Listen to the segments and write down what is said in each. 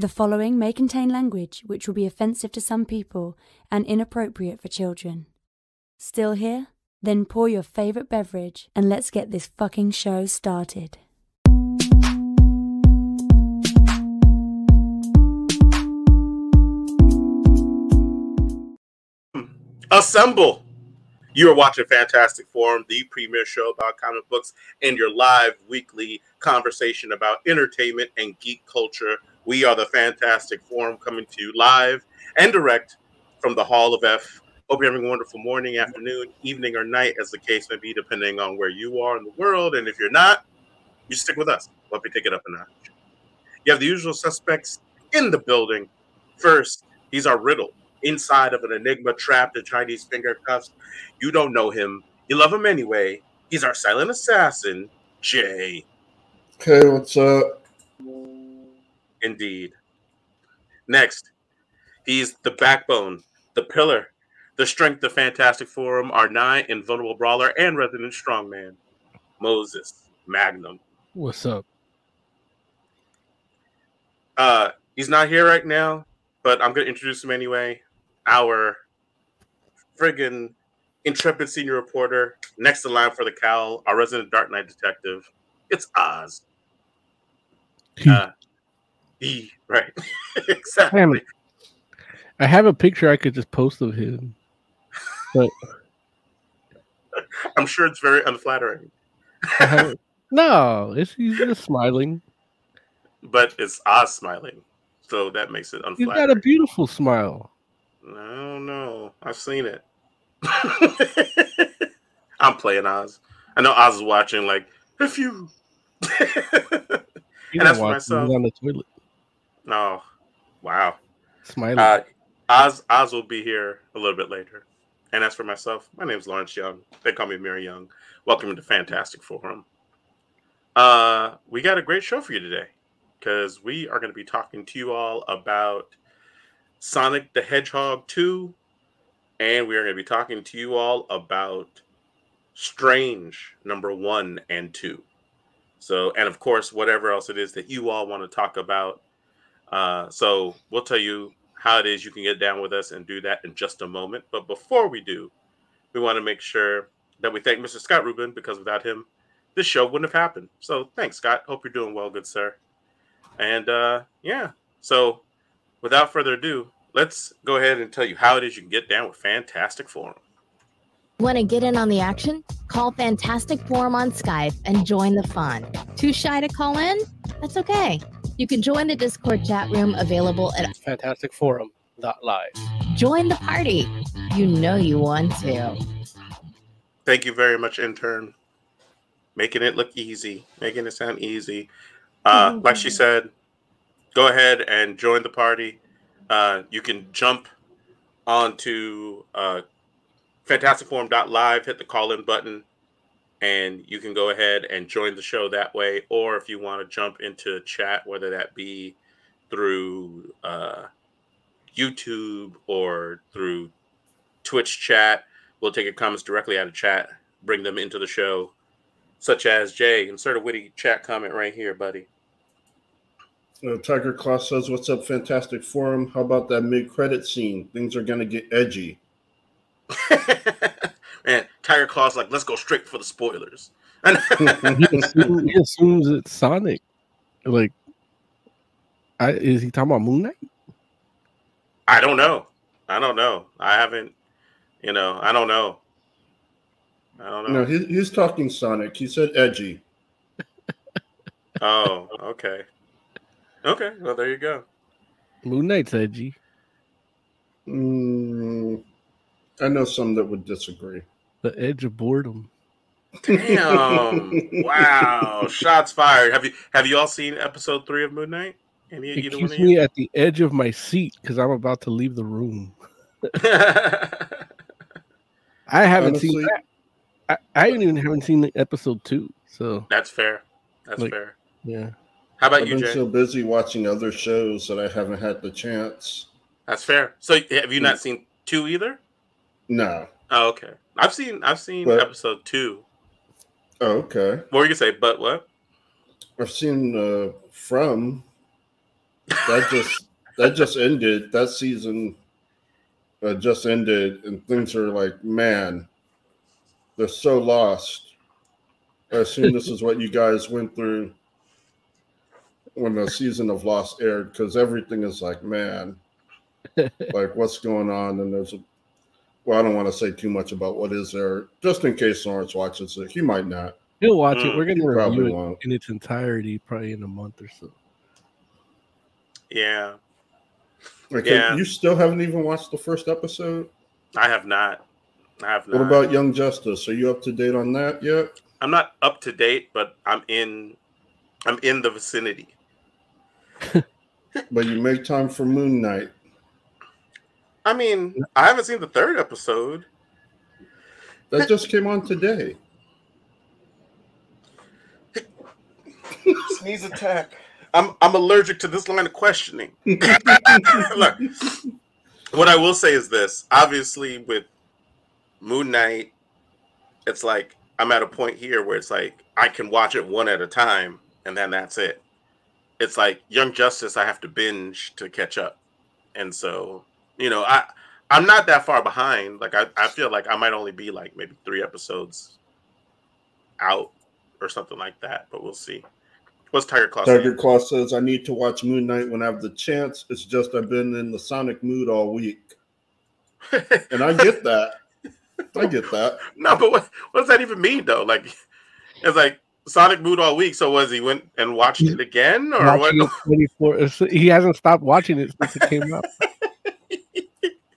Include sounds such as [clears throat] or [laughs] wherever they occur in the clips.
The following may contain language which will be offensive to some people and inappropriate for children. Still here? Then pour your favorite beverage and let's get this fucking show started. Assemble! You are watching Fantastic Forum, the premier show about comic books, and your live weekly conversation about entertainment and geek culture. We are the Fantastic Forum coming to you live and direct from the Hall of F. Hope you're having a wonderful morning, afternoon, evening, or night, as the case may be, depending on where you are in the world. And if you're not, you stick with us. Let me take it up a notch. You have the usual suspects in the building. First, he's our riddle inside of an enigma trapped in Chinese finger cuffs. You don't know him. You love him anyway. He's our silent assassin, Jay. Okay, what's up? Indeed. Next, he's the backbone, the pillar, the strength of Fantastic Forum, our nigh invulnerable brawler and resident strongman, Moses Magnum. What's up? Uh, he's not here right now, but I'm gonna introduce him anyway. Our friggin' intrepid senior reporter, next in line for the cowl, our resident Dark Knight detective. It's Oz. Uh, he right, [laughs] exactly. Damn. I have a picture I could just post of him, but I'm sure it's very unflattering, no, it's he's just smiling. but it's Oz smiling, so that makes it unflattering. He's got a beautiful smile. I don't know. I've seen it. [laughs] I'm playing Oz. I know Oz is watching. Like, if you. [laughs] And that's for myself. On the toilet, no, wow. smiling. Uh, Oz Oz will be here a little bit later. And as for myself, my name is Lawrence Young. They call me Larry Young. Welcome to Fantastic Forum. Uh, we got a great show for you today because we are going to be talking to you all about Sonic the Hedgehog 2, and we are going to be talking to you all about Strange number one and two. So, and of course, whatever else it is that you all want to talk about. Uh, so, we'll tell you how it is you can get down with us and do that in just a moment. But before we do, we want to make sure that we thank Mr. Scott Rubin because without him, this show wouldn't have happened. So, thanks, Scott. Hope you're doing well, good sir. And uh, yeah, so without further ado, let's go ahead and tell you how it is you can get down with Fantastic Forum. Want to get in on the action? Call Fantastic Forum on Skype and join the fun. Too shy to call in? That's okay. You can join the Discord chat room available at Fantastic Forum. Live. Join the Party. You know you want to. Thank you very much, intern. Making it look easy, making it sound easy. Uh, [laughs] like she said, go ahead and join the party. Uh, you can jump onto uh, fantasticforum.live, hit the call in button, and you can go ahead and join the show that way. Or if you want to jump into chat, whether that be through uh, YouTube or through Twitch chat, we'll take your comments directly out of chat, bring them into the show, such as Jay. Insert a witty chat comment right here, buddy. Uh, Tiger Claw says, "What's up, Fantastic Forum? How about that mid-credit scene? Things are gonna get edgy." [laughs] Man, Tiger Claw's like, let's go straight for the spoilers. [laughs] He assumes, he assumes it's Sonic. Like, I, is he talking about Moon Knight? I don't know. I don't know. I haven't, you know, I don't know. I don't know. No, he, he's talking Sonic. He said edgy. Oh, okay. Okay, well, there you go. Moon Knight's edgy. Mm, I know some that would disagree. The edge of boredom. Damn! [laughs] wow, shots fired. Have you have you all seen episode three of Moon Knight? Any, It either keeps me you? at the edge of my seat because I'm about to leave the room. [laughs] I haven't seen. Honestly- I, I even haven't seen the episode two. So That's fair. That's Like- fair. yeah, How about I've you, been Jay? so busy watching other shows that I haven't had the chance. That's fair. So have you not seen two either? No. Oh, okay. I've seen I've seen But- episode two. Oh, okay. What were you gonna say? But what? I've seen uh, From. that just [laughs] that just ended. That season uh, just ended, and things are like, man, they're so lost. I assume this is what you guys went through when the season of Lost aired, because everything is like, man, [laughs] like what's going on? And there's a well, I don't want to say too much about what is there, just in case Lawrence watches it. He might not. He'll watch it. Mm, We're gonna he probably review it won't. in its entirety, probably in a month or so. Yeah, Okay, Yeah. you still haven't even watched the first episode. I have not. I have not. What about Young Justice? Are you up to date on that yet? I'm not up to date, but I'm in. I'm in the vicinity. [laughs] But you make time for Moon Knight. I mean, I haven't seen the third episode. That just came on today. [laughs] Sneeze attack. I'm I'm allergic to this line of questioning. [laughs] Look, what I will say is this: obviously, with Moon Knight, it's like I'm at a point here where it's like I can watch it one at a time, and then that's it. It's like Young Justice, I have to binge to catch up, and so you know, I I'm not that far behind. Like I, I feel like I might only be like maybe three episodes out or something like that, but we'll see. What's Tiger Claw saying? Tiger Claw says, I need to watch Moon Knight when I have the chance. It's just I've been in the Sonic mood all week. [laughs] And I get that. I get that. [laughs] no, but what what does that even mean though? Like it's like Sonic mood all week. So was he went and watched it again or what? 24 He hasn't stopped watching it since it came out. [laughs]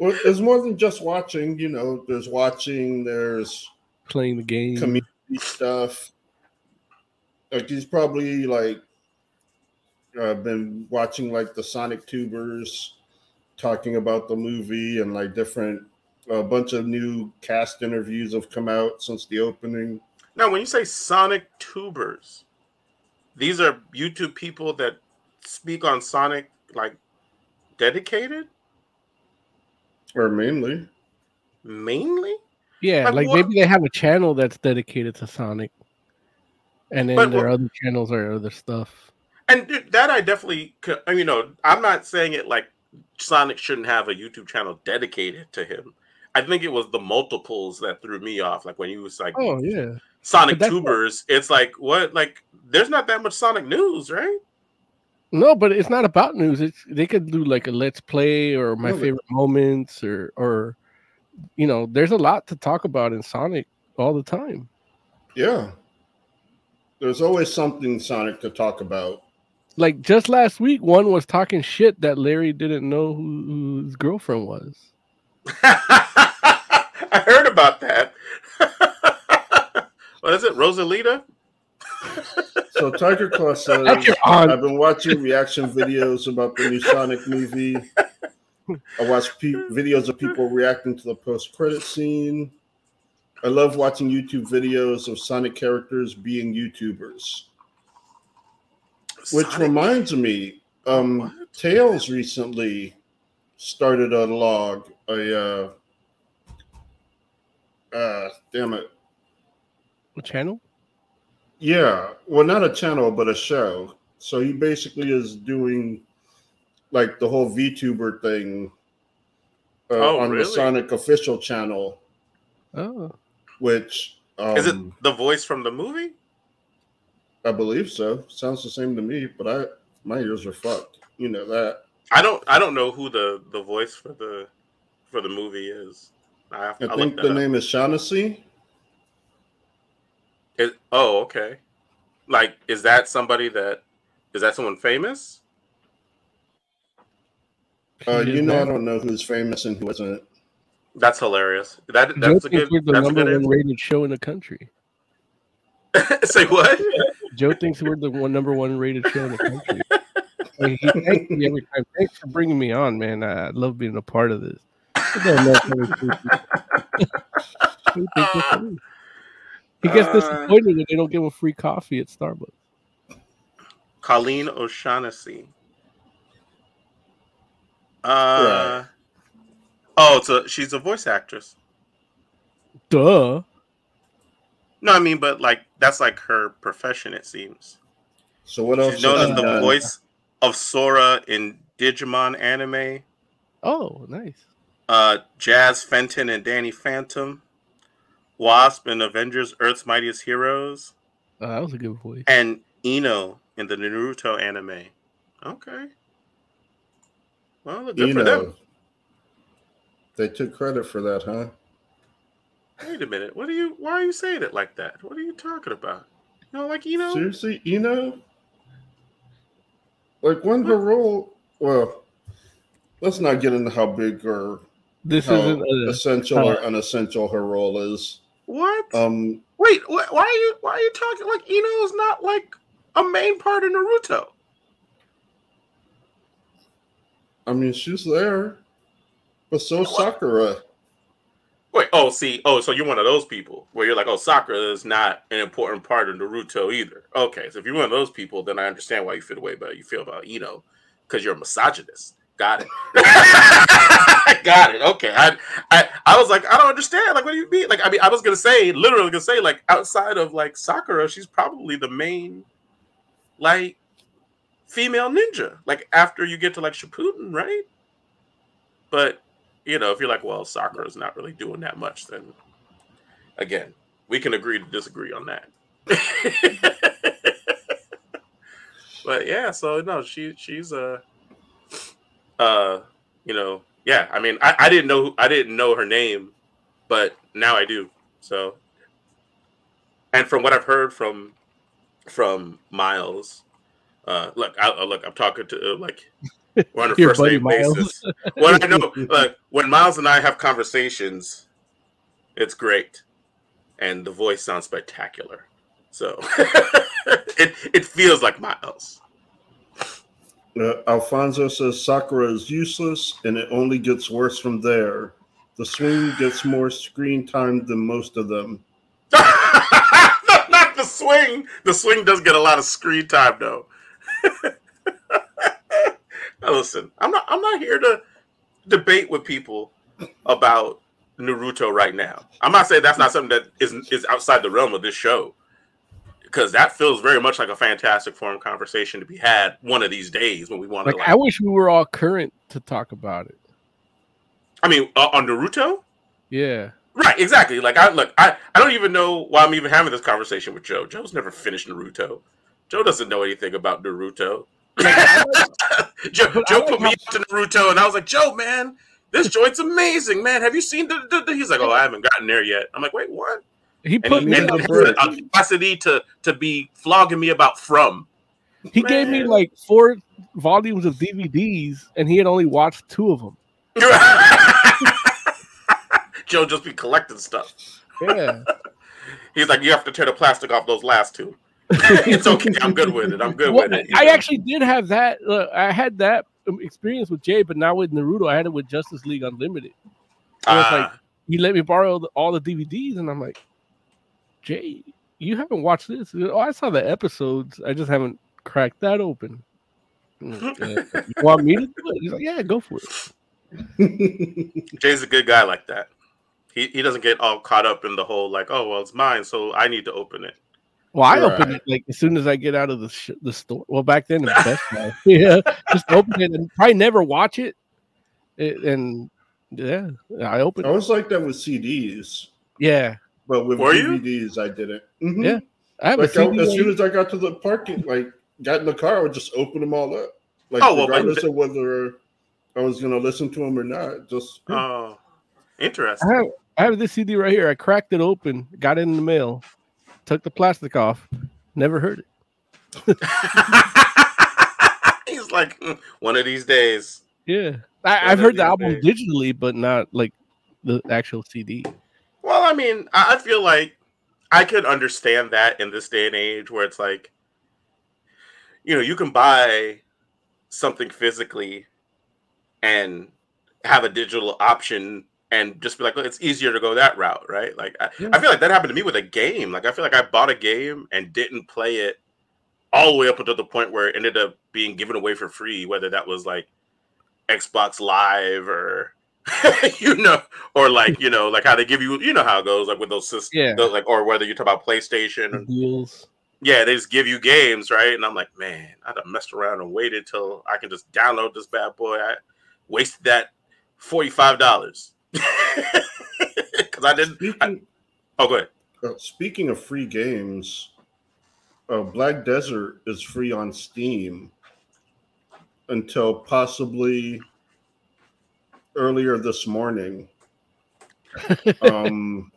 Well, it's more than just watching, you know, there's watching, there's Playing the game. community stuff. Like he's probably like uh, been watching like the Sonic Tubers talking about the movie and like different a bunch of new cast interviews have come out since the opening. Now, when you say Sonic tubers, these are YouTube people that speak on Sonic like dedicated Or mainly. mainly. Yeah, Like like maybe they have a channel that's dedicated to Sonic. And then But their what- other channels are other stuff. And dude, that I definitely, could, you know, I'm not saying it like Sonic shouldn't have a YouTube channel dedicated to him. I think it was the multiples that threw me off. Like when he was like Oh yeah. Sonic but that's Tubers, it's like what? Like there's not that much Sonic news, right? No, but it's not about news. It's they could do like a let's play or my No, but- favorite moments or or you know, there's a lot to talk about in Sonic all the time. Yeah. There's always something Sonic to talk about. Like just last week, one was talking shit that Larry didn't know who, who his girlfriend was. [laughs] I heard about that. [laughs] what is it, Rosalita? So Tiger Claw says That's your aunt. I've been watching reaction videos about the new Sonic movie. I watch pe- videos of people reacting to the post-credit scene. I love watching YouTube videos of Sonic characters being YouTubers. Which Sonic- reminds me, um, Tails recently started a log. A uh, uh, damn it, What channel? Yeah. Well, not a channel, but a show. So he basically is doing like the whole VTuber thing uh, Oh, on really? the Sonic official channel, Oh, which um, is it the voice from the movie? I believe so. Sounds the same to me, but I my ears are fucked. You know that. I don't. I don't know who the the voice for the for the movie is. I, have, I I'll think the up. name is Shaughnessy. Is- oh, okay. Like, is that somebody that is that someone famous? Uh, you know, I don't know who's famous and who isn't. That's hilarious. That Joe that's a thinks good. we're the That's a number good one rated show in the country. answer. [laughs] Say what? Joe thinks we're the one number one rated show in the country. I mean, he thanks me every time. Thanks for bringing me on, man. I love being a part of this. [laughs] He gets Uh, disappointed when they don't give him free coffee at Starbucks. Colleen O'Shaughnessy. Uh, oh, it's a she's a voice actress. Duh. No, I mean, but like that's like her profession. It seems So what else? she's known as the done? voice of Sora in Digimon anime. Oh, nice. Uh, Jazz Fenton and Danny Phantom. Wasp in Avengers: Earth's Mightiest Heroes, Oh, that was a good voice. and Ino in the Naruto anime. Okay. Well, good for them. They took credit for that, huh? Wait a minute. What are you? Why are you saying it like that? What are you talking about? You know, like Ino. Seriously, Eno? Like when her role well, let's not get into how big or This how isn't a, essential uh, or unessential her role is. What? Um Wait, wh- why are you? Why are you talking like Ino is not like a main part of Naruto? I mean she's there. But so Sakura. Wait, oh, see, oh, so you're one of those people where you're like, oh, Sakura is not an important part of Naruto either. Okay, so if you're one of those people, then I understand why you feel the way about you feel about Ino, because you're a misogynist. Got it. [laughs] Got it. Okay. I, I I was like, I don't understand. Like, what do you mean? Like, I mean, I was gonna say, literally gonna say, like, outside of like Sakura, she's probably the main, like, female ninja. Like after you get to like Shippuden, right? But you know, if you're like, well, Sakura's not really doing that much, then again, we can agree to disagree on that. [laughs] but yeah, so no, she she's a uh, uh you know, yeah, I mean I, I didn't know I didn't know her name, but now I do. So and from what I've heard from from Miles, uh look I uh, look I'm talking to uh, like we're on a [laughs] first name Miles. basis. Well, I know, like when Miles and I have conversations, it's great, and the voice sounds spectacular. So [laughs] it it feels like Miles. Uh, Alfonso says Sakura is useless and it only gets worse from there. The swing gets more screen time than most of them. [laughs] not, not the swing. The swing does get a lot of screen time though. [laughs] Now, listen, I'm not I'm not here to debate with people about Naruto right now. I'm not saying that's not something that is is outside the realm of this show. Because that feels very much like a fantastic forum conversation to be had one of these days when we want Like to. Like, I wish we were all current to talk about it. I mean, uh, on Naruto, Yeah. Right, exactly. Like I look, I, I don't even know why I'm even having this conversation with Joe. Joe's never finished Naruto. Joe doesn't know anything about Naruto. [laughs] Joe, Joe like put me how- up to Naruto, and I was like, Joe, man, this joint's amazing, man. Have you seen the, the, the-" He's like, oh, I haven't gotten there yet. I'm like, wait, what? He put and he the capacity to to be flogging me about from. he gave me like four volumes of DVDs and he had only watched two of them. [laughs] Joe just be collecting stuff. Yeah. [laughs] He's like, you have to tear the plastic off those last two. [laughs] it's okay. I'm good with it. I'm good Well, with it. I know? actually did have that. Uh, I had that experience with Jay, but not with Naruto. I had it with Justice League Unlimited. It was like Ah. he let me borrow the, all the DVDs, and I'm like, Jay, you haven't watched this? Goes, Oh, I saw the episodes. I just haven't cracked that open. I'm like, "Uh, you want me to do it? He's like, Yeah, go for it. [laughs] Jay's a good guy like that. He he doesn't get all caught up in the whole like, oh well, it's mine, so I need to open it. Well, I opened Right. it like as soon as I get out of the sh- the store. Well, back then, the Best Buy. [laughs] [laughs] yeah, just open it and probably never watch it. It- and yeah, I opened. I it. was like that with CDs, Yeah, but with Were you? DVDs I didn't. Mhm. Yeah. I have Like a I, as soon as I got to the parking, like got in the car, I would just open them all up. Like Oh, well, but- regardless of whether I was gonna listen to them or not. Just Oh, I interesting. have, I have this CD right here. I cracked it open, got it in the mail, took the plastic off, never heard it. [laughs] He's like, "Mm, one of these days. Yeah, I, I've heard the album days. digitally, but not like the actual CD. Well, I mean, I feel like I could understand that in this day and age where it's like, you know, you can buy something physically and have a digital option and just be like, "Look, it's easier to go that route, right? Like, I, Yeah. I feel like that happened to me with a game. Like, I feel like I bought a game and didn't play it all the way up until the point where it ended up being given away for free, whether that was like Xbox Live or [laughs] you know, or like you know, like how they give you, you know how it goes, like with those systems, Yeah. like or whether you talk about PlayStation, and, Deals. yeah, they just give you games, right? And I'm like, man, I'd have messed around and waited till I can just download this bad boy. I wasted that forty five dollars [laughs] because I didn't. I, oh, go ahead. uh, speaking of free games, uh, Black Desert is free on Steam until possibly earlier this morning. [laughs] Um,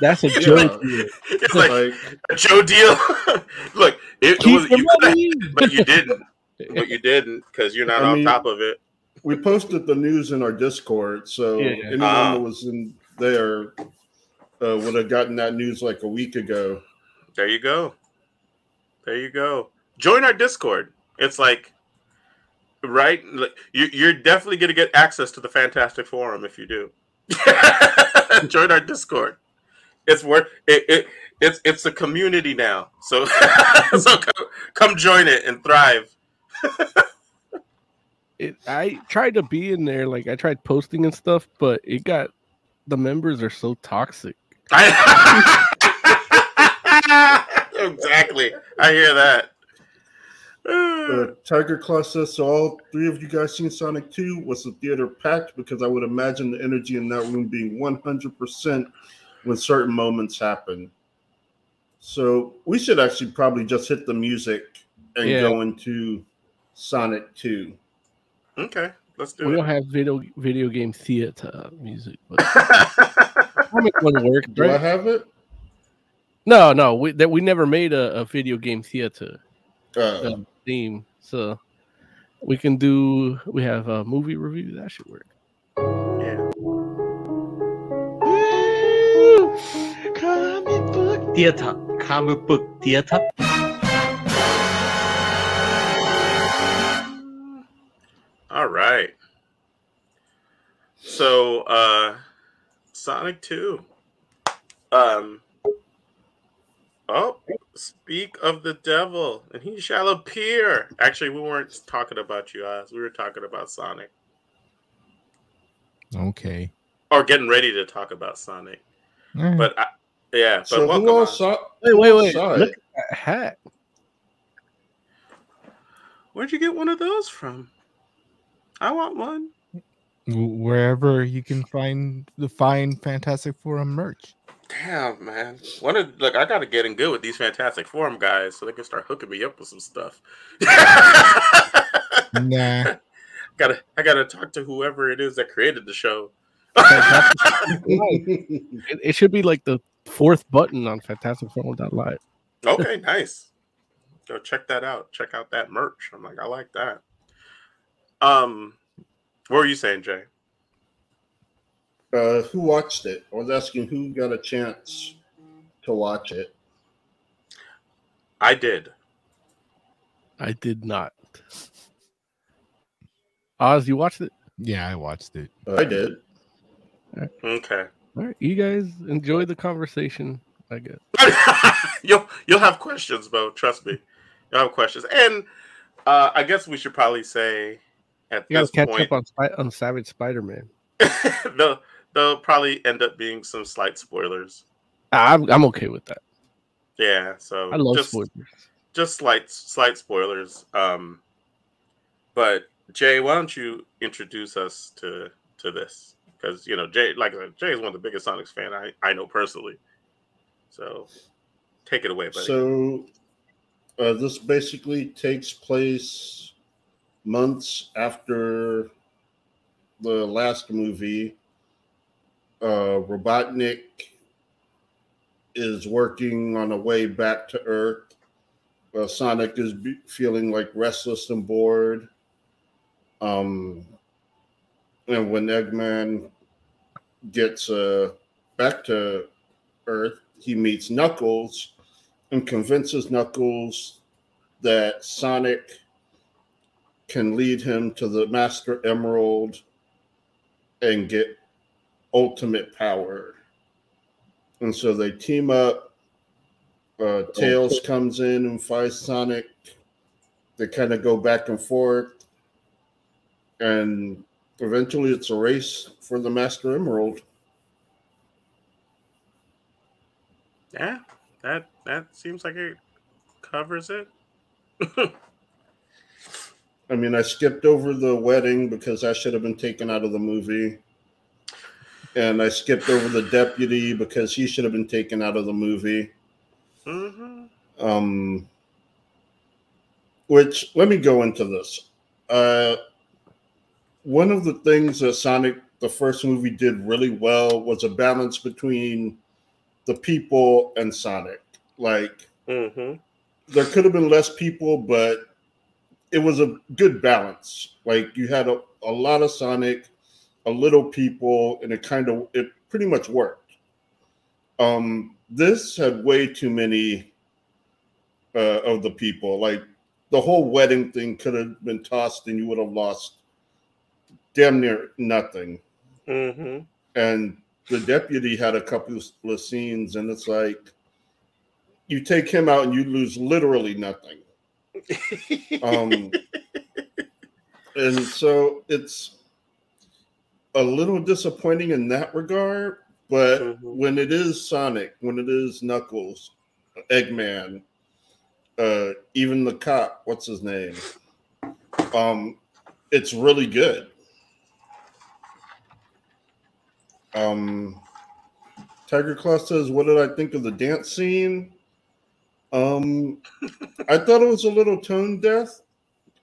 That's a Yeah. joke. It's like like a Joe deal. [laughs] Look, it, it was you could but you didn't. But you [laughs] didn't because you're not I on mean- top of it. we posted the news in our Discord, so Yeah, yeah. anyone Ah. that was in there uh, would have gotten that news like a week ago. There you go. There you go. Join our Discord. It's like, right? You, you're definitely going to get access to the Fantastic Forum if you do. [laughs] Join our Discord. It's worth it, it. It's it's a community now. So [laughs] so come, come join it and thrive. [laughs] It, I tried to be in there, like I tried posting and stuff, but it got the members are so toxic. exactly. I hear that. Uh, Tiger Claw says, so all three of you guys seen Sonic 2? Was the theater packed? Because I would imagine the energy in that room being 100% when certain moments happen. So we should actually probably just hit the music and Yeah. go into Sonic 2. okay, let's do it. We do don't have video video game theater music, but [laughs] comic one work, Do I have it? No, no, we that we never made a, a video game theater Uh, um, theme, so we can do. We have a movie review that should work. yeah. Comic book theater. Comic book theater. All right. So, uh Sonic 2. Um Oh, speak of the devil, and he shall appear. Actually, we weren't talking about you, Oz. We were talking about Sonic. Okay. Or getting ready to talk about Sonic. All right. But I, yeah, but so welcome. who all Oz. saw? Wait, wait, wait! saw Look at that hat. Where'd you get one of those from? I want one. Wherever you can find the fine Fantastic Forum merch. Damn, man. One of look, I gotta get in good with these Fantastic Forum guys so they can start hooking me up with some stuff. Nah. [laughs] gotta I gotta talk to whoever it is that created the show. [laughs] It, it should be like the fourth button on FantasticForum.live. okay, nice. Go check that out. Check out that merch. I'm like, I like that. Um, what were you saying, Jay? Uh, who watched it? I was asking who got a chance to watch it. I did. I did not. Oz, you watched it? Yeah, I watched it. Uh, I did. Okay. All right, you guys enjoy the conversation. I guess. [laughs] you'll you'll have questions, Bo. Trust me. You'll have questions. And uh, I guess we should probably say at You gotta this catch point up on on Savage Spider-Man. [laughs] they'll they'll probably end up being some slight spoilers. I'm I'm okay with that. Yeah, so I love just, spoilers. just slight slight spoilers. Um, but Jay, why don't you introduce us to to this? Because you know Jay, like Jay is one of the biggest Sonics fan I I know personally. So take it away, buddy. So uh, this basically takes place months after the last movie. Uh, Robotnik is working on a way back to Earth. Uh, Sonic is feeling like restless and bored. Um, and when Eggman gets uh, back to Earth, he meets Knuckles and convinces Knuckles that Sonic can lead him to the Master Emerald and get ultimate power. And so they team up. Uh, Tails comes in and fights Sonic. They kind of go back and forth. And eventually it's a race for the Master Emerald. yeah, that that seems like it covers it. [laughs] I mean, I skipped over the wedding because that should have been taken out of the movie. And I skipped over the deputy because he should have been taken out of the movie. hmm Um, which, let me go into this. Uh, one of the things that Sonic, the first movie, did really well was a balance between the people and Sonic. Like, hmm there could have been less people, but it was a good balance. Like you had a, a lot of Sonic, a little people, and it kind of it pretty much worked. Um, this had way too many uh, of the people. Like the whole wedding thing could have been tossed, and you would have lost damn near nothing. hmm And the deputy had a couple of scenes, and it's like you take him out and you lose literally nothing. [laughs] Um, and so it's a little disappointing in that regard. But Mhm. when it is Sonic, when it is Knuckles, Eggman, uh, even the cop, what's his name? Um, it's really good. Um, Tiger Claw says, "What did I think of the dance scene?" Um, I thought it was a little tone deaf,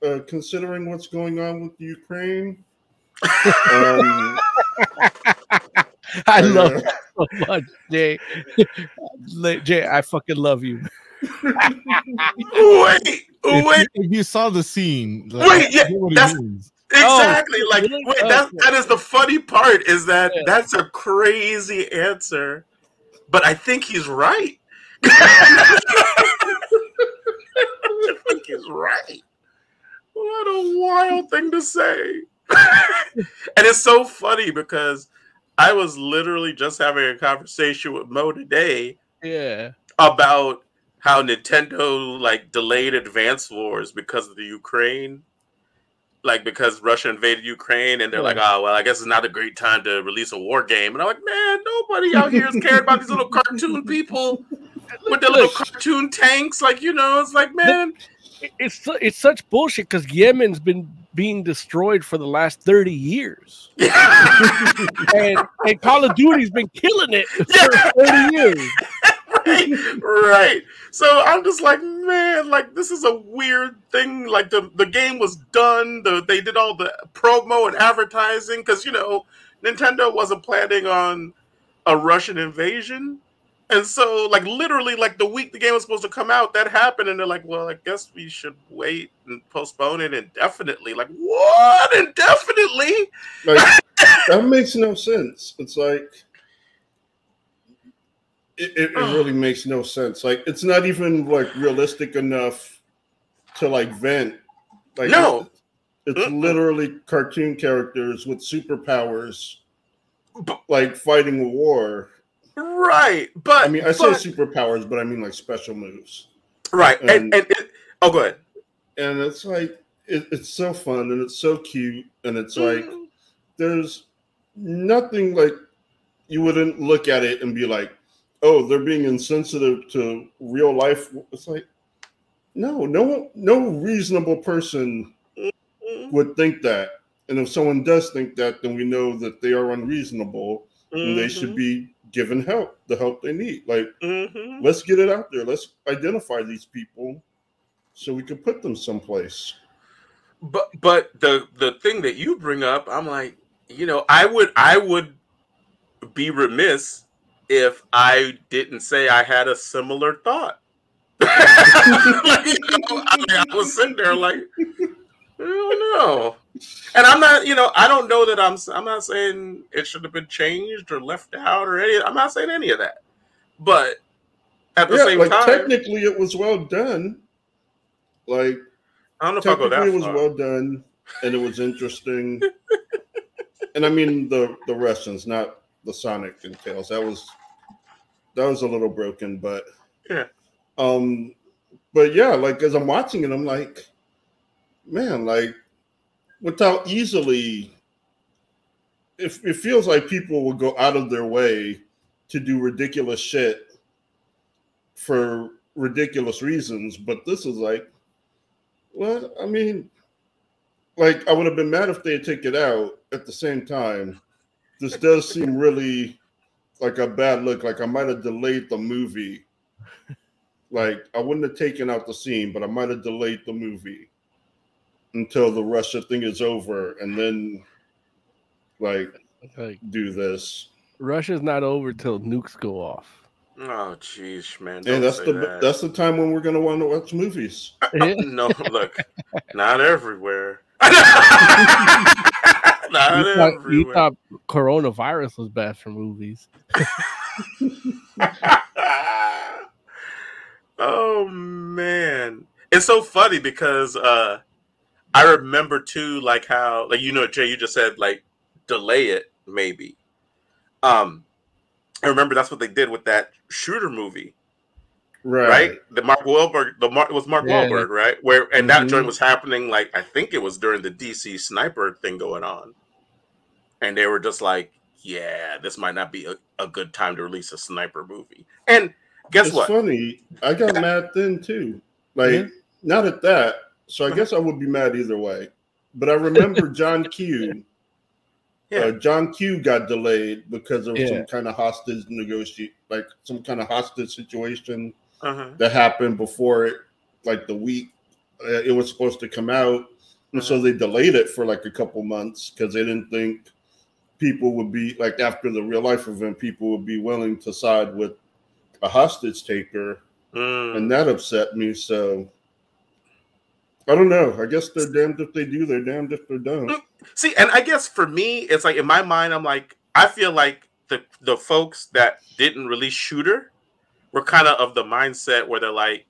uh, considering what's going on with Ukraine. Um, I love uh, it so much, Jay. [laughs] Jay, I fucking love you. Wait, If, wait, you, if you saw the scene, like, Wait, yeah, I get what he that's- means. exactly. like, really? wait, that Okay. that is the funny part. Is that Yeah. that's a crazy answer, but I think he's right. [laughs] I think he's right. What a wild thing to say. [laughs] and it's so funny because I was literally just having a conversation with Mo today Yeah. about how Nintendo like delayed Advance Wars because of the Ukraine, like because Russia invaded Ukraine, and they're like, oh well, I guess it's not a great time to release a war game. And I'm like, man, nobody out here is cared about these little cartoon people [laughs] with their little cartoon tanks. Like, you know, it's like, man, It's it's such bullshit because Yemen's been being destroyed for the last 30 years. [laughs] [laughs] And, and Call of Duty's been killing it for 30 years. [laughs] right, right. So I'm just like, man, like this is a weird thing. Like the the game was done. The they did all the promo and advertising because you know Nintendo wasn't planning on a Russian invasion. And so, like literally, like the week the game was supposed to come out, that happened, and they're like, "Well, I guess we should wait and postpone it indefinitely." Like, what indefinitely? like [laughs] that makes no sense. It's like it, it, it really makes no sense. Like it's not even like realistic enough to like vent. Like No. it's literally cartoon characters with superpowers, like fighting a war. Right, but I mean, I say but- superpowers, but I mean like special moves. right, and and- and, it, oh, go ahead. And it's like it, it's so fun and it's so cute and it's like Mm. there's nothing like you wouldn't look at it and be like, oh, they're being insensitive to real life. It's like, no, no, no reasonable person Mm, would think that. And if someone does think that, then we know that they are unreasonable and they should be given help, the help they need. Like, Mhm. let's get it out there. Let's identify these people so we can put them someplace. But but the the thing that you bring up, I'm like, you know, I would I would be remiss if I didn't say I had a similar thought. [laughs] like, you know, I, I was sitting there like, I don't know. And I'm not, you know, I don't know that I'm. I'm not saying it should have been changed or left out or any. I'm not saying any of that. But at the yeah, same like time, technically it was well done. Like I don't know if technically that it was far. well done and it was interesting. and I mean the the Russians, not the Sonic and Tails. That was that was a little broken, but Yeah. Um but yeah, like as I'm watching it, I'm like, man, like with how easily it, it feels like people will go out of their way to do ridiculous shit for ridiculous reasons, but this is like, well, I mean, like I would have been mad if they had taken it out. At the same time, this does seem really like a bad look. Like I might have delayed the movie. Like I wouldn't have taken out the scene, but I might have delayed the movie until the Russia thing is over, and then like Like do this. Russia's not over till nukes go off. Oh, jeez, man. And don't that's say the that. that's the time when we're gonna want to watch movies. [laughs] no, look, not everywhere. [laughs] not you, thought, you thought coronavirus was bad for movies. [laughs] oh man, it's so funny because uh I remember too, like how, like you know, Jay, you just said like delay it maybe. Um, I remember that's what they did with that shooter movie. Right. right? The Mark Wahlberg, the Mark it was Mark Yeah. Wahlberg, right? Where and that Mhm. joint was happening like I think it was during the DC sniper thing going on, and they were just like, "Yeah, this might not be a, a good time to release a sniper movie." And guess it's what? funny. I got mad then too. Like Yeah. not at that. So I Uh-huh. guess I would be mad either way. But I remember John [laughs] Q. Yeah. Uh, John Q got delayed because of Yeah. some kind of hostage negotiate, like some kind of hostage situation Uh-huh. that happened before it, like the week uh, it was supposed to come out, and so they delayed it for like a couple months because they didn't think people would be like after the real life event, people would be willing to side with a hostage taker, Mm. and that upset me. So I don't know. I guess they're damned if they do, they're damned if they don't. See, and I guess for me, it's like in my mind, I'm like, I feel like the the folks that didn't release Shooter were kind of of the mindset where they're like,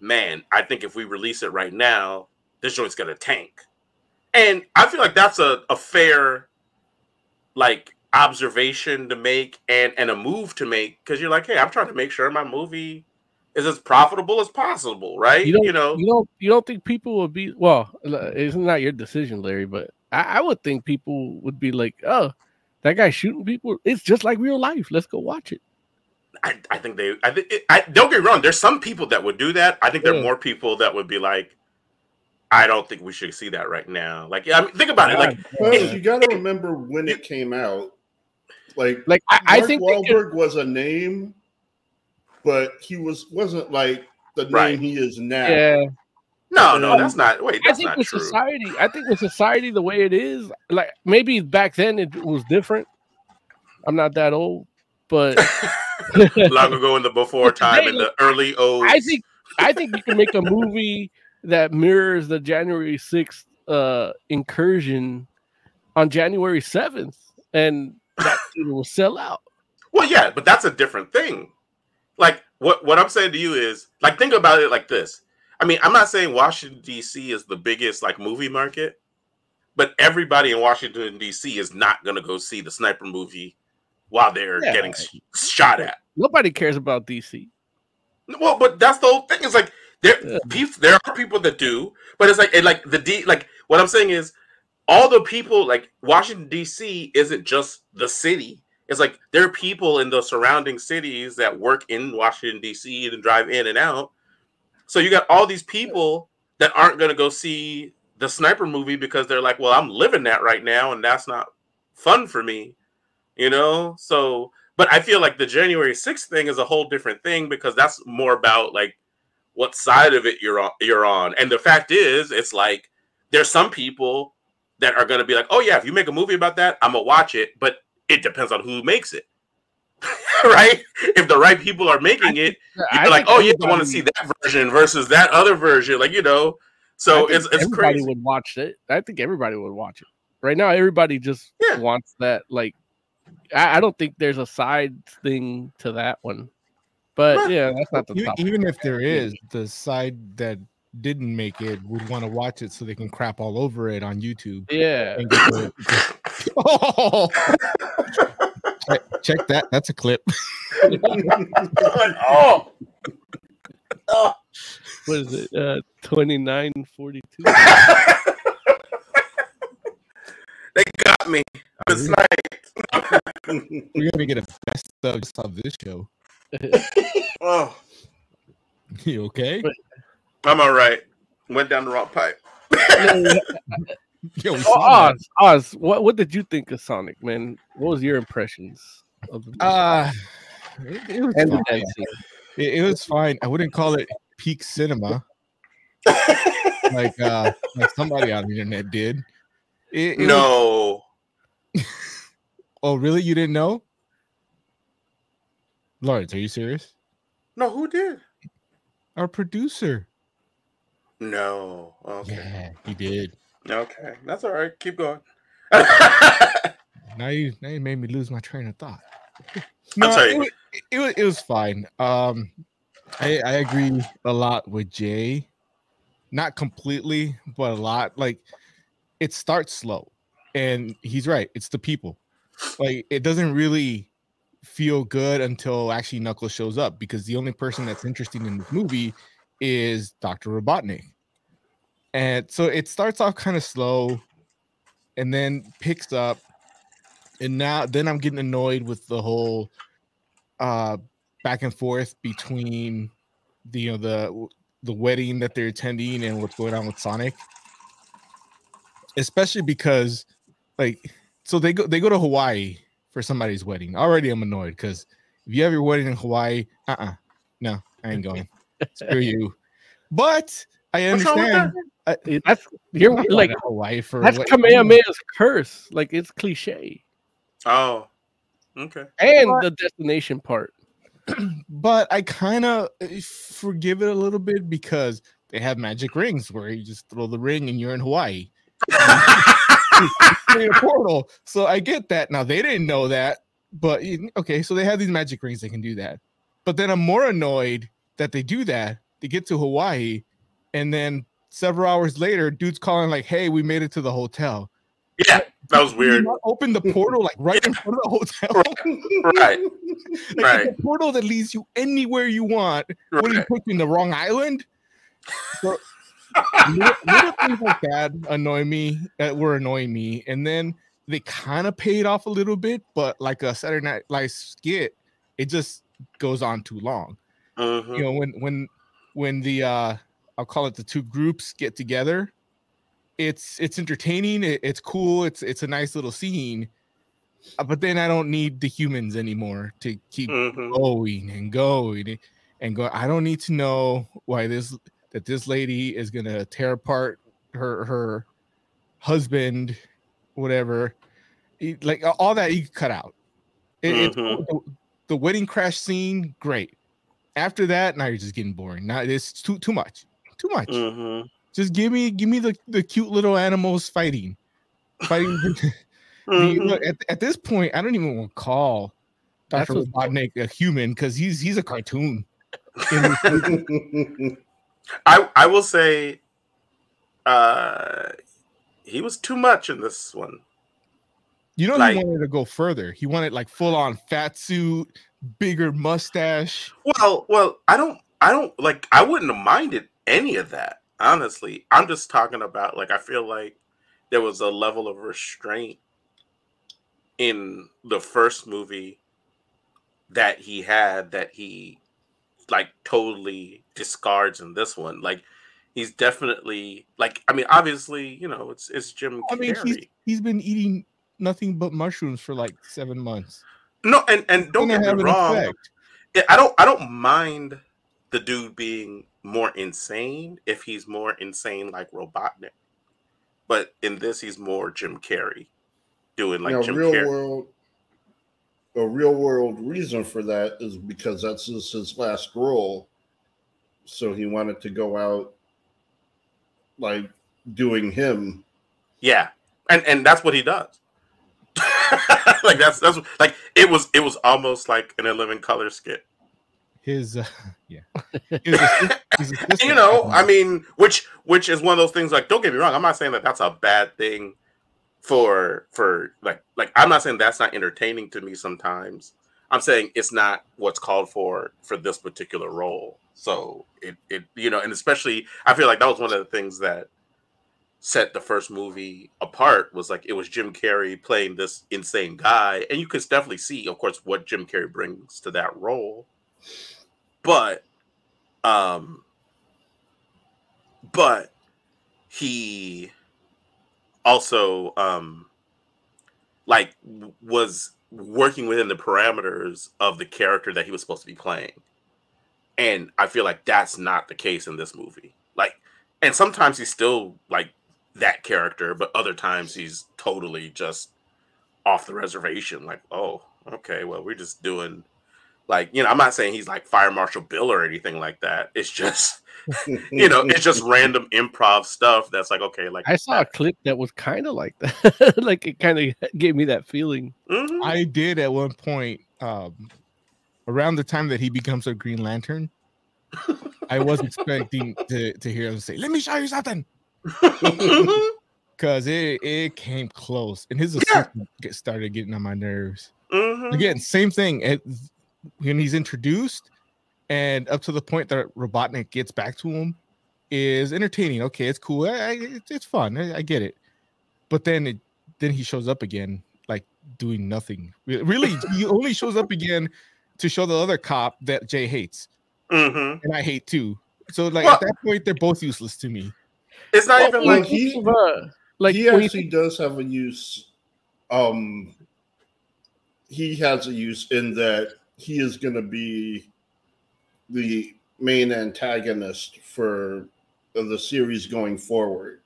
man, I think if we release it right now, this joint's gonna tank. And I feel like that's a, a fair like observation to make and and a move to make because you're like, hey, I'm trying to make sure my movie is as profitable as possible, right? You don't, You know, you don't, you don't think people would be well? It's not your decision, Larry, but I, I would think people would be like, "Oh, that guy shooting people. It's just like real life. Let's go watch it." I, I think they. I think. I don't get wrong. There's some people that would do that. I think there are more people that would be like, I don't think we should see that right now. Like, yeah, I mean, think about it. Like, Well, Yeah. you got to remember when it came out. Like, Like I, I think they could- Wahlberg was a name, but he was wasn't like the name Right. he is now. yeah. no, no, Um, that's not. Wait, I think not with true. society, I think with society the way it is, like maybe back then it was different. I'm not that old, but [laughs] Long ago in the before time, in the early O's. I think I think you can make a movie that mirrors the January 6th uh incursion on January 7th and that will sell out. Well, yeah, but that's a different thing. Like what what I'm saying to you is like think about it like this. I mean, I'm not saying Washington D.C. is the biggest like movie market, but everybody in Washington D.C. is not going to go see the sniper movie while they're Yeah. getting sh- shot at. Nobody cares about DC. Well, but that's the whole thing. It's like there Yeah. there are people that do, but it's like it like the D like what I'm saying is all the people like Washington D.C. isn't just the city. It's like there are people in the surrounding cities that work in Washington D.C. and drive in and out. So you got all these people that aren't going to go see the sniper movie because they're like, "Well, I'm living that right now, and that's not fun for me," you know. So, but I feel like the January 6th thing is a whole different thing because that's more about like what side of it you're on. You're on, and the fact is, it's like there's some people that are going to be like, "Oh yeah, if you make a movie about that, I'm gonna watch it," but it depends on who makes it. [laughs] right? If the right people are making it, you're like, think oh yeah, I want to see that version versus that other version. Like you know, so it's it's everybody crazy. would watch it. I think everybody would watch it. Right now, everybody just Yeah. wants that. Like, I, I don't think there's a side thing to that one. But Well, yeah, that's not the topic. Even if there is, the side that didn't make it would want to watch it so they can crap all over it on YouTube. Yeah, and get the- oh, [laughs] check, check that. That's a clip. [laughs] oh, oh. what is it? Uh, twenty nine forty two. they got me. It's like, [laughs] We're gonna get a best of just of this show. oh, You okay? I'm all right. Went down the wrong pipe. [laughs] Yo, we Oh, saw that. Oz, Oz, what what did you think of Sonic, man? What was your impressions of the Uh, it, it was and fine. death? [laughs] It, it was fine. I wouldn't call it peak cinema like uh like somebody on the internet did. It, it was- no. [laughs] oh, really? You didn't know? Lawrence, are you serious? No, who did? Our producer. No. Okay. Yeah, he did. Okay. That's all right. Keep going. Now you now you made me lose my train of thought. [laughs] Sorry. It, wa- it, was, it was fine. Um, I I agree a lot with Jay. Not completely, but a lot. Like it starts slow, and he's right. It's the people. Like it doesn't really feel good until actually Knuckles shows up because the only person that's interested in this movie is Dr. Robotnik. And so it starts off kind of slow and then picks up and now then I'm getting annoyed with the whole uh back and forth between the you know the the wedding that they're attending and what's going on with Sonic. Especially because like so they go they go to Hawaii for somebody's wedding. Already I'm annoyed because if you have your wedding in Hawaii, uh-uh. No, I ain't going. Screw [laughs] you. But I What's wrong with understand. Eh, That's you're I'm like going to Hawaii for that's what- Kamehameha's curse. Like it's cliche. oh. Okay. And the destination part. [clears throat] but I kind of forgive it a little bit because they have magic rings where you just throw the ring and you're in Hawaii. [laughs] Create a portal. So I get that. Now they didn't know that, but okay, so they have these magic rings they can do that. But then I'm more annoyed that they do that. They get to Hawaii, and then several hours later, dude's calling like, "Hey, we made it to the hotel." yeah, that was weird. Open the portal like right in front of the hotel. Right. [laughs] Like, Right. portal that leads you anywhere you want. What do you Right. put you in the wrong island? So, little, little things like that annoy me. That were annoying me, and then they kind of paid off a little bit, but like a Saturday Night Live skit, it just goes on too long. Mhm. You know, when when when the uh I'll call it the two groups get together, it's it's entertaining. It, it's cool. It's it's a nice little scene. Uh, But then I don't need the humans anymore to keep Mhm. going and going and go. I don't need to know why this that this lady is gonna tear apart her her husband, whatever. Like all that you cut out. It, Mhm. the, the wedding crash scene, great. After that, now you're just getting boring. Now it's too too much, too much. Mhm. Just give me give me the, the cute little animals fighting, fighting. [laughs] the- Mhm. look, at, at this point, I don't even want to call That's Dr. what's- Robotnik a human because he's he's a cartoon. [laughs] I I will say, uh, he was too much in this one. You know, Like- he wanted to go further. He wanted like full on fat suit, bigger mustache. Well, well, I don't, I don't like. I wouldn't have minded any of that. Honestly, I'm just talking about like I feel like there was a level of restraint in the first movie that he had that he like totally discards in this one. Like he's definitely like I mean, obviously, you know, it's it's Jim I mean, he's Carrey. he's been eating nothing but mushrooms for like seven months. No, and and don't get me wrong. effect. I don't I don't mind the dude being more insane if he's more insane like Robotnik. But in this he's more Jim Carrey doing like now, Jim real Carrey. world, a real world reason for that is because that's his, his last role. So he wanted to go out like doing him. Yeah. And and that's what he does. [laughs] like that's that's like it was it was almost like an 11 color skit. His uh, [laughs] yeah, [laughs] his assist- his assistant- you know, I mean, which which is one of those things. Like, don't get me wrong, I'm not saying that that's a bad thing for for like like I'm not saying that's not entertaining to me. Sometimes I'm saying it's not what's called for for this particular role. So it it you know, and especially I feel like that was one of the things that set the first movie apart was like it was Jim Carrey playing this insane guy, and you could definitely see, of course, what Jim Carrey brings to that role. But Um, but he also um like was working within the parameters of the character that he was supposed to be playing. And I feel like that's not the case in this movie. Like and sometimes he's still like that character, but other times he's totally just off the reservation like, "Oh, okay, well, we're just doing like, you know, I'm not saying he's like Fire Marshal Bill or anything like that. It's just [laughs] [laughs] you know, it's just random improv stuff that's like, okay, like I saw a clip that was kind of like that. [laughs] like it kind of gave me that feeling. Mhm. I did at one point, um, around the time that he becomes a Green Lantern. I was expecting to, to hear him say, "Let me show you something," because it it came close, and his assistant get started getting on my nerves. Mhm. Again, same thing. It, when he's introduced, and up to the point that Robotnik gets back to him, is entertaining. Okay, it's cool. I, I, it's, it's fun. I, I get it. But then it then he shows up again, like doing nothing. Really, he only shows up again to show the other cop that Jay hates, Mhm. and I hate too. So like Well- at that point, they're both useless to me. It's not Well, even like he- Uh, like he actually does have a use. Um, he has a use in that he is going to be the main antagonist for the series going forward.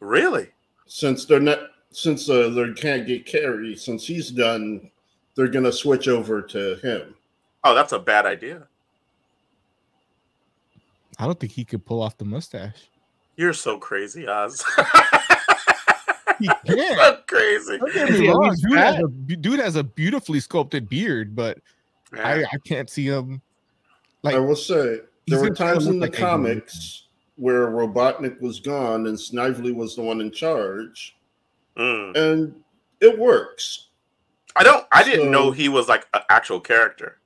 really. Since they're not, since uh, they can't get Carrey, since he's done, they're going to switch over to him. Oh, that's a bad idea. I don't think he could pull off the mustache. You're so crazy, Oz. [laughs] He can't. so crazy. Don't get me wrong, Dude has, a, dude has a beautifully sculpted beard, but I, Yeah. I can't see him. Like I will say there were gonna try to times in the like comics where Robotnik was gone and Snively was the one in charge, Mm. and it works. I don't. I didn't So- know he was like an actual character.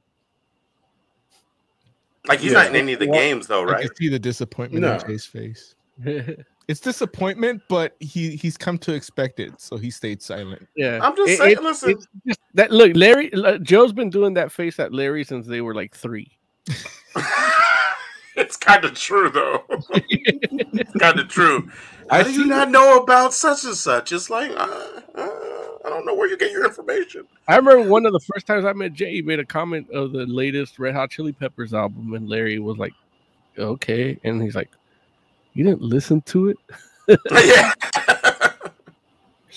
Like he's Yeah. not in any of the Well, games, though, I right? can see the disappointment No. in Jay's face. [laughs] It's disappointment, but he he's come to expect it, so he stayed silent. yeah. I'm just It- saying. it- listen, just that look, Larry uh, Joe's been doing that face at Larry since they were like three. [laughs] it's kind of true, though. it's kind of true. How I do you not know about such and such? It's like uh, uh, I don't know where you get your information. I remember one of the first times I met Jay, he made a comment of the latest Red Hot Chili Peppers album, and Larry was like, "Okay," and he's like, "You didn't listen to it." [laughs] yeah.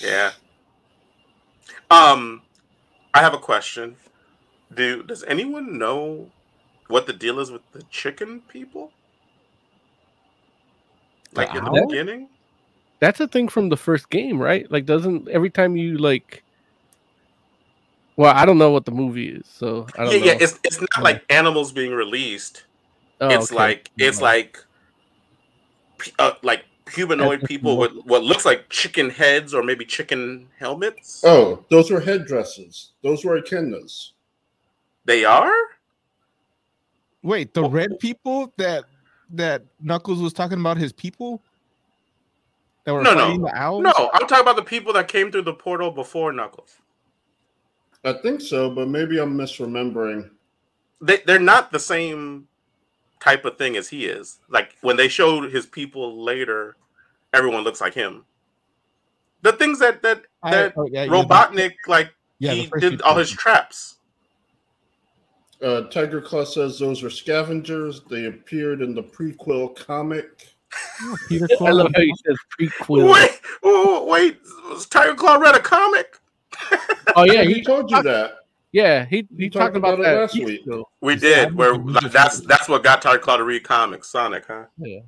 yeah. Um, I have a question. Do does anyone know what the deal is with the chicken people? Like in the owl? beginning? That's a thing from the first game, right? Like, doesn't every time you like. Well, I don't know what the movie is, so I don't Yeah, know. yeah. It's it's not like animals being released. Oh, it's okay. like it's Yeah. like uh, like humanoid people with what looks like chicken heads or maybe chicken helmets. Oh, those were headdresses. Those were echidnas. They are? Wait, the Well- red people that that Knuckles was talking about his people that were No, no. the owls? No, I'm talking about the people that came through the portal before Knuckles. I think so, but maybe I'm misremembering. They they're not the same type of thing as he is. Like when they showed his people later, everyone looks like him. The things that that I- that oh, yeah, yeah, Robotnik like yeah, he did all his traps. Uh, Tiger Claw says those are scavengers. They appeared in the prequel comic. Oh, Peter [laughs] I love how he says prequel. Wait, oh, wait, was Tiger Claw read a comic? Oh yeah, he [laughs] he told you that. Yeah he he We talked talked about, about it that last week. ago. We Yeah, did. I'm Where looking- just that's that's what got Tiger Claw to read comics. Sonic, huh? Yeah.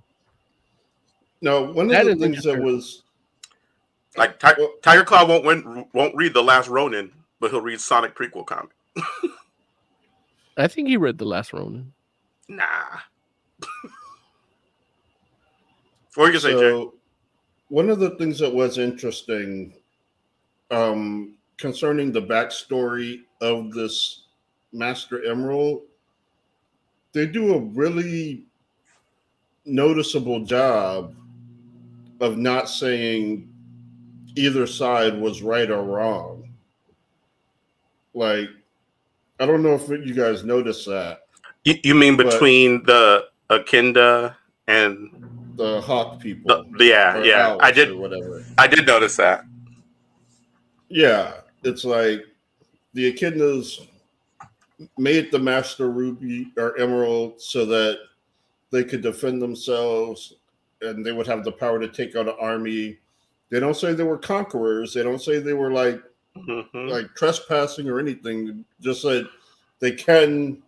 No, one That of the things that was Like Ti- Well- Tiger Claw won't win, won't read the Last Ronin, but he'll read Sonic prequel comic. I think he read the last Ronin. Nah. [laughs] what you gonna say, Jay? so one of the things that was interesting um, concerning the backstory of this Master Emerald, they do a really noticeable job of not saying either side was right or wrong. Like, I don't know if you guys noticed that. You, you mean between the echidna and The hawk people. the, yeah, yeah. I did whatever. I did notice that. Yeah, it's like the echidnas made the master ruby or emerald so that they could defend themselves and they would have the power to take out an army. They don't say they were conquerors. They don't say they were like Mhm. like trespassing or anything. Just that they can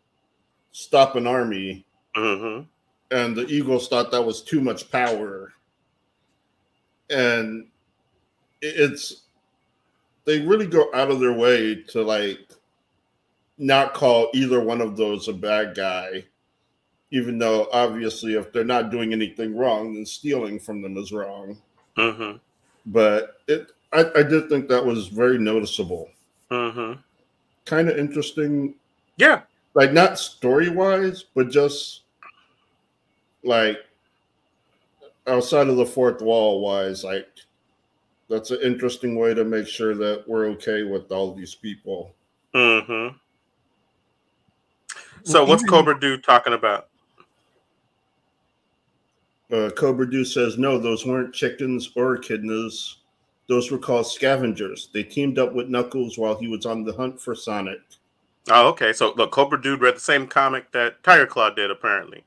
stop an army. Mhm. And the Eagles thought that was too much power. And it's they really go out of their way to like not call either one of those a bad guy, even though obviously if they're not doing anything wrong, then stealing from them is wrong. Mhm. But it I, I did think that was very noticeable. Mhm. Kind of interesting Yeah. like not story wise, but just like outside of the fourth wall wise, like that's an interesting way to make sure that we're okay with all these people. Mm-hmm. So what's Cobra do talking about? Uh, Cobra Do says no, those weren't chickens or echidnas. Those were called scavengers. They teamed up with Knuckles while he was on the hunt for Sonic. Oh, okay. So look, Cobra Dude read the same comic that Tiger Claw did, apparently.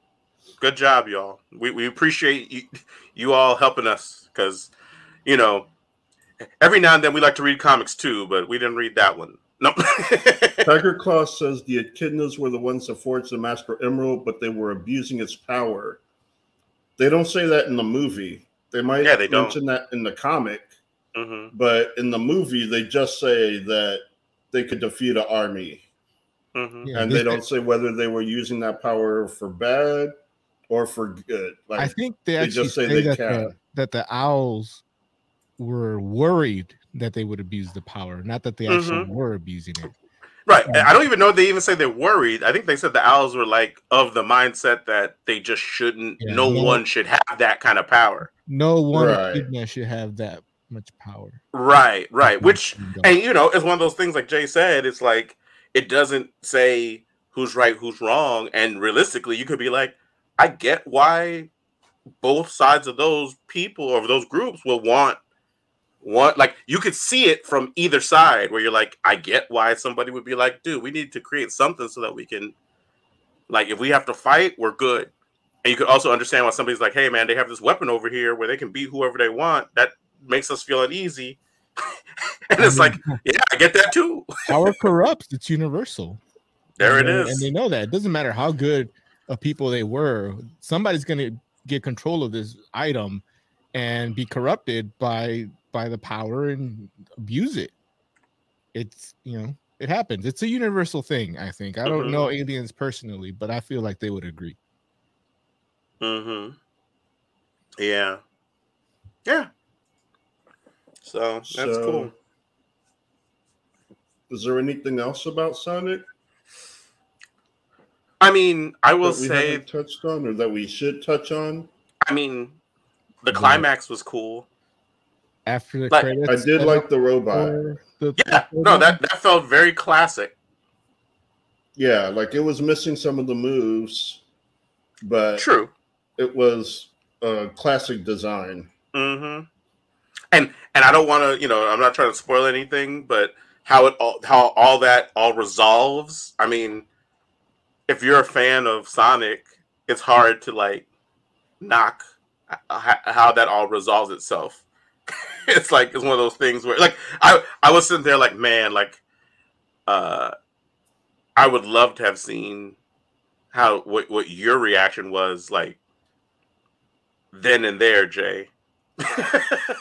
Good job, y'all. We we appreciate you you all helping us because you know every now and then we like to read comics too, but we didn't read that one. Nope. [laughs] Tiger Claw says the echidnas were the ones that forged the Master Emerald, but they were abusing its power. They don't say that in the movie. They might Yeah, they don't. mention that in the comic, hmm but in the movie they just say that they could defeat an army, hmm Yeah, and this- they don't say whether they were using that power for bad or for good. Like I think they they actually just say say, they that, can. the, that the owls were worried that they would abuse the power, not that they actually Mm-hmm. were abusing it. Right. And I don't even know if they even say they're worried. I think they said the owls were like of the mindset that they just shouldn't. Yeah, no, no- one should have that kind of power. No one Right. should have that much power. Right. Right. Which and you know it's one of those things like jay said it's like it doesn't say who's right who's wrong and realistically you could be like i get why both sides of those people or those groups will want want like you could see it from either side where you're like i get why somebody would be like dude we need to create something so that we can like if we have to fight we're good and you could also understand why somebody's like hey man they have this weapon over here where they can beat whoever they want that makes us feel uneasy [laughs] and it's like [laughs] yeah, I get that too. power [laughs] corrupts. It's universal. There it And they- And they know that. It doesn't matter how good of people they were. Somebody's going to get control of this item and be corrupted by by the power and abuse it. It's, you know, it happens. It's a universal thing, I think. I don't Mhm. know aliens personally, but I feel like they would agree. Mm-hmm. Yeah. Yeah. So that's So- cool. Is there anything else about Sonic I mean, I will that we say, haven't touched on or that we should touch on? I mean, the climax was cool. After the Like- credits, I did like the robot. the- Yeah, the no, that that felt very classic. Yeah, like it was missing some of the moves, but True. it was a classic design. Mm-hmm. And and I don't want to, you know, I'm not trying to spoil anything, but how it all how all that all resolves. I mean, if you're a fan of Sonic, it's hard to like knock h- h- how that all resolves itself. [laughs] it's like it's one of those things where like I I was sitting there like man like uh I would love to have seen how what what your reaction was like then and there, Jay.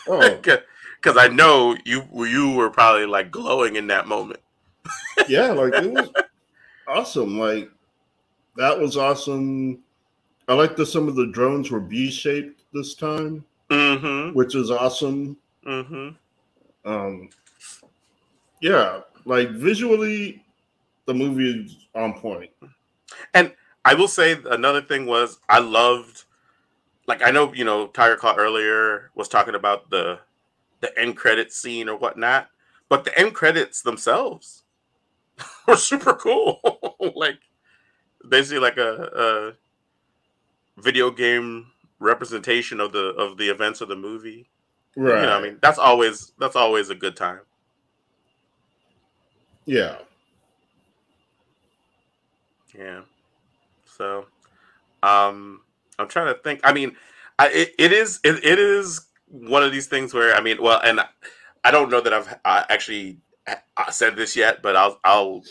Oh. [laughs] Because I know you you were probably like glowing in that moment. yeah, [laughs] like it was awesome. Like that was awesome. I like that some of the drones were B shaped this time, Mm-hmm. which is awesome. Mm-hmm. Um, yeah, like visually, the movie is on point. And I will say another thing was I loved, like I know you know Tiger Claw earlier was talking about the the end credit scene or whatnot, but the end credits themselves [laughs] were super cool. [laughs] like basically like a, a video game representation of the of the events of the movie. Right. You know, I mean, that's always that's always a good time. yeah. Yeah. So, um, I'm trying to think. I mean, I, it, it is it, it is one of these things where I mean, well, and I don't know that I've uh, actually uh, said this yet, but I'll I'll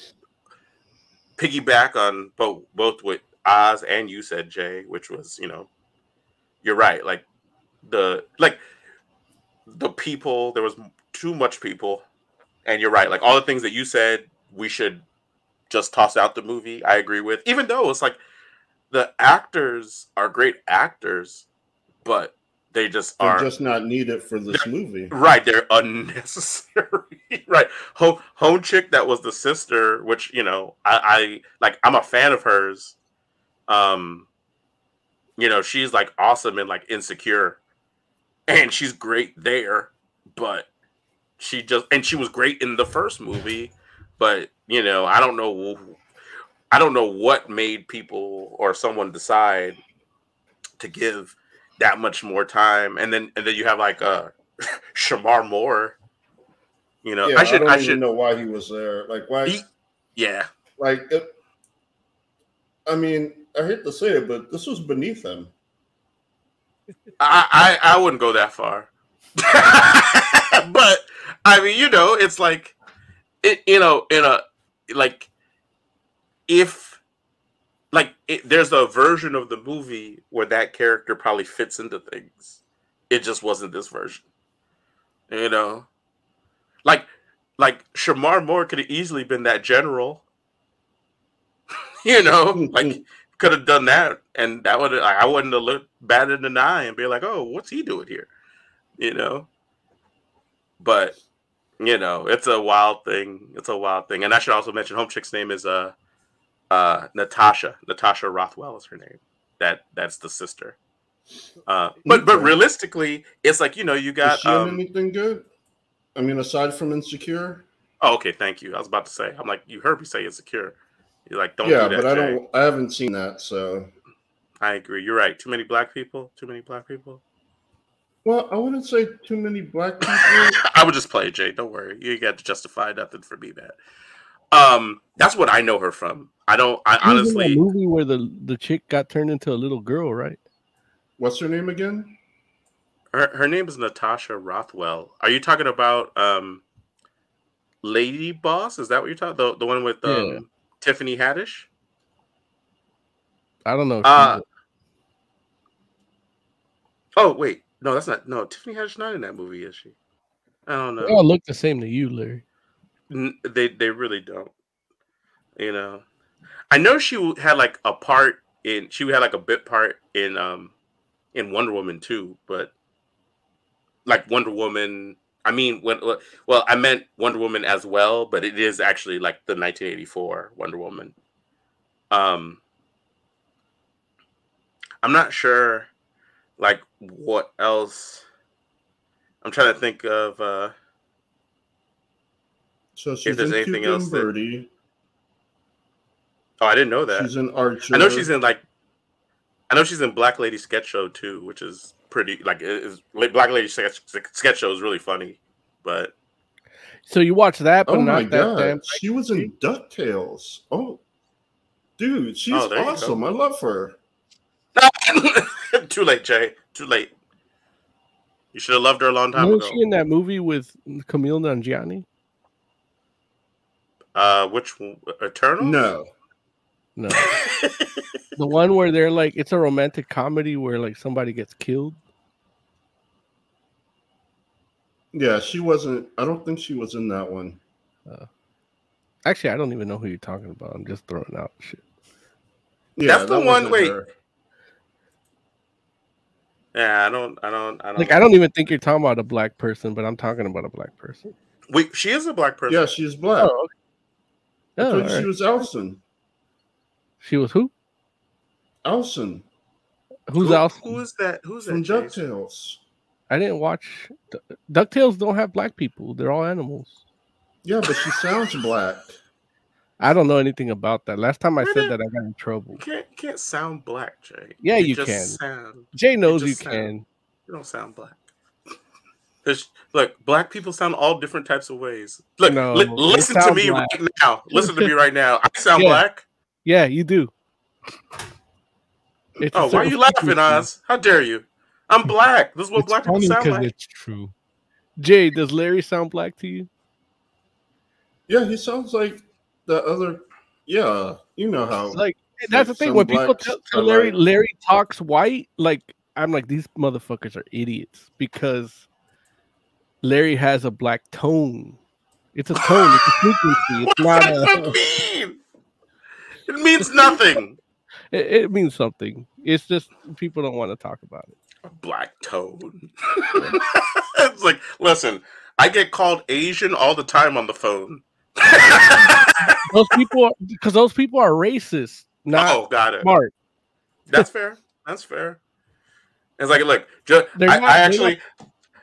piggyback on both both what Oz and you said, Jay, which was you know, you're right. Like the like the people, there was too much people, and you're right. Like all the things that you said, we should just toss out the movie. I agree with, even though it's like the actors are great actors, but they just They're are just not needed for this movie. right. They're unnecessary. [laughs] right. Home Home Chick that was the sister, which you know I, I like. I'm a fan of hers. Um, you know she's like awesome and like insecure, and she's great there, but she just and she was great in the first movie, but you know I don't know I don't know what made people or someone decide to give that much more time, and then and then you have like uh [laughs] Shemar Moore. You know, Yeah, I should I, even should know why he was there. Like why? He- yeah like it, I mean, I hate to say it, but this was beneath him. I, I I wouldn't go that far, [laughs] but I mean, you know, it's like it, you know, in a like if like it, there's a version of the movie where that character probably fits into things. It just wasn't this version, you know. Like like Shemar Moore could have easily been that general, [laughs] you know, like could have done that, and that would I wouldn't have looked bad in the eye and be like, oh, what's he doing here, you know. But you know, it's a wild thing. It's a wild thing, and I should also mention Home Chick's name is uh uh Natasha. Natasha Rothwell is her name. That that's the sister. Uh, but but realistically, it's like you know you got um. anything good? I mean, aside from Insecure. Oh, okay, thank you. I was about to say, I'm like you heard me say insecure. You're like, don't yeah, do that. but I Jay. don't. I haven't seen that, so. I agree. You're right. Too many black people. Too many black people. Well, I wouldn't say too many black [laughs] people. I would just play Jay. Don't worry. You got to justify nothing for me, man. Um, that's what I know her from. I don't. I She was in that honestly. movie where the the chick got turned into a little girl, right? What's her name again? Her her name is Natasha Rothwell. Are you talking about um, Lady Boss? Is that what you're talking? The the one with um, Yeah. Tiffany Haddish. I don't know. Uh, Oh wait, no, that's not. No, Tiffany Haddish not in that movie, is she? I don't know. they all look the same to you, Larry. N- they they really don't. You know, I know she had like a part in. She had like a bit part in um in Wonder Woman too, but like Wonder Woman. I mean, when well, I meant Wonder Woman as well, but it is actually like the 1984 Wonder Woman. Um, I'm not sure, like what else. I'm trying to think of. uh So she's there's in anything Cupid else that-. Oh, I didn't know that. She's in Archer. I know she's in like, I know she's in Black Lady Sketch Show too, which is pretty like it is Black Lady Sketch, Sketch Show is really funny, but So you watch that, but Oh my not that god, damn. she was in Ducktales. Oh, dude, she's Oh, there you go. awesome. I love her. [laughs] too late, Jay. Too late. You should have loved her a long time ago. Was ago. she in that movie with Kumail Nanjiani? Uh, which? Eternal? No, No, the one where they're like, it's a romantic comedy where like somebody gets killed. yeah, she wasn't. I don't think she was in that one. Uh, actually, I don't even know who you're talking about. I'm just throwing out shit. Yeah, That's the that one- wasn't wait. her. yeah, I don't. I don't. I don't. Like, I don't even think you're talking about a black person, but I'm talking about a black person. Wait, she is a black person. Yeah, she's black. Oh, okay. Oh, thought all she right. was Elson. She was who? Elson Who's Who- else? Who is that? Who's from that? Chase? Ducktales. I didn't watch. Ducktales don't have black people. They're all animals. Yeah, but she sounds black. [laughs] I don't know anything about that. Last time I Really? said that, I got in trouble. You can't you can't sound black, Jay. Yeah, you just can. Sound, Jay knows you just sound- can. you don't sound black. [laughs] There's, look, black people sound all different types of ways. Look, No, li- listen to me black. right now. Listen to me right now. I sound [laughs] Yeah. black. Yeah, you do. It's Oh, why are you laughing. Oz? How dare you? I'm black. This is what It's black people funny sound because like. it's true. Jay, does Larry sound black to you? Yeah, he sounds like the other. Yeah, you know how. Like that's the thing. When people tell, tell Larry like- Larry talks white, like I'm like these motherfuckers are idiots because Larry has a black tone. It's a tone. It's a frequency. It's [laughs] not What does that a. mean? It means nothing. It, it means something. It's just people don't want to talk about it. A black toad. [laughs] it's like, listen, I get called Asian all the time on the phone. [laughs] Those people, because those people are racist, not oh, got it. smart. That's fair. That's fair. It's like, look, just, I, not- I actually,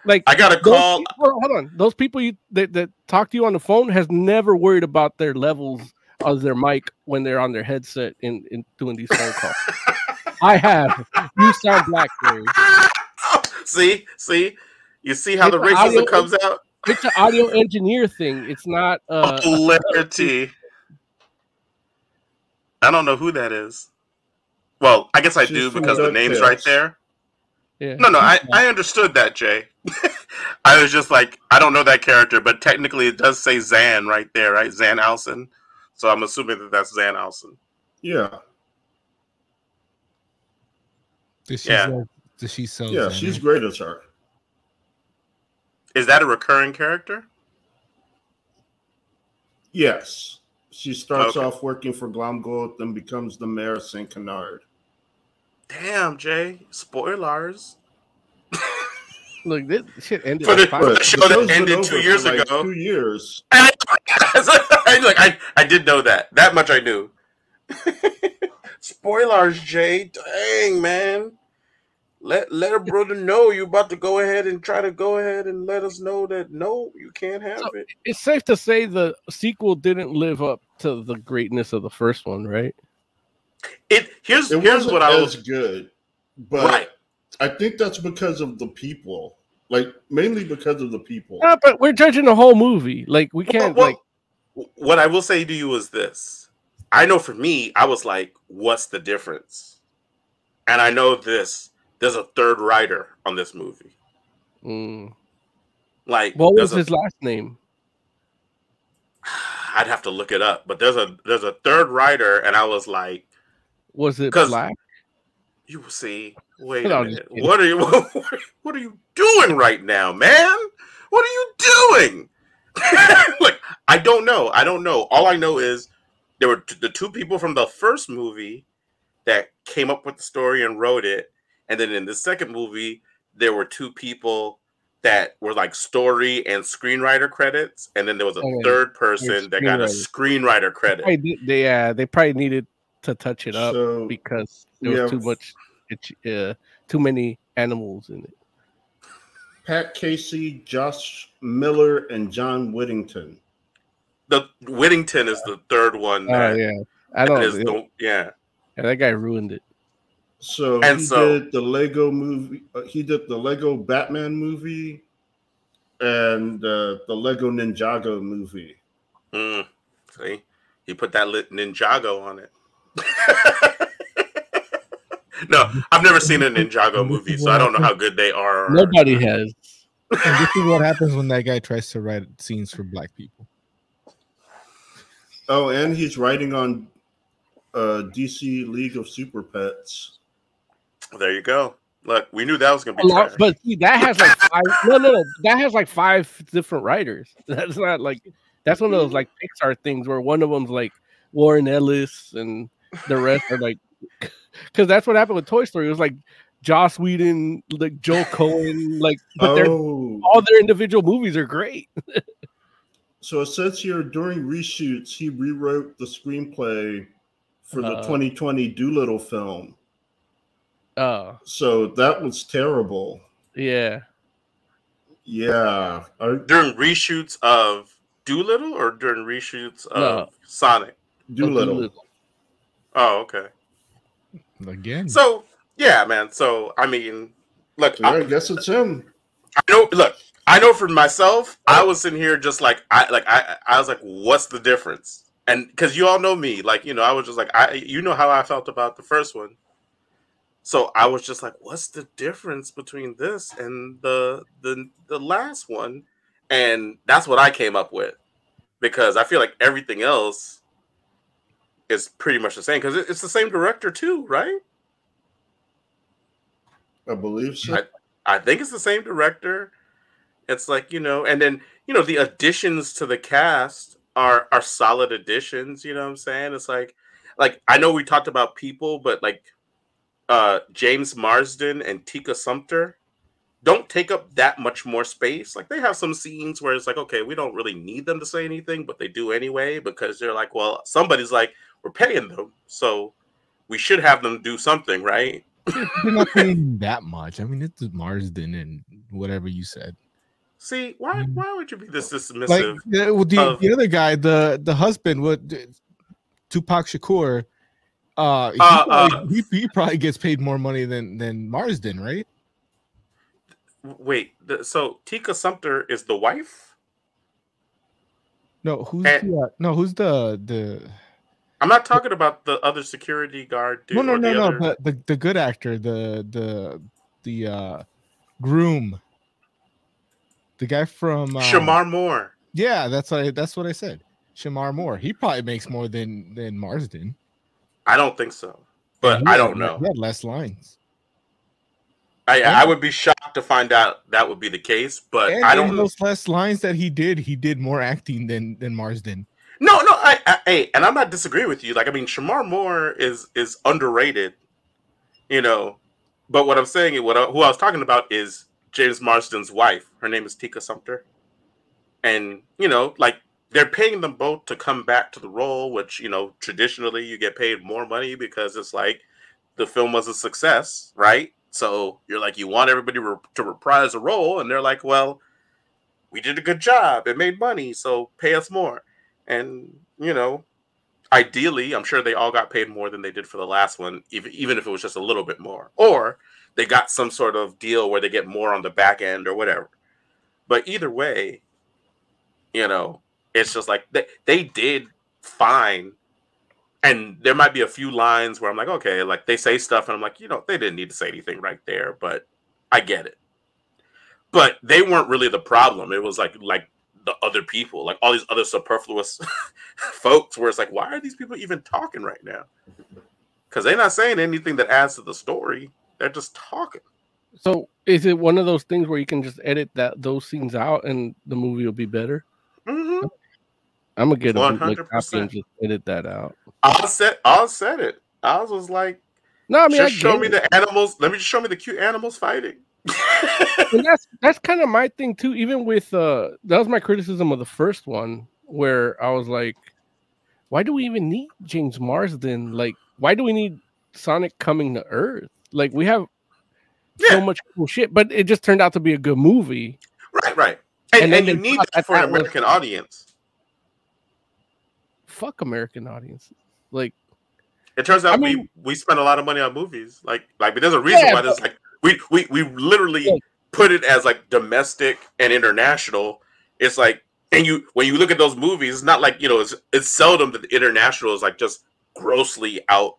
Like I got a call. people- hold on, those people you that, that talk to you on the phone has never worried about their levels of their mic when they're on their headset in, in doing these phone calls. I have. You sound black, Larry. see, see, you see how It's the an audio- racism comes out. It's an audio engineer thing. It's not. Uh, [laughs] Polarity. I don't know who that is. Well, I guess I She's do because the name's DuckTales. right there. yeah. No, no, I, I understood that, Jay. [laughs] I was just like, I don't know that character, but technically it does say Zan right there, right? Zan Owlson. So I'm assuming that that's Zan Owlson. yeah, Does she Yeah. sell, does she sell yeah, Xanax? she's great as her. Is that a recurring character? Yes, she starts Okay. off working for Glomgold, then becomes the mayor of Saint Canard. Damn, Jay. Spoilers. Look, this shit ended. For the- five. the show that show's ended two for years like ago. Two years. [laughs] I, like, I, I did know that. That much I knew. [laughs] Spoilers, Jay. Dang, man. Let let a brother know you about to go ahead and try to go ahead and let us know that no, you can't have So- it. It's safe to say the sequel didn't live up to the greatness of the first one, right? It here's It here's wasn't what I was good, but right. I think that's because of the people. Like mainly because of the people. Yeah, but we're judging the whole movie. Like we can't Well, like. what I will say to you is this. I know for me, I was like, what's the difference? And I know this. There's a third writer on this movie. mm. Like What was a- his last name? [sighs] I'd have to look it up, but there's a there's a third writer, and I was like, Was it Black? you will see. Wait No, a I'm just minute. What are you [laughs] what are you doing right now, man? What are you doing? [laughs] like I don't know. I don't know. All I know is there were t- the two people from the first movie that came up with the story and wrote it, and then in the second movie there were two people that were like story and screenwriter credits, and then there was a Okay. third person that got a screenwriter credit. Probably did- They uh, they probably needed to touch it up So because there we was too much, it, uh, too many animals in it. Pat Casey, Josh Miller, and John Whittington. The Whittington is the third one. Oh That, yeah, I that don't. is yeah, the, yeah. that guy ruined it. So And he so- did the Lego movie. Uh, he did the Lego Batman movie, and uh, the Lego Ninjago movie. Mm, see, he put that lit Ninjago on it. [laughs] [laughs] no, I've never seen a Ninjago movie, so I don't know how good they are. Nobody has. And this is what happens when that guy tries to write scenes for black people. Oh, and he's writing on uh, DC League of Super Pets. There you go. Look, we knew that was gonna A be lot, but see, that has like five. no, no, no. That has like five different writers. [laughs] That's not like that's one of those like Pixar things where one of them's like Warren Ellis and the rest are like [laughs] because that's what happened with Toy Story. It was like Joss Whedon, like Joe [laughs] Cohen, like but they're Oh, all their individual movies are great. [laughs] so it says here during reshoots, he rewrote the screenplay for the Uh. 2020 Dolittle film. Oh, So that was terrible. yeah. Yeah. I, during reshoots of Dolittle or during reshoots of No. Sonic. Dolittle. Dolittle. Oh, okay. Again. So yeah, man. So I mean, look, Yeah, I I, guess it's him. I know. Look, I know for myself, I was in here just like I like I I was like, what's the difference? And because you all know me, like you know, I was just like I you know how I felt about the first one. So I was just like, what's the difference between this and the the the last one? And that's what I came up with because I feel like everything else is pretty much the same because it's the same director too, right? I believe so. I- I think it's the same director. It's like you know, and then you know the additions to the cast are are solid additions. You know what I'm saying? It's like like I know we talked about people, but like uh James Marsden and Tika Sumter don't take up that much more space. Like they have some scenes where it's like, okay, we don't really need them to say anything, but they do anyway because they're like, well, somebody's like, we're paying them, so we should have them do something, right? [laughs] They're not paying [laughs] that much. I mean, it's Marsden and whatever you said. See, why Mm. why would you be this dismissive? Like the, well, the, of- the other guy, the the husband, what Tupac Shakur. Uh, he, Uh, probably, he, he probably gets paid more money than than Marsden, right? Wait, the, so Tika Sumter is the wife? No, who's And- the, uh, no, who's the the I'm not talking about the other security guard dude. no no no the no other- the, the the good actor, the the the uh groom, the guy from um, Shemar Moore. Yeah, that's what I, that's what I said. Shemar Moore. He probably makes more than than Marsden, I don't think so, but He I don't know. He had less lines. I Yeah. I would be shocked to find out that would be the case, but and I don't know. those less lines that he did, he did more acting than than Marsden. No, no, I, I, hey, and I'm not disagreeing with you. Like, I mean, Shemar Moore is is underrated, you know. But what I'm saying, what I, who I was talking about is James Marsden's wife. Her name is Tika Sumter, and you know, like they're paying them both to come back to the role, which you know, traditionally you get paid more money because it's like the film was a success, right? So you're like, you want everybody to reprise a role, and they're like, well, we did a good job, it made money, so pay us more and you know ideally i'm sure they all got paid more than they did for the last one even, even if it was just a little bit more. Or they got some sort of deal where they get more on the back end or whatever. But either way you know it's just like they, they did fine. And there might be a few lines where i'm like okay like they say stuff and i'm like you know they didn't need to say anything right there but i get it. But they weren't really the problem. It was like like the other people, like all these other superfluous [laughs] folks, where it's like, why are these people even talking right now? Because they're not saying anything that adds to the story. They're just talking. So is it one of those things where you can just edit that those scenes out and the movie will be better? hmm I'm gonna get a bootleg 100%. copy and just edit that out. I said, I said it. I was like, No, I mean, I just show get me it. the animals. Let me just show me the cute animals fighting. And that's that's kind of my thing too. Even with uh, that was my criticism of the first one, where I was like, why do we even need James Marsden? Like, why do we need Sonic coming to Earth? Like, we have so much cool shit, but it just turned out to be a good movie. right, right. And, And and, you need that for an that was- American audience. Fuck American audiences. Like, It turns out I mean- we we spend a lot of money on movies. Like like but there's a reason Yeah, why there's like we we we literally put it as like domestic and international. It's like and you when you look at those movies, it's not like you know it's it's seldom that the international is like just grossly out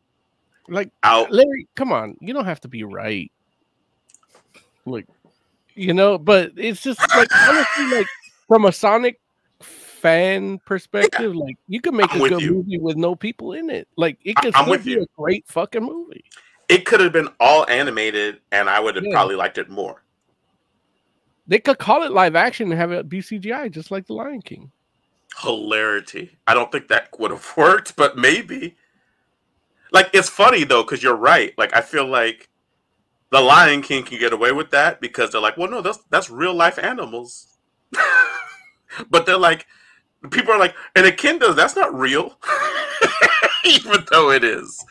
like out. Larry, come on, you don't have to be right. Like, you know, but it's just like honestly, like from a Sonic fan perspective, like you could make I'm a good you. movie with no people in it. Like it could I'm still be you. a great fucking movie. It could have been all animated, and I would have Yeah. probably liked it more. They could call it live action and have it be CGI, just like The Lion King. Hilarity. I don't think that would have [laughs] worked, but maybe. Like it's funny though, because you're right. Like I feel like the Lion King can get away with that because they're like, well, no, that's that's real life animals. [laughs] but they're like, people are like, and echidna, that's not real, [laughs] even though it is.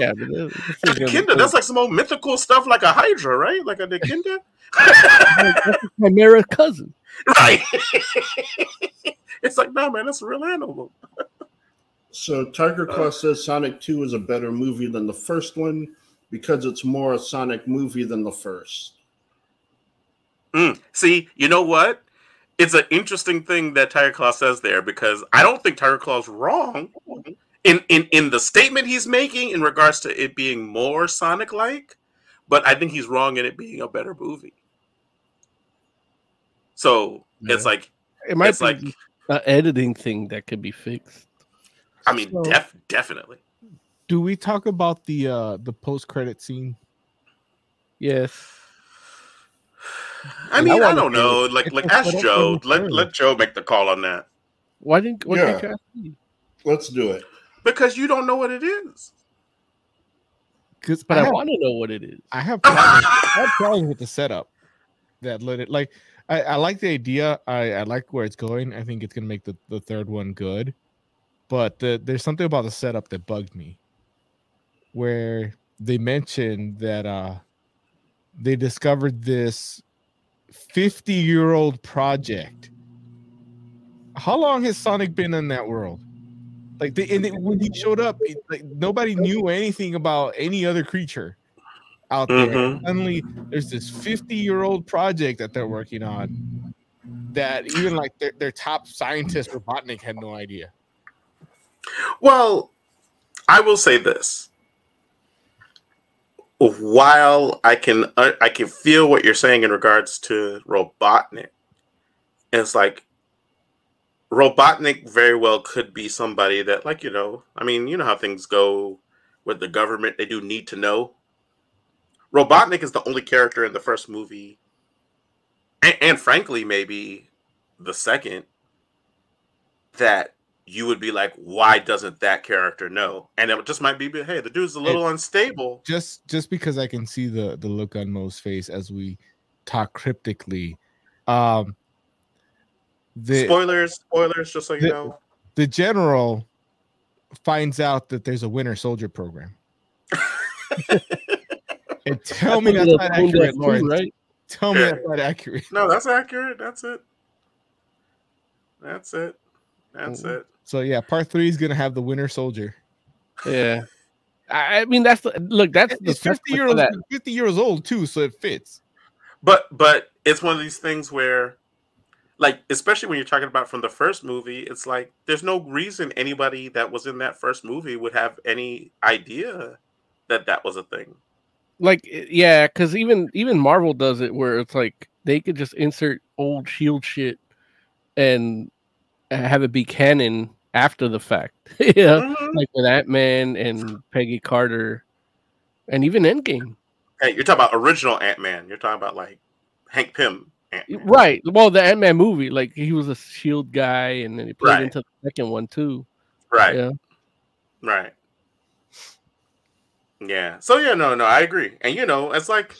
Yeah, but it- it's A still gonna be kinda, that's like some old mythical stuff, like a Hydra, right? Like a kinda, [laughs] That's Chimera's cousin. [laughs] right? [laughs] it's like, no, man, that's a real animal. So Tiger Claw says Sonic 2 is a better movie than the first one because it's more a Sonic movie than the first. Mm. See, you know what? It's an interesting thing that Tiger Claw says there because I don't think Tiger Claw's wrong in, in in the statement he's making in regards to it being more Sonic like, but I think he's wrong in it being a better movie. So it's like It might it's be like an editing thing that could be fixed. I mean So- def, definitely. Do we talk about the uh the post credit scene? Yes. I mean, I, wanna don't know. it. Like like ask Joe. Let story. let Joe make the call on that. Why didn't what Yeah. didn't you ask me? Let's do it. Because you don't know what it is. Because But I I, want to know what it is. I have problems, I have problems with the setup that let it like I, I like the idea. I, I like where it's going. I think it's gonna make the, the third one good. But the, there's something about the setup that bugged me. Where they mentioned that uh they discovered this 50 year old project. How long has Sonic been in that world? Like they, and it, when he showed up, it, like nobody knew anything about any other creature out there. Mhm. Suddenly, there's this 50 year old project that they're working on that even like their, their top scientist Robotnik had no idea. Well, I will say this. While I can uh, I can feel what you're saying in regards to Robotnik, it's like Robotnik very well could be somebody that, like you know, I mean, you know how things go with the government; they do need to know. Robotnik is the only character in the first movie, and, and frankly, maybe the second that you would be like, why doesn't that character know? And it just might be, hey, the dude's a little unstable. Just just because I can see the the look on Mo's face as we talk cryptically. Um the spoilers, spoilers, just so you the- know. the general finds out that there's a winter soldier program. [laughs] and tell me that's not accurate, Lawrence. right? Tell me that's not accurate. No, that's accurate. That's it. That's it. That's it. So yeah, part three is gonna have the winter soldier. Yeah. I, I mean, that's the look. That's the 50 testament years that. 50 years old too, so it fits. But but it's one of these things where like especially when you're talking about from the first movie, it's like there's no reason anybody that was in that first movie would have any idea that that was a thing. Like, yeah, because even even Marvel does it where it's like they could just insert old Shield shit and have it be canon after the fact. [laughs] yeah, Mhm. like with Ant Man and Peggy Carter, and even Endgame. Hey, you're talking about original Ant Man. You're talking about like Hank Pym Ant Man. Right. Well, the Ant Man movie, like he was a Shield guy, and then he played Right. into the second one too. Right. Yeah. Right. Yeah. So yeah, no, no, I agree. And you know, it's like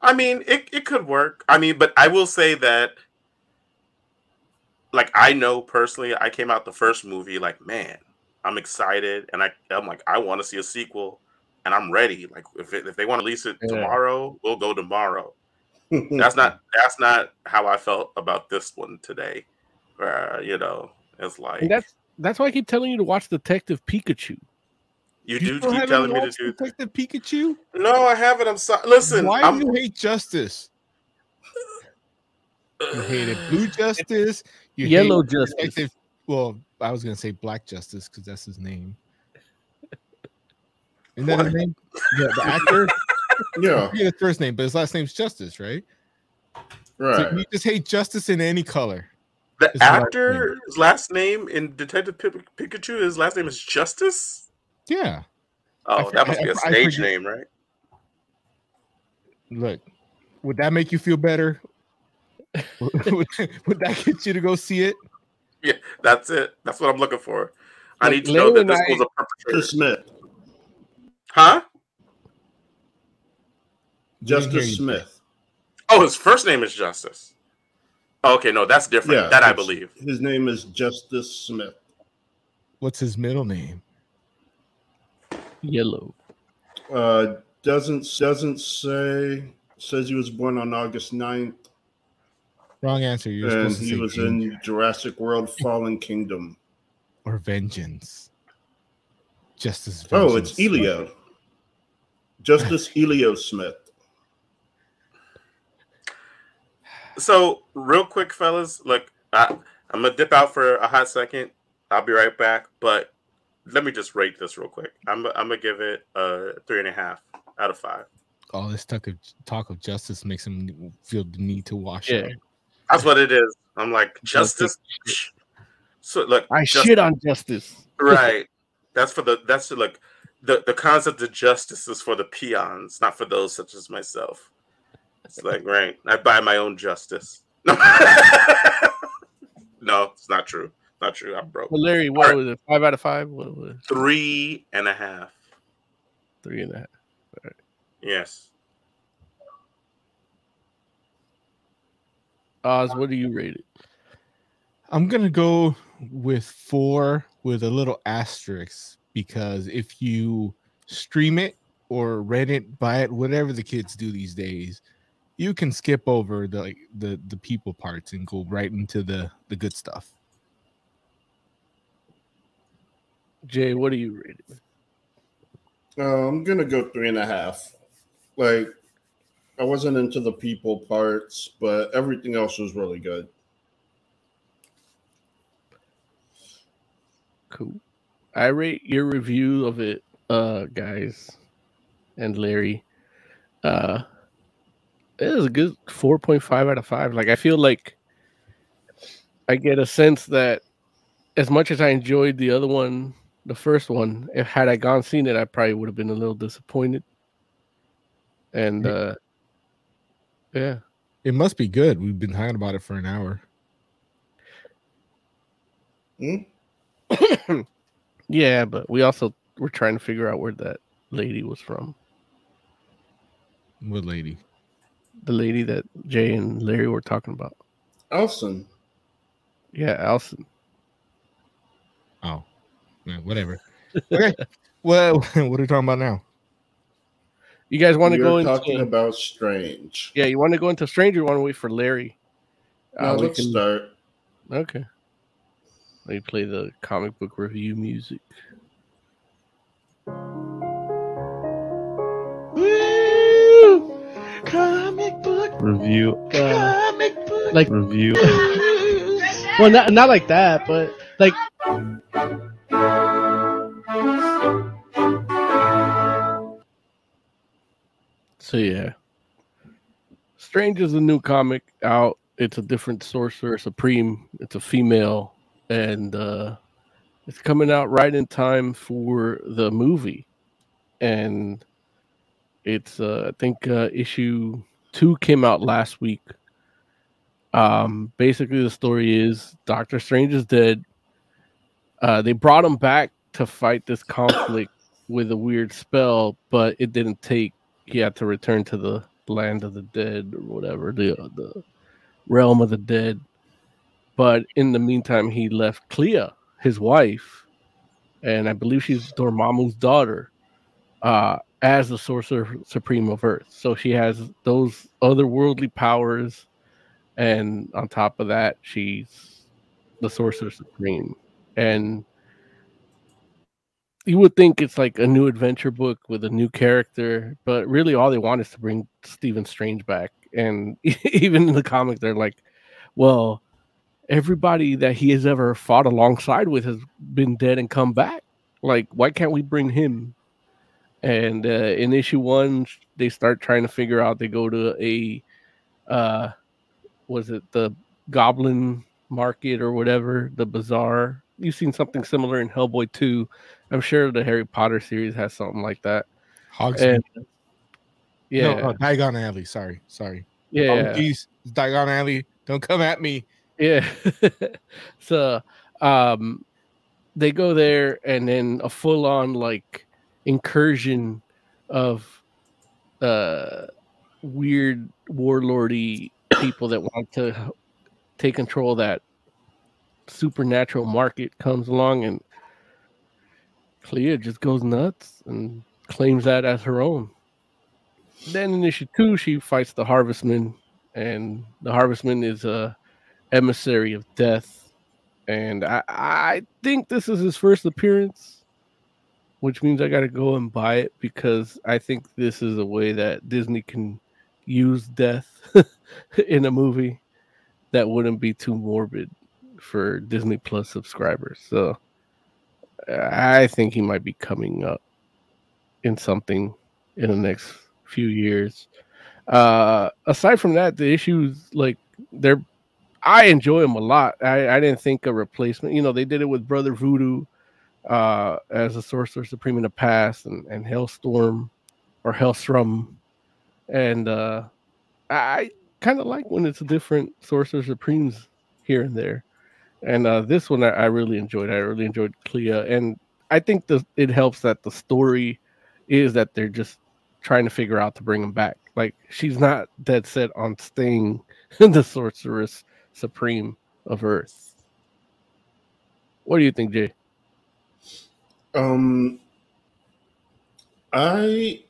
I mean, it, it could work. I mean, but I will say that like I know personally, I came out the first movie like, man, I'm excited and I I'm like I want to see a sequel and I'm ready. Like if it, if they want to release it Yeah. tomorrow, we'll go tomorrow. That's not [laughs] that's not how I felt about this one today. Where you know, it's like And that's that's why I keep telling you to watch Detective Pikachu. you do keep telling me to watched do Detective Pikachu. No, I haven't. I'm sorry. Listen, Why I'm, do you hate justice? You hated blue [sighs] justice. You Yellow hate Justice. Detective. Well, I was gonna say black justice because that's his name. Isn't that his What? name? Yeah, the actor. [laughs] yeah, Yeah, his first name, but his last name's Justice, right? So right. you just hate justice in any color. the His last name. last name in Detective Pikachu. His last name is Justice. Yeah. Oh, I that for- must be a stage name, right? Look, would that make you feel better? [laughs] would, would that get you to go see it? Yeah, that's it. That's what I'm looking for. I Like, need to know Leo that this was a Chris perpetrator. Smith, Huh? Didn't hear Justice. Smith. Oh, his first name is Justice. Okay, no, that's different. Yeah, that I believe. His name is Justice Smith. What's his middle name? Yellow. Uh, doesn't doesn't say. Says he was born on August 9th Wrong answer. You're and supposed to he say was Danger in Jurassic World: Fallen Kingdom. or Vengeance. Justice. Oh, it's Vengeance. Elio. Justice Elio Smith. So, real quick, fellas, look, I, I'm gonna dip out for a hot second. I'll be right back, but let me just rate this real quick. I'm, I'm gonna give it a three and a half out of five. All this talk of talk of justice makes him feel the need to wash Yeah. up. That's what it is. I'm like justice. So look, I just- shit on justice. [laughs] right. That's for the. That's the, like the the concept of justice is for the peons, not for those such as myself. It's like right. I buy my own justice. [laughs] no, it's not true. Not true. I'm broke. Well, Larry, what Alright. was it? Five out of five? What was it? Three and a half. Three and a half. Yes. Oz, what do you rate it? I'm gonna go with four with a little asterisk because if you stream it or rent it, buy it, whatever the kids do these days, you can skip over the like the the people parts and go right into the the good stuff. Jay, what do you rate it? Uh, I'm gonna go three and a half. Like, I wasn't into the people parts, but everything else was really good. Cool. I rate your review of it, uh, guys, and Larry. Uh, it is a good four point five out of five. Like I feel like I get a sense that as much as I enjoyed the other one, the first one, if had I gone seen it, I probably would have been a little disappointed. And uh, yeah, It must be good. We've been talking about it for an hour. Hmm? [coughs] yeah, but we also were trying to figure out where that lady was from. What lady? The lady that Jay and Larry were talking about. Owlson. Yeah, Alison. Oh, yeah, whatever. [laughs] Okay. well, [laughs] what are we talking about now? You guys want to go were into? talking about Strange. yeah, you want to go into Stranger? You want to wait for Larry? Now Uh, let's can- start. Okay. Let me play the comic book review music. Comic book, Review. Uh, comic book. like, Review. [laughs] well, not not like that, but like. So yeah, Strange is a new comic out. It's a different sorcerer supreme. It's a female, and uh, it's coming out right in time for the movie. And it's uh, I think uh, issue two came out last week. Um, basically, the story is Doctor Strange is dead. Uh, they brought him back to fight this conflict with a weird spell, but it didn't take. He had to return to the land of the dead or whatever the the realm of the dead. But in the meantime, he left Clea, his wife, and I believe she's Dormammu's daughter, uh, as the Sorcerer Supreme of Earth. So she has those otherworldly powers, and on top of that, she's the Sorcerer Supreme. And you would think it's like a new adventure book with a new character, but really all they want is to bring Stephen Strange back. And [laughs] even in the comic, they're like, well, everybody that he has ever fought alongside with has been dead and come back. Like, why can't we bring him? And uh, in issue one, they start trying to figure out. They go to a, uh, was it the Goblin Market or whatever, the bazaar? You've seen something similar in Hellboy 2. I'm sure the Harry Potter series has something like that. Hogsmeade. And yeah, No, oh, Diagon Alley. Sorry, sorry. yeah, Oh, geez, Diagon Alley. Don't come at me. Yeah. [laughs] so um they go there and then a full on like incursion of uh weird warlordy people that want to take control of that supernatural market comes along and Clea just goes nuts and claims that as her own. Then in issue two, she fights the Harvestman, and the Harvestman is a emissary of death. And I, I think this is his first appearance which means I got to go and buy it because I think this is a way that Disney can use death [laughs] in a movie that wouldn't be too morbid for Disney Plus subscribers. So I think he might be coming up in something in the next few years. Uh, aside from that, the issues like they're I enjoy them a lot. I, I didn't think a replacement. You know, they did it with Brother Voodoo uh, as a Sorcerer Supreme in the past, and, and Hellstorm or Hellstrom, and uh, I kind of like when it's a different Sorcerer Supremes here and there. And uh, this one I, I really enjoyed. I really enjoyed Clea, and I think the, it helps that the story is that they're just trying to figure out to bring him back. Like she's not dead set on staying [laughs] the sorceress supreme of Earth. What do you think, Jay? Um, I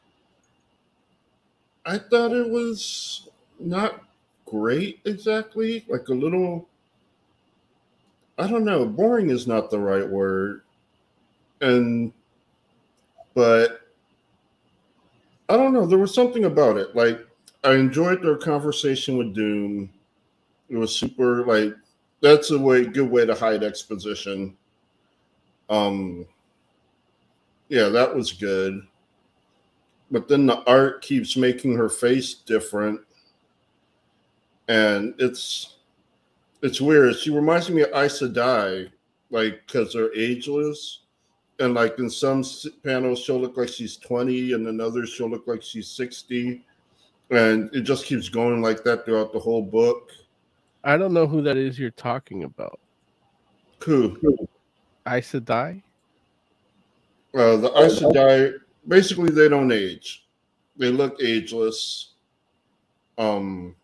I thought it was not great exactly, like a little. I don't know. Boring is not the right word, and but I don't know. There was something about it. Like I enjoyed their conversation with Doom. It was super like that's a way good way to hide exposition. Um yeah, that was good. But then the art keeps making her face different. And it's it's weird. She reminds me of Aes Sedai, like because they're ageless. And like in some panels, she'll look like she's 20, and in others, she'll look like she's 60. And it just keeps going like that throughout the whole book. I don't know who that is you're talking about. Who? Aes Sedai? Uh, the Aes Sedai, basically, they don't age. They look ageless. Um,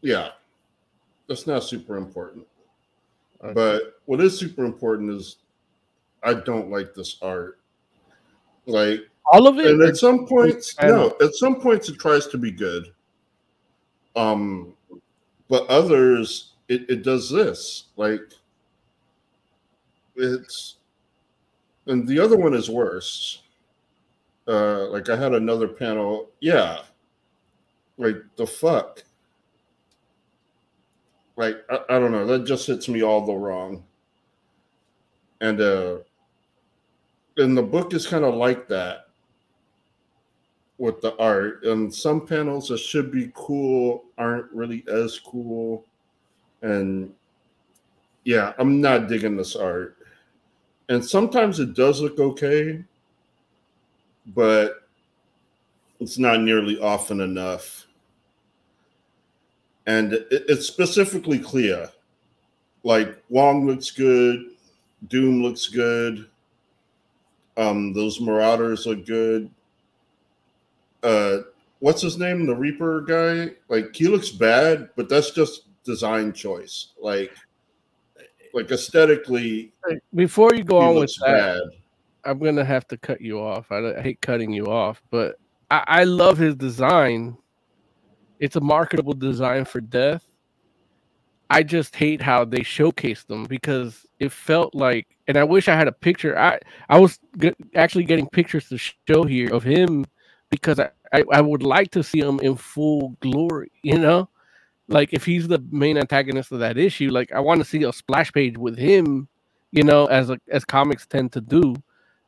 yeah, that's not super important. Okay. But what is super important is I don't like this art. Like, All of it? and at some points, no, at some points it tries to be good. Um, but others, it, it does this. Like, it's, and the other one is worse. Uh, like I had another panel, yeah. Like the fuck. Like I, I don't know, that just hits me all the wrong. And uh and the book is kind of like that with the art. And some panels that should be cool aren't really as cool. And yeah, I'm not digging this art. And sometimes it does look okay, but it's not nearly often enough. And it, it's specifically clear. Like Wong looks good, Doom looks good. Um, those Marauders look good. Uh, what's his name? The Reaper guy. Like he looks bad, but that's just design choice. Like, like aesthetically, Before you go on with that, bad. I'm gonna have to cut you off. I, I hate cutting you off, but I, I love his design. It's a marketable design for death. I just hate how they showcased them because it felt like, and I wish I had a picture. I I was actually getting pictures to show here of him because I, I I would like to see him in full glory. You know, like if he's the main antagonist of that issue, like I want to see a splash page with him. You know, as a, as comics tend to do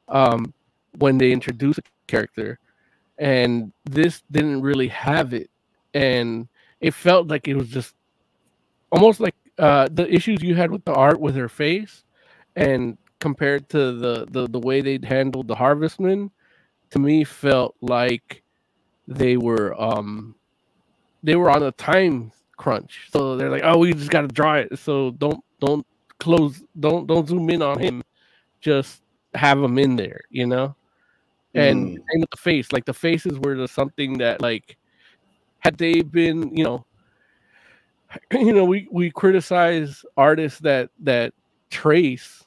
um, when they introduce a character, and this didn't really have it, and it felt like it was just almost like uh, the issues you had with the art with her face, and compared to the the, the way they'd handled the Harvestmen, to me felt like they were um they were on a time crunch. So they're like, oh, we just got to draw it. So don't don't close, don't don't zoom in on him. Just have him in there, you know. And Mm. same with the face. Like the faces were the something that like had they been, you know, [clears throat] you know, we we criticize artists that that trace.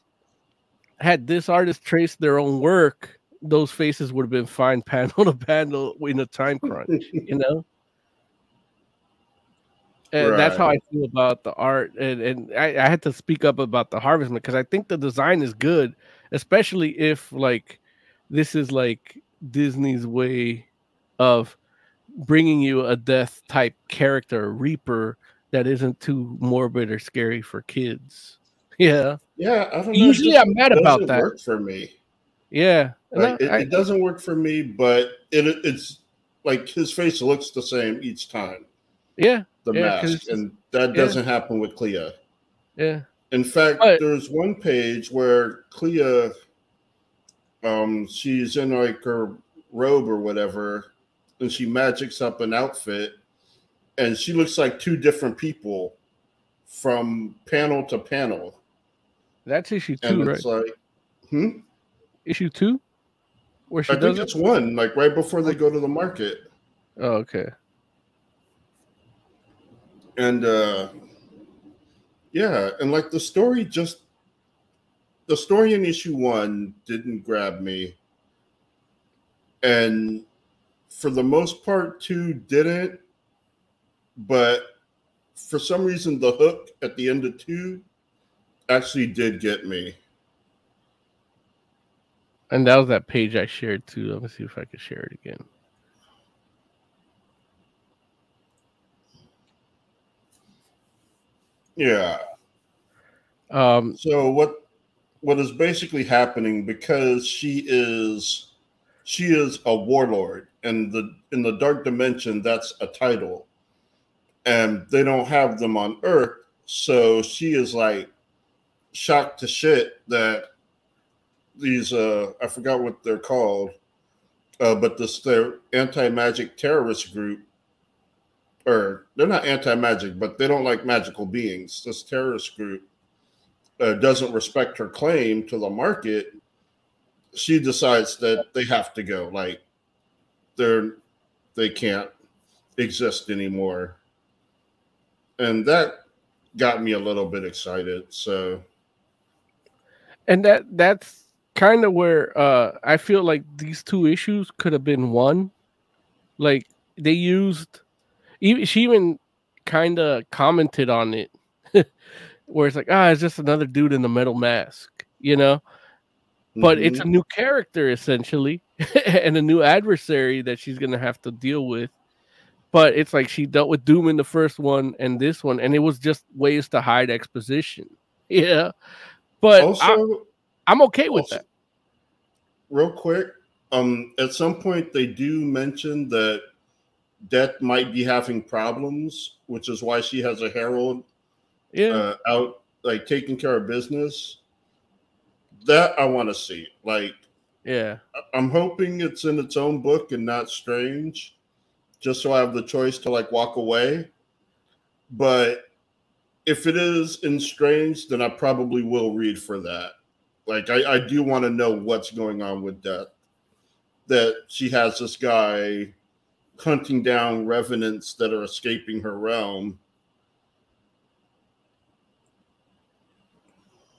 Had this artist traced their own work, those faces would have been fine [laughs] panel to panel in a time crunch, you know. And that's how I feel about the art. And and I, I had to speak up about the harvestman because I think the design is good, especially if like this is like Disney's way of bringing you a death type character, Reaper, that isn't too morbid or scary for kids. [laughs] Yeah, Yeah, I don't know. Usually I'm mad about that. Work for me. yeah. Like, No, it, I- it doesn't work for me, but it it's like his face looks the same each time. yeah, The Yeah, mask, and that yeah. doesn't happen with Clea. yeah. In fact, But- there's one page where Clea, um, she's in like her robe or whatever, and she magics up an outfit, and she looks like two different people from panel to panel, That's issue and two, right? like, hmm. issue two, where she I think it. it's one, like right before they go to the market. Oh, okay. And uh yeah and like the story just the story in issue one didn't grab me and for the most part two didn't but for some reason the hook at the end of two actually did get me And that was that page I shared too. Let me see if I can share it again. Yeah. Um, So what what is basically happening because she is she is a warlord and the in the dark dimension that's a title. And they don't have them on earth so she is like shocked to shit that these uh i forgot what they're called uh but this their anti-magic terrorist group or they're not anti-magic but they don't like magical beings this terrorist group uh, doesn't respect her claim to the market, she decides that they have to go. Like they're they can't exist anymore, and that got me a little bit excited. So and that that's kind of where uh I feel like these two issues could have been one. Like they used, she even kind of commented on it, [laughs] where it's like, ah, it's just another dude in the metal mask, you know. But it's a new character essentially, [laughs] and a new adversary that she's gonna have to deal with. But it's like she dealt with Doom in the first one and this one, and it was just ways to hide exposition. [laughs] Yeah, but also I, I'm okay with also- that. real quick, um, at some point they do mention that Death might be having problems, which is why she has a herald Yeah, uh, out like taking care of business. That I want to see. Like yeah, I'm hoping it's in its own book and not strange, just so I have the choice to like walk away. But if it is in strange, then I probably will read for that. Like I, I do want to know what's going on with Death. That she has this guy hunting down revenants that are escaping her realm.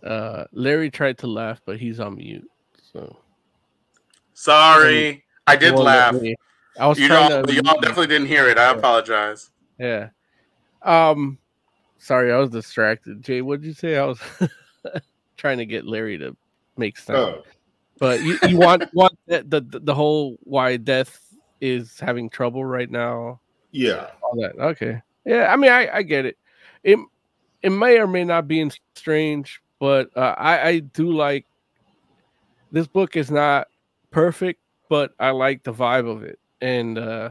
Uh, Larry tried to laugh, but he's on mute. So Sorry, I did laugh. I was You trying know, to. y'all definitely didn't hear it. I apologize. Yeah. Um. Sorry, I was distracted. Jay, what did you say? I was [laughs] trying to get Larry to make sense. Oh, But you, you want want the, the the whole why death is having trouble right now. yeah. All that. Okay. Yeah. I mean, I I get it. It it may or may not be in strange, but uh, I I do like this book is not perfect, but I like the vibe of it and. uh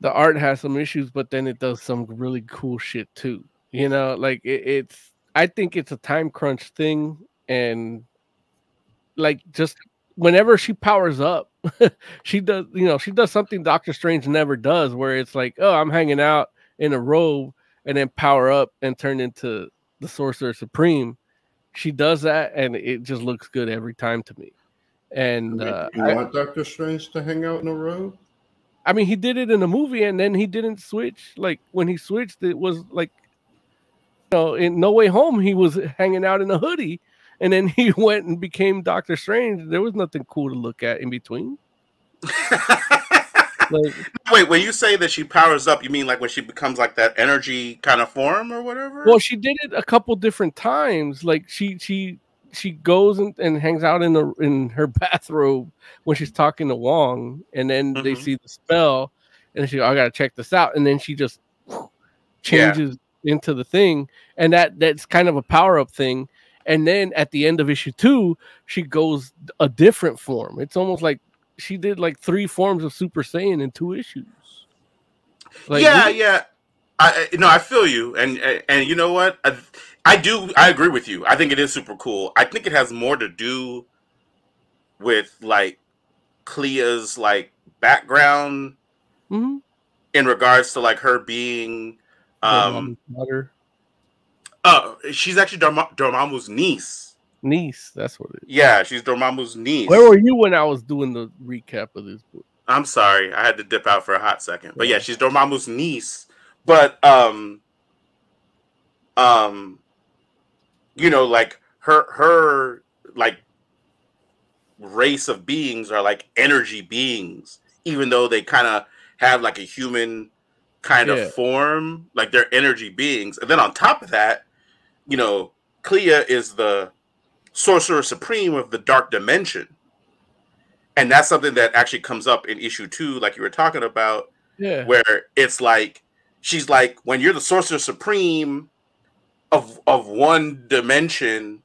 the art has some issues, but then it does some really cool shit too. You know, like it, it's I think it's a time crunch thing, and like just whenever she powers up, [laughs] she does you know she does something Doctor Strange never does, where it's like, oh, I'm hanging out in a robe and then power up and turn into the Sorcerer Supreme. She does that, and it just looks good every time to me. And uh, you I- want Doctor Strange to hang out in a robe? I mean, he did it in the movie, and then he didn't switch. Like when he switched, it was like, you know, in No Way Home, he was hanging out in a hoodie, and then [laughs] he went and became Doctor Strange. There was nothing cool to look at in between. [laughs] like Wait, when you say that she powers up, you mean like when she becomes like that energy kind of form or whatever? well she did it a couple different times like she she she goes and, and hangs out in the in her [laughs] bathrobe when she's talking to wong and then they Mhm. see the spell and she i gotta check this out and then she just changes into the thing and that that's kind of a power up thing and then at the end of issue two she goes a different form it's almost like she did like three forms of super saiyan in two issues like yeah, we- yeah. I no, I feel you, and and, and you know what? I, I do. I agree with you. I think it is super cool. I think it has more to do with like Clea's like background Mhm. in regards to like her being. Um, daughter uh, she's actually Dorma- Dormammu's niece. niece that's what it is Yeah, she's Dormammu's niece. Where were you when I was doing the recap of this book? I'm sorry, I had to dip out for a hot second. But yeah, she's Dormammu's niece. But um um you know, like her her like race of beings are like energy beings, even though they kind of have like a human kind Yeah. of form, like they're energy beings. And then on top of that, you know, Clea is the sorcerer supreme of the dark dimension and that's something that actually comes up in issue two like you were talking about Yeah. where it's like she's like when you're the sorcerer supreme of of one dimension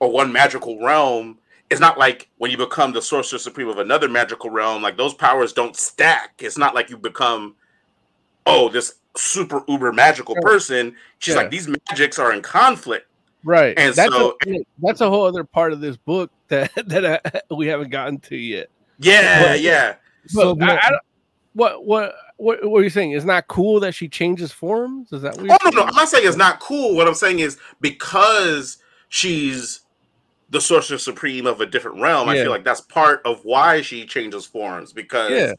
or one magical realm it's not like when you become the sorcerer supreme of another magical realm like those powers don't stack it's not like you become oh this super uber magical Right. person she's Yeah. like these magics are in conflict Right. And that's so- a, that's a whole other part of this book [laughs] that that I, we haven't gotten to yet. yeah But- yeah So, I, I what what what what are you saying? It's not cool that she changes forms? Is that what you're Oh no, no. I'm not saying it's not cool. What I'm saying is because she's the sorcerer supreme of a different realm, I feel like that's part of why she changes forms because Yeah.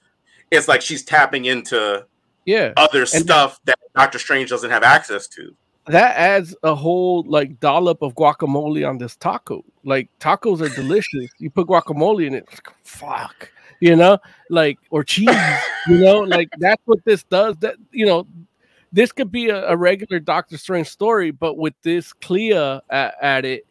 it's like she's tapping into Yeah. other stuff that Doctor Strange doesn't have access to. That adds a whole like dollop of guacamole on this taco. Like tacos are delicious. You put guacamole in it, like, fuck. You know, like or cheese, [laughs] you know, like that's what this does. That you know, this could be a, a regular Doctor Strange story, but with this Clea at, at it,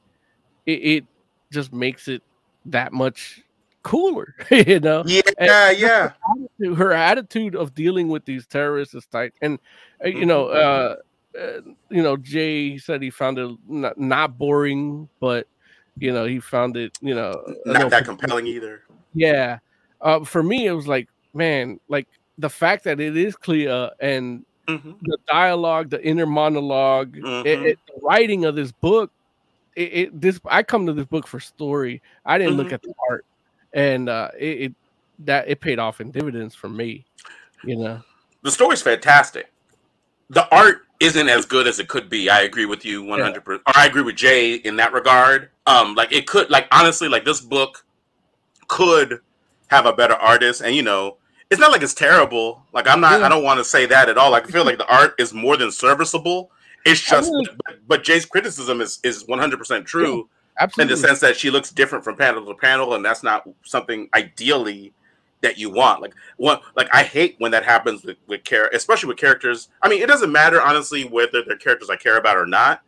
it, it just makes it that much cooler, [laughs] you know. Yeah, yeah. attitude- her attitude of dealing with these terrorists is tight and uh, you know uh, uh you know jay said he found it not, not boring but you know he found it you know Not that compelling either. yeah uh for me it was like man like the fact that it is clear and Mhm. the dialogue the inner monolog it, Mhm. it- the writing of this book it, it this i come to this book for story i didn't look Mhm. at the art and uh it, it that it paid off in dividends for me you know The story's fantastic. The art isn't as good as it could be. I agree with you 100%. Or I agree with Jay in that regard. Um like it could like honestly like this book could have a better artist and you know it's not like it's terrible. Like I'm not Yeah. I don't want to say that at all. Like I feel like the art is more than serviceable. It's just really- but, but Jay's criticism is is 100% true in absolutely the sense that she looks different from panel to panel and that's not something ideally that you want. Like one like i hate when that happens with with care especially with characters. I mean it doesn't matter honestly whether they're characters i care about or not.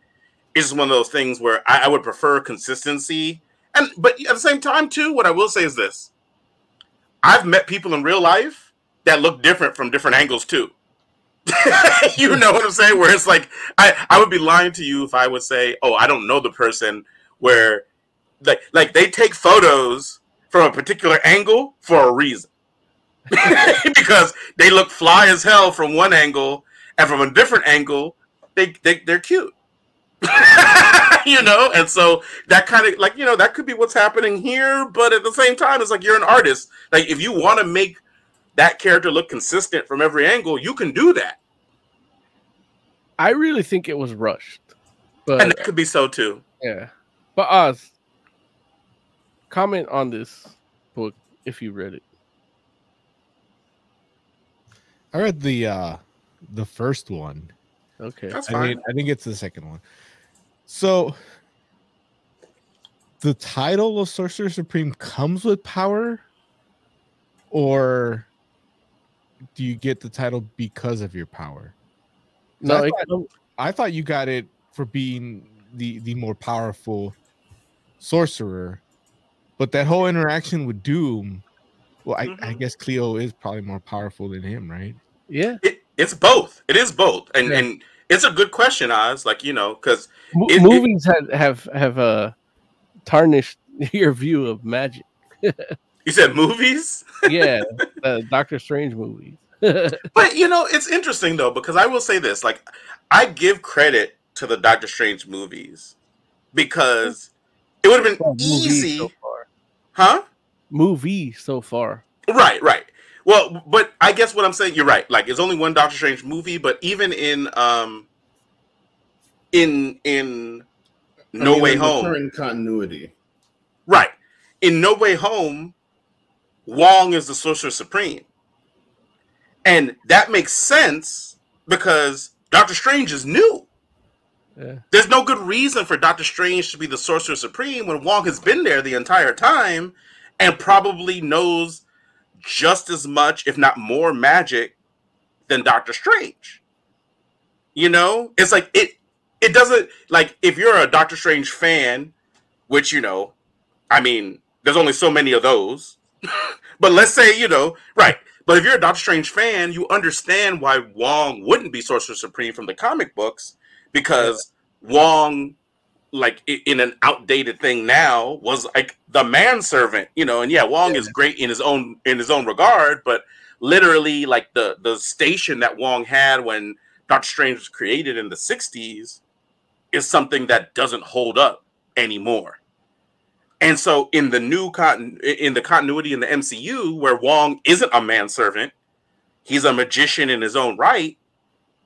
It's just one of those things where I, I would prefer consistency. And but at the same time too what i will say is this. I've met people in real life that look different from different angles too. [laughs] You know what i'm saying? Where it's like i i would be lying to you if i would say oh i don't know the person where like like they take photos from a particular angle for a reason. [laughs] Because they look fly as hell from one angle and from a different angle they, they they're cute. [laughs] You know? And so that kind of like you know that could be what's happening here but at the same time it's like you're an artist. Like if you want to make that character look consistent from every angle you can do that. I really think it was rushed but and that could be so too. Yeah but Oz, comment on this book if you read it I read the uh the first one. okay that's I fine mean, I think it's the second one. So the title of Sorcerer Supreme comes with power, or do you get the title because of your power? No, I thought- I thought you got it for being the the more powerful sorcerer, but that whole interaction with Doom. Well, I, I Mhm. guess Clea is probably more powerful than him, right? yeah. It, it's both. It is both, and Yeah. and it's a good question, Oz. Like you know, because Mo- It- it- movies have have have uh, tarnished [laughs] your view of magic. you said movies. [laughs] Yeah, the Doctor Strange movies. [laughs] But you know, it's interesting though because I will say this: like, I give credit to the Doctor Strange movies because it would have been Well, easy, so far. huh? Movie so far. Right, right. Well, but I guess what I'm saying, you're right. Like, it's only one Doctor Strange movie, but even in um, in in I No mean, Way in Home, current continuity. right? In No Way Home, Wong is the Sorcerer Supreme, and that makes sense because Doctor Strange is new. Yeah. There's no good reason for Doctor Strange to be the Sorcerer Supreme when Wong has been there the entire time and probably knows just as much, if not more, magic than Doctor Strange. You know, it's like it. It doesn't like if you're a Doctor Strange fan, which you know, I mean, there's only so many of those. [laughs] but let's say you know, right. But if you're a Doctor Strange fan, you understand why Wong wouldn't be Sorcerer Supreme from the comic books because Wong, like in an outdated thing now, was like the manservant, you know. And yeah, Wong is great in his own in his own regard, but literally, like the the station that Wong had when Doctor Strange was created in the '60s is something that doesn't hold up anymore. And so, in the new cotton in the continuity in the MCU, where Wong isn't a manservant, he's a magician in his own right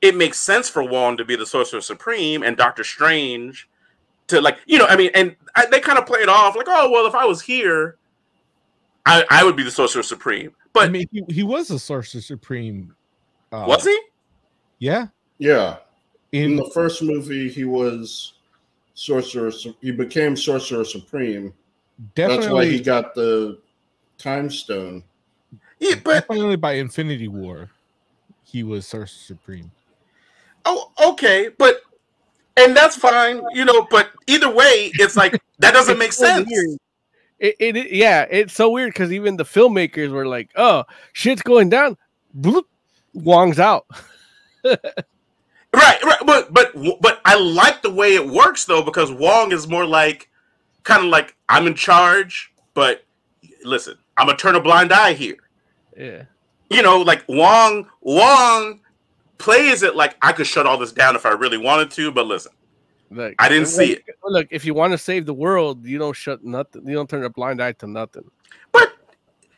it makes sense for Wong to be the Sorcerer Supreme and Doctor Strange to like, you know, I mean, and I, they kind of play it off like, oh, well, if I was here, I, I would be the Sorcerer Supreme. But I mean, he, he was a sorcerer supreme. Uh, was he? Yeah. Yeah. In In the first movie, he was sorcerer. He became sorcerer supreme. That's why he got the time stone. Yeah, but definitely by Infinity War, he was sorcerer supreme. Oh, okay, but and that's fine, you know. But either way, it's like that doesn't make so sense. It, it, it- yeah, it's so weird because even the filmmakers were like, "Oh, shit's going down." Bloop, Wong's out. Right, right, but but but I like the way it works though because Wong is more like kind of like I'm in charge, but listen, I'm gonna turn a blind eye here. Yeah, You know, like Wong Wong plays it like I could shut all this down if I really wanted to, but listen, Look, I didn't see it. Look, if you want to save the world, you don't shut nothing. You don't turn a blind eye to nothing. But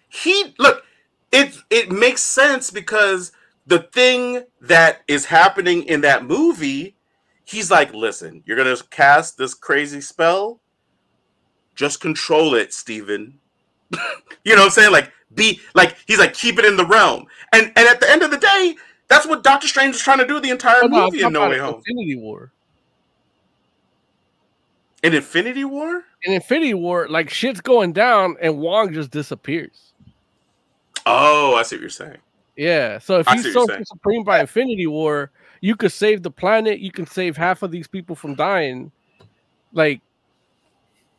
he look, it it makes sense because the thing that is happening in that movie, he's like, listen, you're gonna cast this crazy spell. Just control it, Stephen. [laughs] you know what I'm saying? Like be like he's like keep it in the realm. And and at the end of the day, that's what Doctor Strange was trying to do the entire Oh, no, movie in No Way Home. Infinity War. In Infinity War? In Infinity War, like shit's going down, and Wong just disappears. Oh, I see what you're saying. Yeah. So if I he's you're so supreme by Infinity War, you could save the planet. You can save half of these people from dying. Like,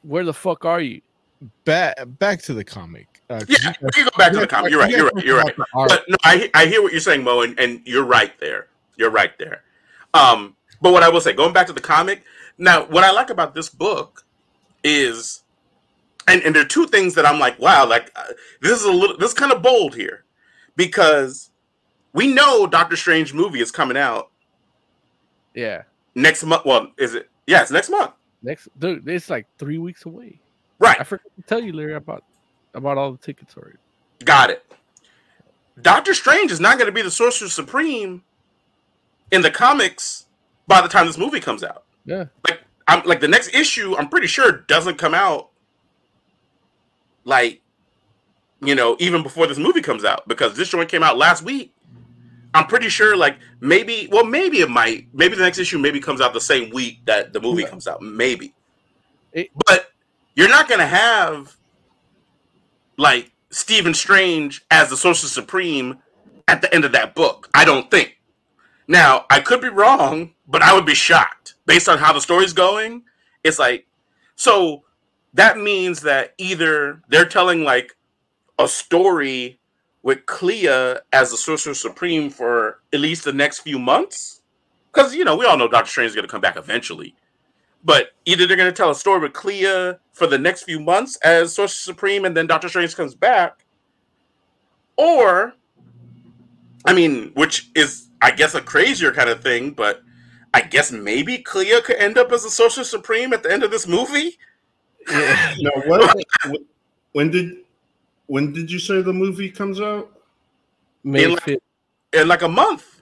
where the fuck are you? Back back to the comic. Uh, Yeah, you we guys- can go back to the comic. You're right. you You're right. You're right. about the art. But no, I I hear what you're saying, Mo, and, and you're right there. You're right there. Um, but what I will say, going back to the comic, now what I like about this book is, and and there are two things that I'm like, wow, like uh, this is a little, this is kind of bold here, because we know Doctor Strange movie is coming out Yeah. next month. Well, is it? Yeah, it's next month. Next, dude, it's like three weeks away. Right. I forgot to tell you, Larry, about about all the tickets already. Got it. Doctor Strange is not going to be the Sorcerer Supreme in the comics by the time this movie comes out. Yeah. Like I'm like the next issue, I'm pretty sure doesn't come out like you know, even before this movie comes out because this joint came out last week. I'm pretty sure like maybe well maybe it might maybe the next issue maybe comes out the same week that the movie comes out maybe. It- but you're not going to have like Stephen Strange as the Sorcerer Supreme at the end of that book. I don't think. Now, I could be wrong, but I would be shocked based on how the story's going. It's like, so that means that either they're telling like a story with Clea as the Sorcerer Supreme for at least the next few months, because you know we all know Doctor Strange is going to come back eventually. But either they're going to tell a story with Clea for the next few months as Sorcerer Supreme, and then Doctor Strange comes back, or, I mean, which is I guess a crazier kind of thing, but I guess maybe Clea could end up as a Sorcerer Supreme at the end of this movie. [laughs] No, what? when did when did you say the movie comes out? May In like- In like a month,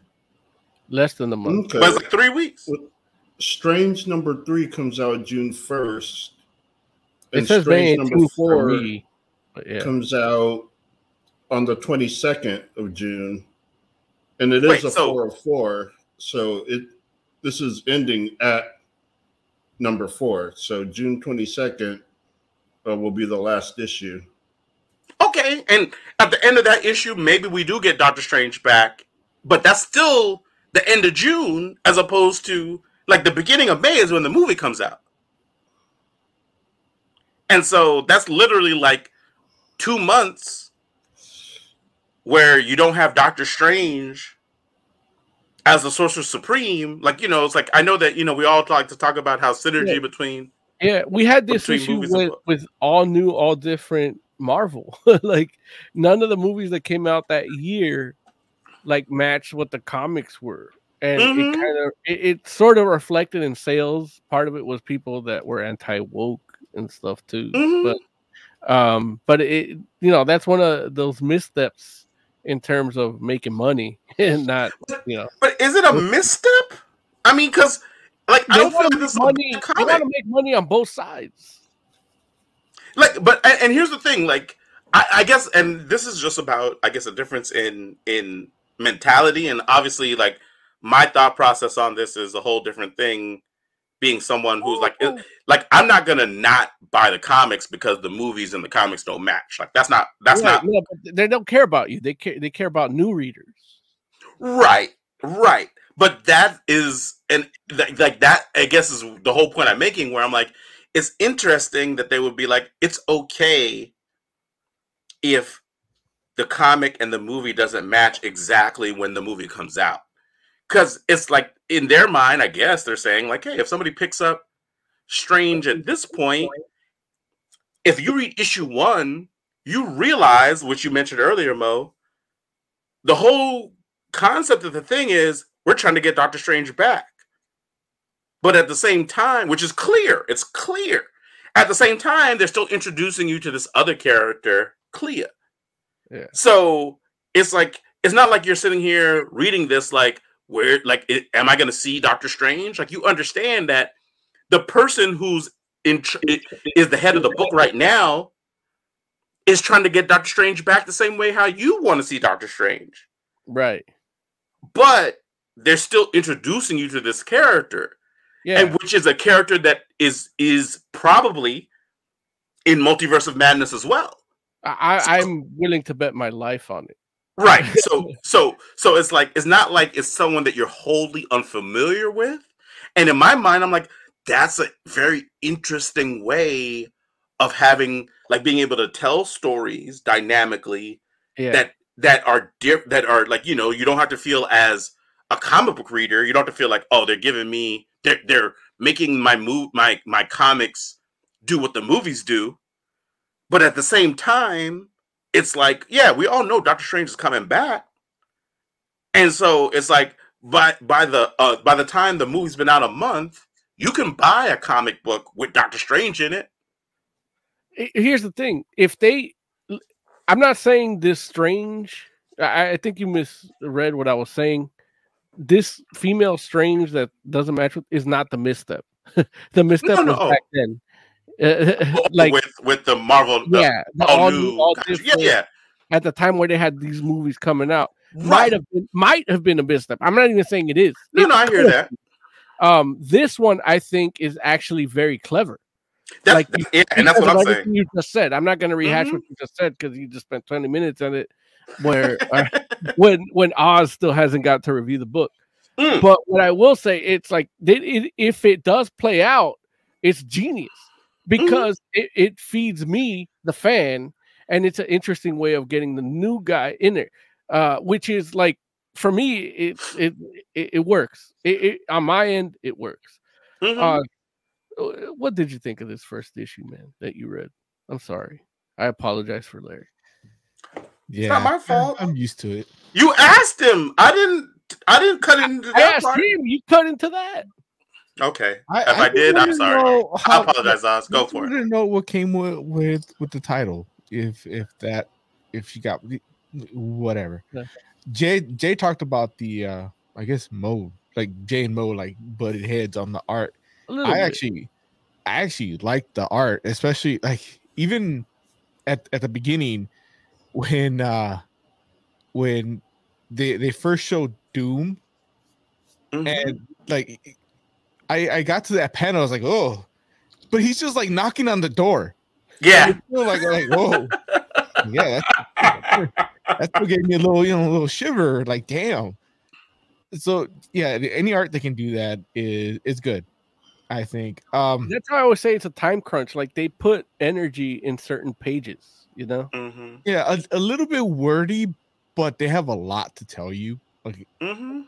less than a month. Okay. but it's like three weeks. Strange number three comes out June first. It says May 18 for me. But yeah. comes out on the twenty second of June, and it is Wait, a so- four of four. So it this is ending at number four. So June twenty second uh, will be the last issue. Okay, and at the end of that issue, maybe we do get Doctor Strange back, but that's still the end of June, as opposed to like the beginning of May is when the movie comes out. And so that's literally like two months where you don't have Doctor Strange as the Sorcerer Supreme. Like, you know, it's like I know that, you know, we all like to talk about how synergy Yeah. between Yeah, we had this issue with, with all new, all different Marvel. [laughs] like none of the movies that came out that year like matched what the comics were. And Mhm. it kind of it, it sort of reflected in sales. Part of it was people that were anti woke and stuff too. Mhm. But um, but it you know, that's one of those missteps in terms of making money [laughs] and not you know But is it a misstep? I mean, because like I don't feel want like to this money. They want to make money on both sides. like but and, and here's the thing like I, I guess and this is just about i guess a difference in in mentality and obviously like my thought process on this is a whole different thing being someone who's like like i'm not gonna not buy the comics because the movies and the comics don't match like that's not that's Right, not no, but they don't care about you. They care. They care about new readers. Right, right. But that is, and th- like that, I guess, is the whole point I'm making. Where I'm like, it's interesting that they would be like, it's okay if the comic and the movie doesn't match exactly when the movie comes out, because it's like in their mind, I guess they're saying like, hey, if somebody picks up Strange at this point, if you read issue one, you realize what you mentioned earlier, Mo. The whole concept of the thing is we're trying to get Doctor Strange back. But at the same time, which is clear, it's clear. At the same time, they're still introducing you to this other character, Clea. Yeah. So it's like it's not like you're sitting here reading this like where like it, am I going to see Doctor Strange? Like you understand that the person who's in tr- is the head of the book right now is trying to get Doctor Strange back the same way how you want to see Doctor Strange Right. but they're still introducing you to this character Yeah. and which is a character that is is probably in multiverse of madness as well I, I- I'm willing to bet my life on it. Right. [laughs] So so so it's like it's not like it's someone that you're wholly unfamiliar with. And in my mind i'm like that's a very interesting way of having like being able to tell stories dynamically Yeah. that that are diff- that are like you know you don't have to feel as a comic book reader. You don't have to feel like oh they're giving me they're, they're making my move my my comics do what the movies do. But at the same time it's like yeah we all know doctor strange is coming back and so it's like by by the uh by the time the movie's been out a month you can buy a comic book with doctor strange in it Here's the thing: if they, I'm not saying this strange. I, I think you misread what I was saying. This female strange that doesn't match with is not the misstep. [laughs] the misstep no, was no. back then. Uh, [laughs] like with with the marvel the yeah, the all all new all yeah yeah At the time where they had these movies coming out, right might have been might have been a misstep. I'm not even saying it is. no no i hear that Um, this one I think is actually very clever. That's, Like, yeah, and that's what I'm saying. You just said. I'm not going to rehash Mhm. what you just said because you just spent 20 minutes on it. where uh, [laughs] when when Oz still hasn't got to review the book. Mm. But what I will say, it's like it, it, if it does play out, it's genius because it, it feeds me the fan, and it's an interesting way of getting the new guy in there, uh, which is like for me, it it it, it works. It, it on my end, it works. Mhm. Uh, uh, what did you think of this first issue, man, that you read? I'm sorry. I apologize for Larry. Yeah, not my I'm- fault. I'm used to it. you asked him. I didn't. I didn't cut into I that asked part. him, you cut into that. Okay. I, if I, just did, I'm sorry. know I how- apologize, Oz. Go for it. wanted to know what came with with with the title. If if that if you got whatever. Yeah. Jay Jay talked about the uh I guess Mo like Jay and Mo like butted heads on the art. I bit. actually I actually like the art, especially like even at at the beginning when uh when they they first showed Doom Mhm. and like I I got to that panel, I was like, oh, but he's just like knocking on the door. yeah. I feel like like whoa, yeah, that, that still gave me a little you know a little shiver. Like damn. So yeah, any art that can do that is is good. I think. Um, That's how I always say it's a time crunch. Like they put energy in certain pages, you know? Mm-hmm. yeah, a, a little bit wordy, but they have a lot to tell you. Like Mm-hmm.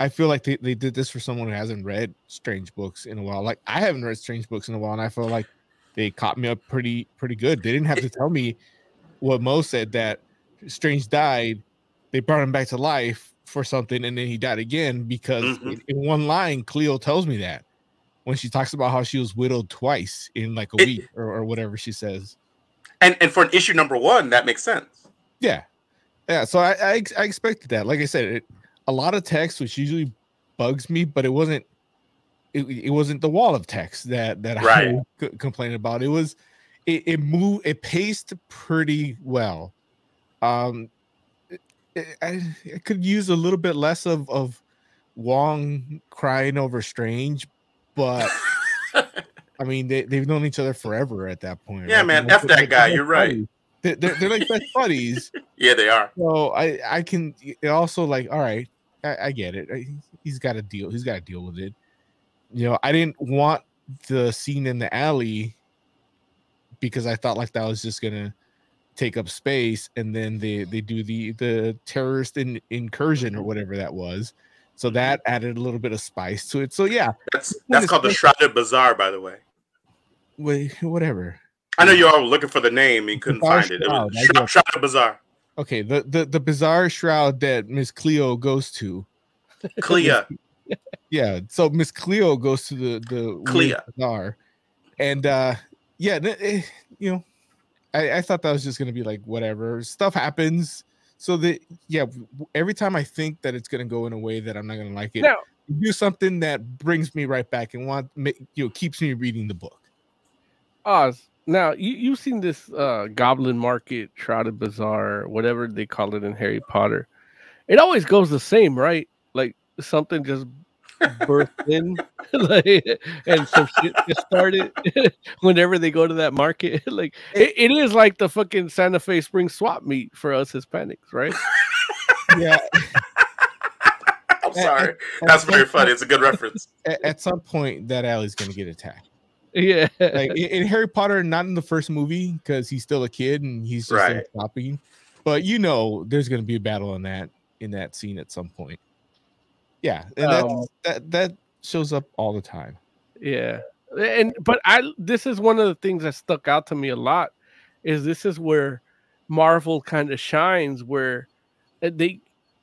I feel like they, they did this for someone who hasn't read strange books in a while. Like I haven't read strange books in a while, and I feel like they caught me up pretty pretty good. They didn't have to tell me what Mo said that Strange died. They brought him back to life for something, and then he died again because Mhm. in, in one line, Clea tells me that when she talks about how she was widowed twice in like a It- week or, or whatever she says. And and for an issue number one, that makes sense. Yeah, yeah. So I I, I expected that. Like I said, it, a lot of text, which usually bugs me, but it wasn't. It, it wasn't the wall of text that that Right. I [laughs] c- complained about. It was, it, it moved, it paced pretty well. Um, it- I, I could use a little bit less of of Wong crying over Strange, but I mean they they've known each other forever at that point. Yeah, right? man, F that guy, you're right. They're, they're, they're like best buddies. [laughs] Yeah, they are. So I I can also like all right, I, I get it. He's got to deal. He's got to deal with it. You know, I didn't want the scene in the alley because I thought like that was just gonna take up space, and then they they do the the terrorist in, incursion or whatever that was. So mm-hmm. that added a little bit of spice to it. So yeah, That's that's called the Shrouded Bazaar, by the way. wait, whatever. I know you all were looking for the name and you couldn't Bazaar find it. It Shroud, was Shroud- Shrouded Bazaar. Okay, the the the bizarre shroud that Miss Cleo goes to. [laughs] Clea. [laughs] yeah so miss cleo goes to the the Clea. weird bazaar and uh yeah th- eh, you know I, I thought that was just gonna be like whatever stuff happens so that yeah every time i think that it's gonna go in a way that i'm not gonna like it Now, do something that brings me right back and want you know keeps me reading the book Oz. Now you you've seen this uh Goblin Market, Shrouded Bazaar, whatever they call it in Harry Potter. It always goes the same, right? Like something just burst [laughs] in, [laughs] like, and some shit just started [laughs] whenever they go to that market. like it, it is like the fucking Santa Fe Spring swap meet for us Hispanics, right? yeah I'm sorry. That's very funny. It's a good reference. at, at some point that alley's gonna get attacked yeah. like in, in Harry Potter, not in the first movie because he's still a kid and he's just Right. right. shopping. But you know, there's going to be a battle in that in that scene at some point. Yeah, and Um, that that shows up all the time. Yeah. And but I this is one of the things that stuck out to me a lot is this is where Marvel kind of shines where uh, they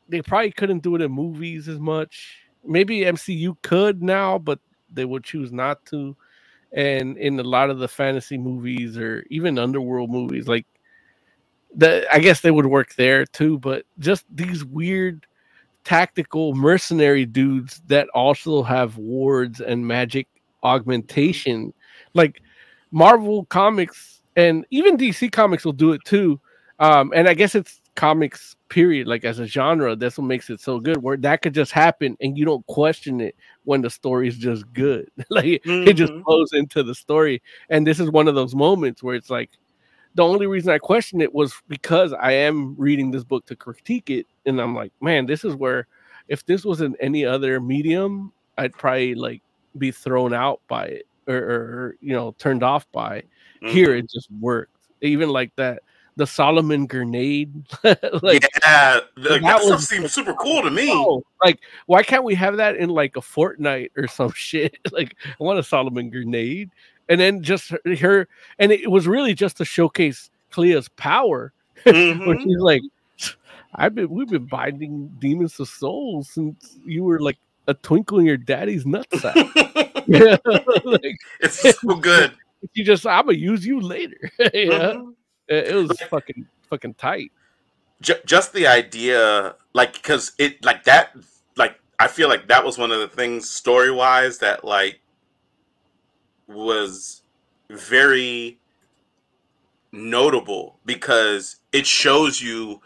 they probably couldn't do it in movies as much. Maybe MCU could now, but they would choose not to. And in a lot of the fantasy movies or even underworld movies, like the I guess they would work there too, but just these weird tactical mercenary dudes that also have wards and magic augmentation. Like Marvel comics and even DC comics will do it too. Um, and I guess it's comics period, like as a genre, that's what makes it so good, where that could just happen and you don't question it when the story is just good. [laughs] like it just Mhm. flows into the story. And this is one of those moments where it's like the only reason I questioned it was because I am reading this book to critique it, and I'm like, man, this is where if this was in any other medium, I'd probably like be thrown out by it or, or you know turned off by. Mm-hmm. Here it just worked. Even like that, the Solomon grenade, [laughs] like yeah, like, that that stuff was- seems super [laughs] cool to me. oh, like why can't we have that in like a Fortnite or some [laughs] shit? Like I want a Solomon grenade, and then just her, her and it was really just to showcase Clea's power, where Mhm. she's like, "I've been we've been binding demons to souls since you were like a twinkle in your daddy's nutsack." yeah, like it's so good. you just I'm gonna use you later. yeah, Mhm. It, it was fucking fucking tight. Ju- just the idea, like, because it, like that, like, I feel like that was one of the things story wise that, like, was very notable because it shows you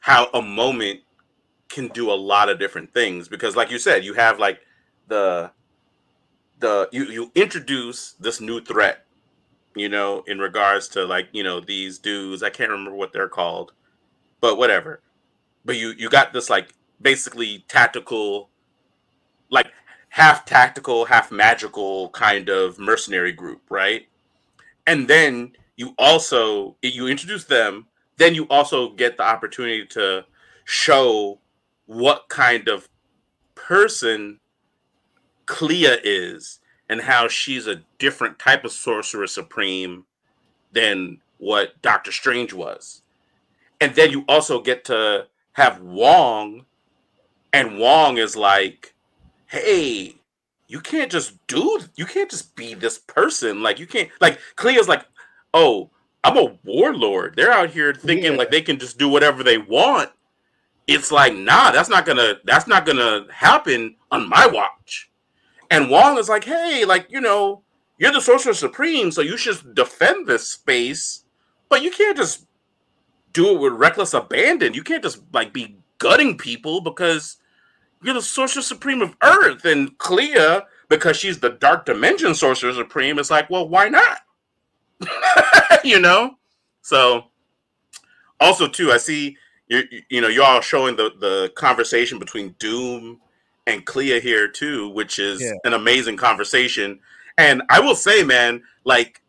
how a moment can do a lot of different things because like you said you have like the the you you introduce this new threat you know in regards to like you know these dudes i can't remember what they're called but whatever. But you you got this like basically tactical like half tactical half magical kind of mercenary group right? And then you also you introduce them then you also get the opportunity to show what kind of person Clea is and how she's a different type of sorcerer supreme than what Doctor Strange was. And then you also get to have Wong, and Wong is like, hey, you can't just do, you can't just be this person. Like, you can't, like, Clea's like, oh, I'm a warlord. They're out here thinking Yeah. like they can just do whatever they want. It's like, nah, that's not gonna, that's not gonna happen on my watch. And Wong is like, hey, like, you know, you're the Sorcerer Supreme, so you should defend this space, but you can't just do it with reckless abandon. You can't just like be gutting people because you're the Sorcerer Supreme of Earth. And Clea, because she's the Dark Dimension Sorcerer Supreme, is like, well, why not? [laughs] you know? So also too, I see you you know, you're all showing the the conversation between Doom and Clea here too, which is Yeah. an amazing conversation. And I will say, man, like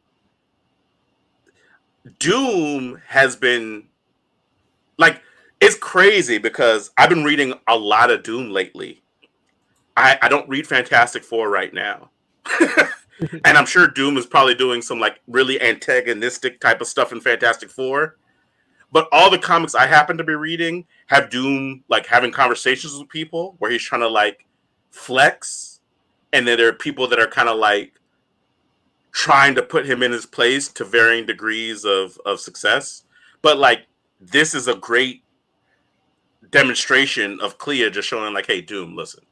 Doom has been like it's crazy because I've been reading a lot of Doom lately. I, I don't read Fantastic Four right now. [laughs] [laughs] and I'm sure Doom is probably doing some like really antagonistic type of stuff in Fantastic Four. But all the comics I happen to be reading have Doom like having conversations with people where he's trying to like flex, and then there are people that are kind of like trying to put him in his place to varying degrees of of success. But like this is a great demonstration of Clea just showing like, hey, Doom, listen,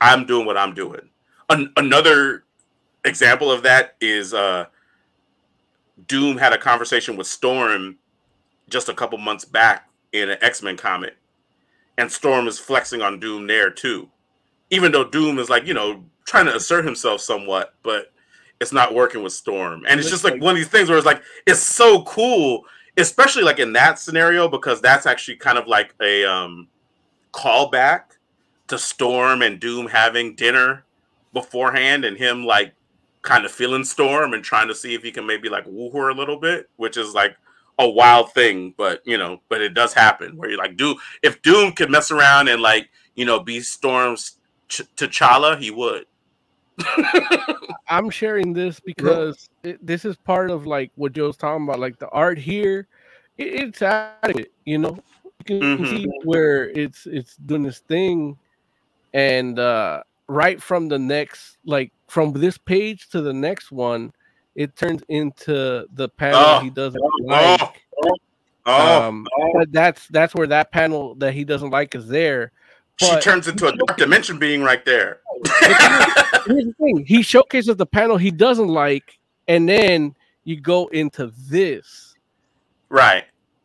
I'm doing what I'm doing. An- another example of that is uh Doom had a conversation with Storm just a couple months back in an X-Men comic. And Storm is flexing on Doom there too. Even though Doom is like, you know, trying to assert himself somewhat, but it's not working with Storm. And it's just like one of these things where it's like it's so cool, especially like in that scenario because that's actually kind of like a um callback to Storm and Doom having dinner beforehand and him like kind of feeling Storm and trying to see if he can maybe like woo her a little bit, which is like a wild thing, but you know, but it does happen where you're like, Doom, if Doom could mess around and like, you know, be Storm's Ch- T'Challa, he would. [laughs] I'm sharing this because it, this is part of like what Joe's talking about. Like the art here, it, it's adequate. You know, you can Mhm. see where it's it's doing this thing, and uh right from the next, like from this page to the next one, it turns into the panel Oh. he doesn't Oh. like. Oh, um, but that's that's where that panel that he doesn't like is there. she turns into a dark dimension being right there. here's the thing he showcases the panel he doesn't like and then you go into this right.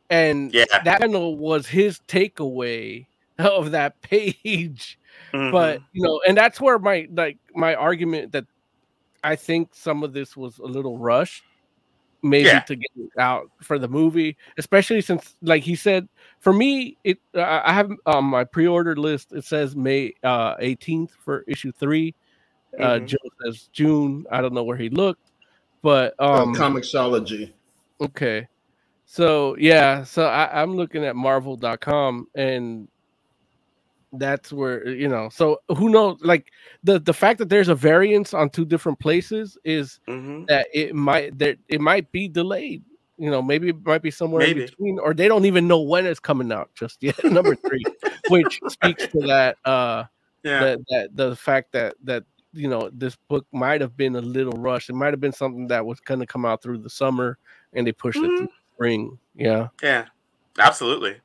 and Yeah. that panel was his takeaway [laughs] of that page Mhm. but you know and that's where my like my argument that i think some of this was a little rushed maybe Yeah. to get it out for the movie, especially since, like he said, for me, it I I have on my pre-order list. It says May uh, 18th for issue three. Uh, Mhm. Joe says June. I don't know where he looked, but Oh, um, Comixology. Okay. So yeah, so I, I'm looking at marvel.com and that's where you know, so who knows like the the fact that there's a variance on two different places is Mhm. that it might that it might be delayed. You know, maybe it might be somewhere Maybe. in between, or they don't even know when it's coming out just yet. [laughs] Number three, which speaks to that uh Yeah. that that the fact that that you know this book might have been a little rushed. It might have been something that was going to come out through the summer, and they pushed it Mhm. to spring. Yeah. Yeah, absolutely.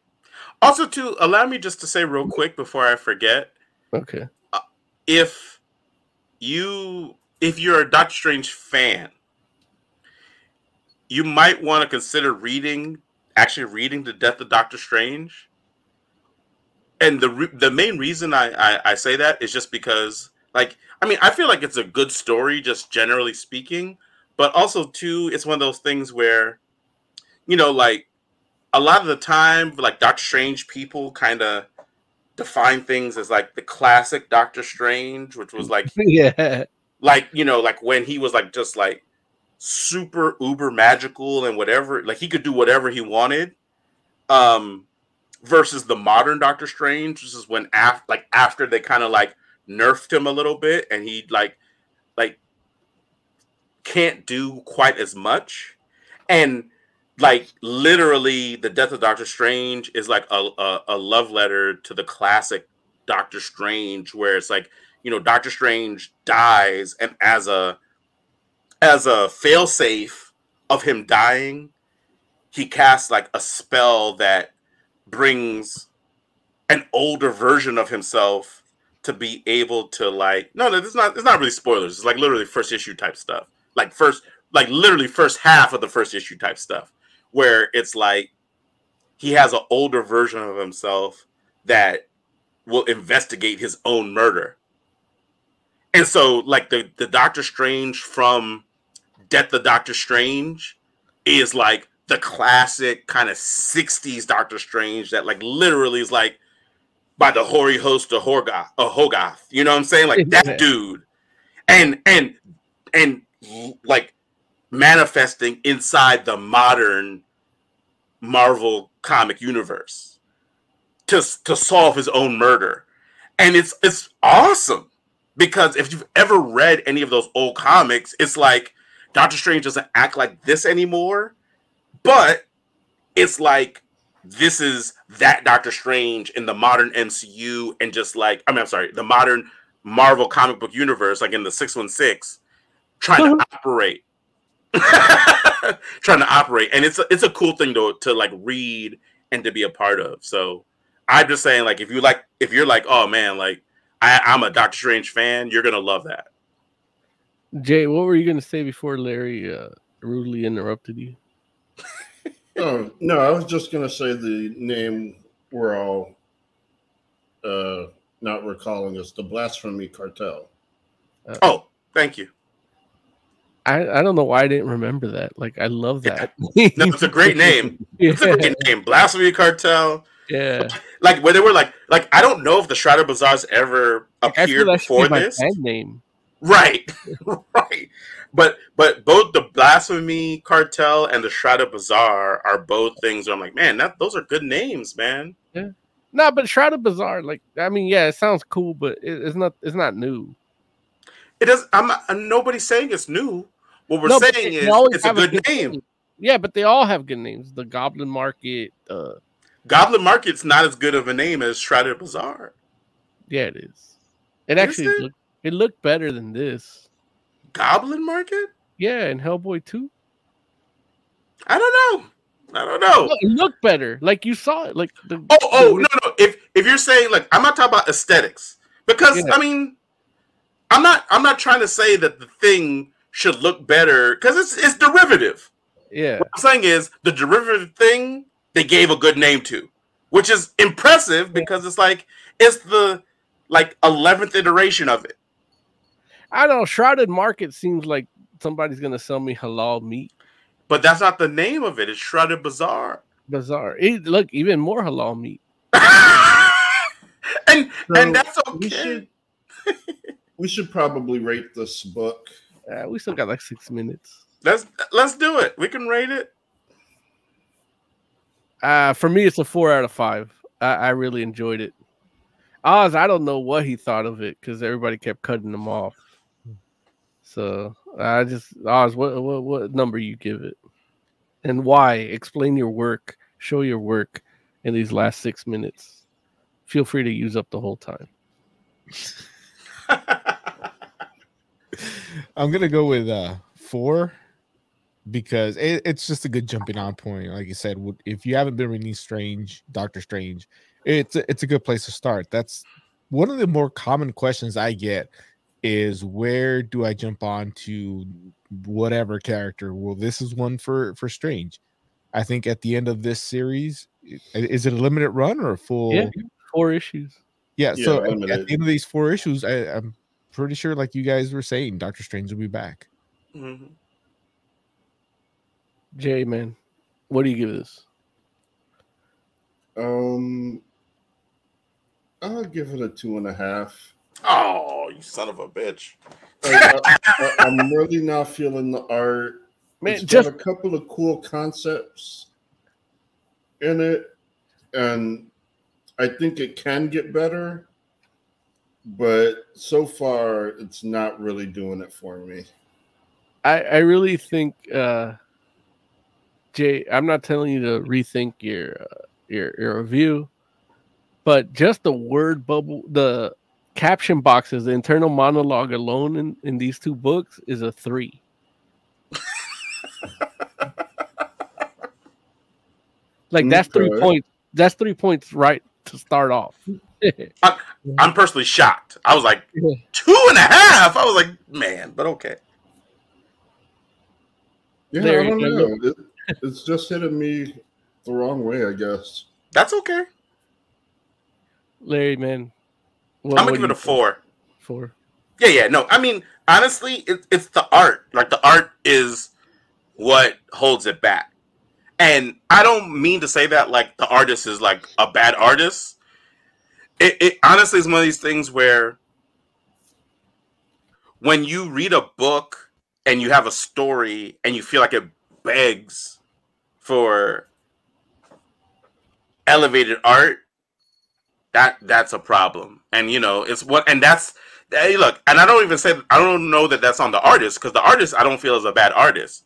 Also, to allow me just to say real quick before I forget, Okay. if you if you're a Doctor Strange fan, you might want to consider reading actually reading the Death of Doctor Strange. And the re- the main reason I, I I say that is just because like I mean I feel like it's a good story just generally speaking, but also too it's one of those things where you know like a lot of the time like Doctor Strange people kind of define things as like the classic Doctor Strange, which was like [laughs] yeah. like you know like when he was like just like super uber magical and whatever like he could do whatever he wanted um versus the modern doctor strange this is when after like after they kind of like nerfed him a little bit and he like like can't do quite as much and like literally the death of doctor strange is like a, a, a love letter to the classic doctor strange where it's like you know doctor strange dies and as a as a failsafe of him dying he casts like a spell that brings an older version of himself to be able to like no no it's not it's not really spoilers. It's like literally first issue type stuff. Like first like literally first half of the first issue type stuff where it's like he has an older version of himself that will investigate his own murder and so like the the doctor strange from death of doctor strange is like the classic kind of 60s doctor strange that like literally is like by the hoary host of Horgoth, of Hoggoth. You know what I'm saying? Like that dude. And and and like manifesting inside the modern Marvel comic universe to to solve his own murder. And it's it's awesome because if you've ever read any of those old comics, it's like Doctor Strange doesn't act like this anymore, but it's like this is that Doctor Strange in the modern MCU and just like I mean I'm sorry, the modern Marvel comic book universe, like in the 616, trying to [laughs] operate. [laughs] trying to operate. And it's a, it's a cool thing to to like read and to be a part of. So I'm just saying, like, if you like if you're like, oh man, like I, I'm a Doctor Strange fan, you're gonna love that. Jay, what were you going to say before Larry uh, rudely interrupted you? Oh [laughs] no, I was just gonna say the name we're all uh not recalling is the Blasphemy Cartel. Oh, thank you. I, I don't know why I didn't remember that. Like, I love that. [laughs] No, it's a great name. [laughs] It's a great name. Blasphemy Cartel. Yeah. Like where they were like like I don't know if the Shroud of Bazaars ever appeared before be this. name. Right, [laughs] right. But but both the Blasphemy Cartel and the Shroud of Bazaar are both things where I'm like, man, that those are good names, man. Yeah. No, but Shroud of Bazaar, like, I mean, yeah, it sounds cool, but it, it's not. It's not new. It does. I'm not, nobody's saying it's new. What we're No, saying is it's a have good name. Yeah, but they all have good names. The Goblin Market. Uh, Goblin Market's not as good of a name as Shrouded Bazaar. yeah, it is. It Is actually it? looked. It looked better than this. Goblin Market? Yeah, and Hellboy two. I don't know. I don't know. It looked better. Like you saw it. Like the. Oh, oh the- no, no. If if you're saying like I'm not talking about aesthetics because Yeah. I mean, I'm not I'm not trying to say that the thing should look better because it's it's derivative. Yeah. What I'm saying is the derivative thing they gave a good name to, which is impressive because it's like it's the like eleventh iteration of it. I don't know. Shrouded Market seems like somebody's gonna sell me halal meat. but that's not the name of it. It's Shrouded Bazaar. Bizarre. It, look, even more halal meat. [laughs] and So, and that's okay. We should we should probably rate this book. Uh, we still got like six minutes. Let's let's do it. We can rate it. Uh, for me, it's a four out of five. I, I really enjoyed it. Oz, I don't know what he thought of it because everybody kept cutting him off. So I just Oz, what what what number you give it, and why? Explain your work. Show your work in these last six minutes. Feel free to use up the whole time. [laughs] I'm gonna go with uh four because it, it's just a good jumping on point. Like you said, if you haven't been reading Strange, Doctor Strange, it's a, it's a good place to start. That's one of the more common questions I get is where do I jump on to whatever character? Well, this is one for for Strange. I think at the end of this series, is it a limited run or a full? Yeah, four issues. Yeah, Yeah, so at- at the end of these four issues, I, I'm pretty sure, like you guys were saying, Doctor Strange will be back. Mhm. Jay, man, what do you give this? Um, I'll give it a two and a half. Oh, you son of a bitch. Like, I, am really not feeling the art. Man, it's just got a couple of cool concepts in it, and I think it can get better. But so far, it's not really doing it for me. I, I really think uh Jay, I'm not telling you to rethink your uh, your your review, but just the word bubble, the caption boxes, the internal monologue alone in, in these two books is a three. [laughs] like that's three points. That's three points right to start off. [laughs] I'm personally shocked. I was like two and a half. I was like, man, but okay. Yeah, There I don't go. know. It, it's just hitting me the wrong way, I guess. That's okay. Larry, man, what- I'm gonna give it a four. Four. Yeah, yeah. No, I mean, honestly, it, it's the art. Like the art is what holds it back. And I don't mean to say that like the artist is like a bad artist. It, it honestly is one of these things where when you read a book and you have a story and you feel like it begs for elevated art, that that's a problem. And you know, it's what and that's hey, look, and I don't even say I don't know that that's on the artist because the artist I don't feel is a bad artist.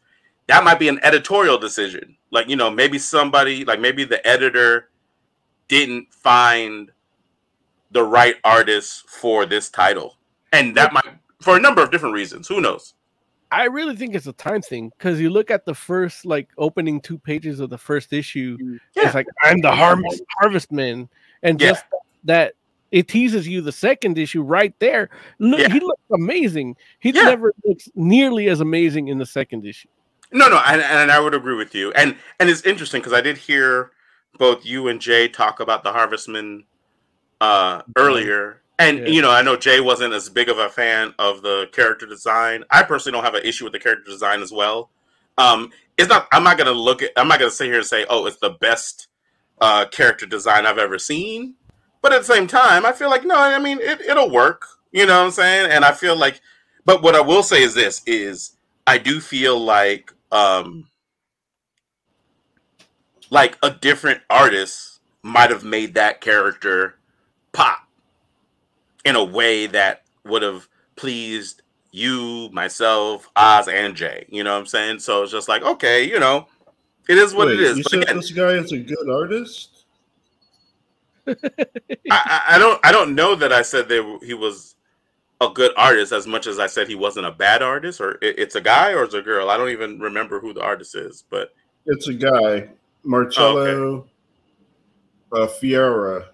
That might be an editorial decision. Like you know, maybe somebody like maybe the editor didn't find the right artist for this title, and that might for a number of different reasons. Who knows? I really think it's a time thing because you look at the first like opening two pages of the first issue. Mm. Yeah. It's like I'm the harvest harvestman, and Yeah. just that it teases you the second issue right there. Look, Yeah. he looks amazing. He Yeah. never looks nearly as amazing in the second issue. No, no, and, and I would agree with you. And and it's interesting because I did hear both you and Jay talk about the Harvestman uh, earlier. And Yeah. you know, I know Jay wasn't as big of a fan of the character design. I personally don't have an issue with the character design as well. Um, it's not. I'm not gonna look at. I'm not gonna sit here and say, "Oh, it's the best uh, character design I've ever seen." But at the same time, I feel like no. I mean, it, it'll work. You know what I'm saying? And I feel like, but what I will say is this: is I do feel like um like a different artist might have made that character pop in a way that would have pleased you, myself, Oz, and Jay. You know what I'm saying? So it's just like, okay, you know, it is what Wait, it is. You But said again, this guy is a good artist? I, I don't I don't know that I said that he was a good artist as much as I said he wasn't a bad artist, or it, it's a guy or it's a girl. I don't even remember who the artist is, but It's a guy, Marcelo uh, Ferreira.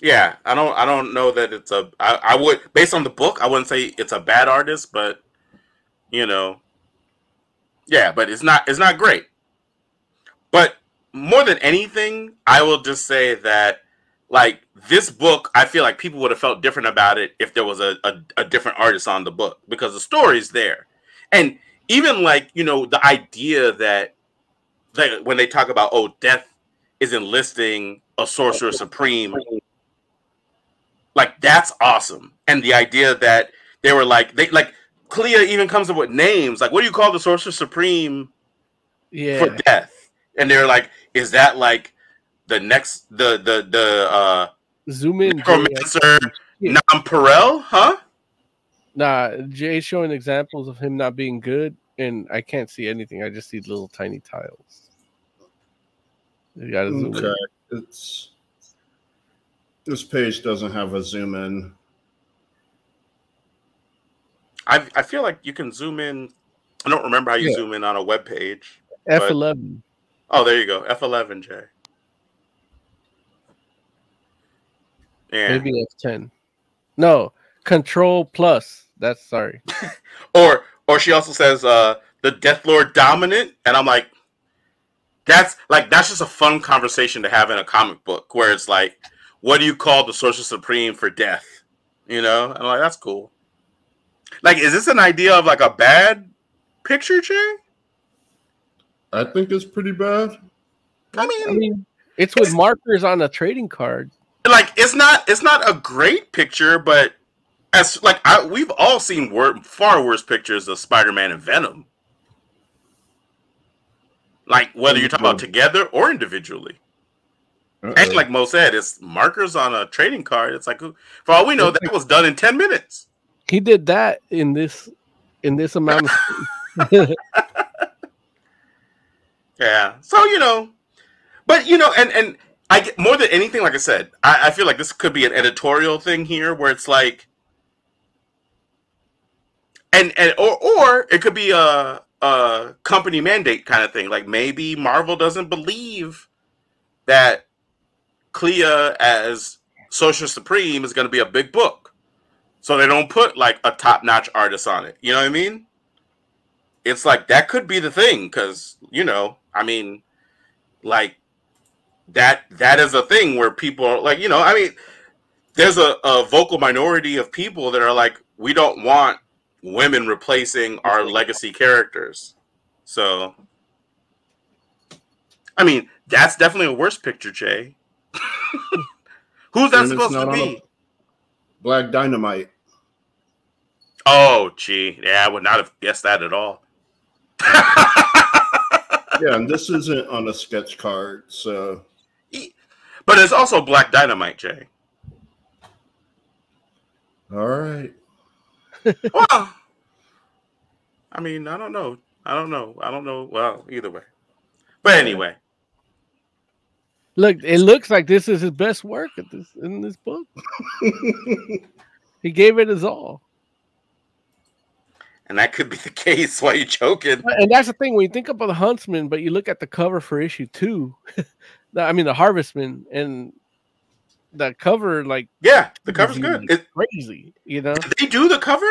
yeah, I don't I don't know that it's a I, I would based on the book I wouldn't say it's a bad artist, but you know, yeah, but it's not it's not great. But more than anything, I will just say that like this book, I feel like people would have felt different about it if there was a, a, a different artist on the book because the story's there. And even like you know the idea that like when they talk about oh death is enlisting a sorcerer supreme like that's awesome and the idea that they were like they like clea even comes up with names like what do you call the sorcerer supreme Yeah. for death and they're like is that like the next the the the uh Zoom in. Jay. necromancer Yeah. Namparel, huh Nah, Jay's showing examples of him not being good, and I can't see anything. I just see little tiny tiles. You gotta zoom in. Okay, it's this page doesn't have a zoom in. I I feel like you can zoom in. I don't remember how you Yeah. zoom in on a web page. F11. Oh, there you go. F11J. Yeah. Maybe F10. No, Control Plus. That's sorry. [laughs] Or or she also says uh the Death Lord dominant, and I'm like, that's like that's just a fun conversation to have in a comic book where it's like, what do you call the Sorcerer Supreme for death? You know, and I'm like, that's cool. Like, is this an idea of like a bad picture, Jay? I think it's pretty bad. I mean, I mean, it's with markers on a trading card. Like it's not it's not a great picture, but as like I, we've all seen wor- far worse pictures of Spider-Man and Venom. Like whether you're talking about mm-hmm. together or individually, and Uh-oh. like Mo said, it's markers on a trading card. It's like for all we know, that was done in ten minutes. He did that in this in this amount of [laughs] [laughs] Yeah. So you know, but you know, and and I get more than anything, like I said, I, I feel like this could be an editorial thing here, where it's like, and and or or it could be a a company mandate kind of thing. Like maybe Marvel doesn't believe that Clea as Sorcerer Supreme is going to be a big book, so they don't put like a top notch artist on it. You know what I mean? It's like that could be the thing because you know, I mean, like that that is a thing where people are like, you know, I mean, there's a, a vocal minority of people that are like, we don't want women replacing our legacy characters. So, I mean, that's definitely a worse picture, Jay. [laughs] Who's that And supposed to be? Black Dynamite. Oh, gee, yeah, I would not have guessed that at all. [laughs] Yeah, and this isn't on a sketch card, so But it's also Black Dynamite, Jay. all right. [laughs] Well, I mean, I don't know. I don't know. I don't know. Well, either way. But anyway, Look, it looks like this is his best work at this in this book. [laughs] He gave it his all. and that could be the [laughs] case. Why you joking? And that's the thing when you think about the Huntsman, but you look at the cover for issue two. I mean, the Harvestman and the cover, like Yeah, the cover's good. It's crazy. You know, did they do the cover?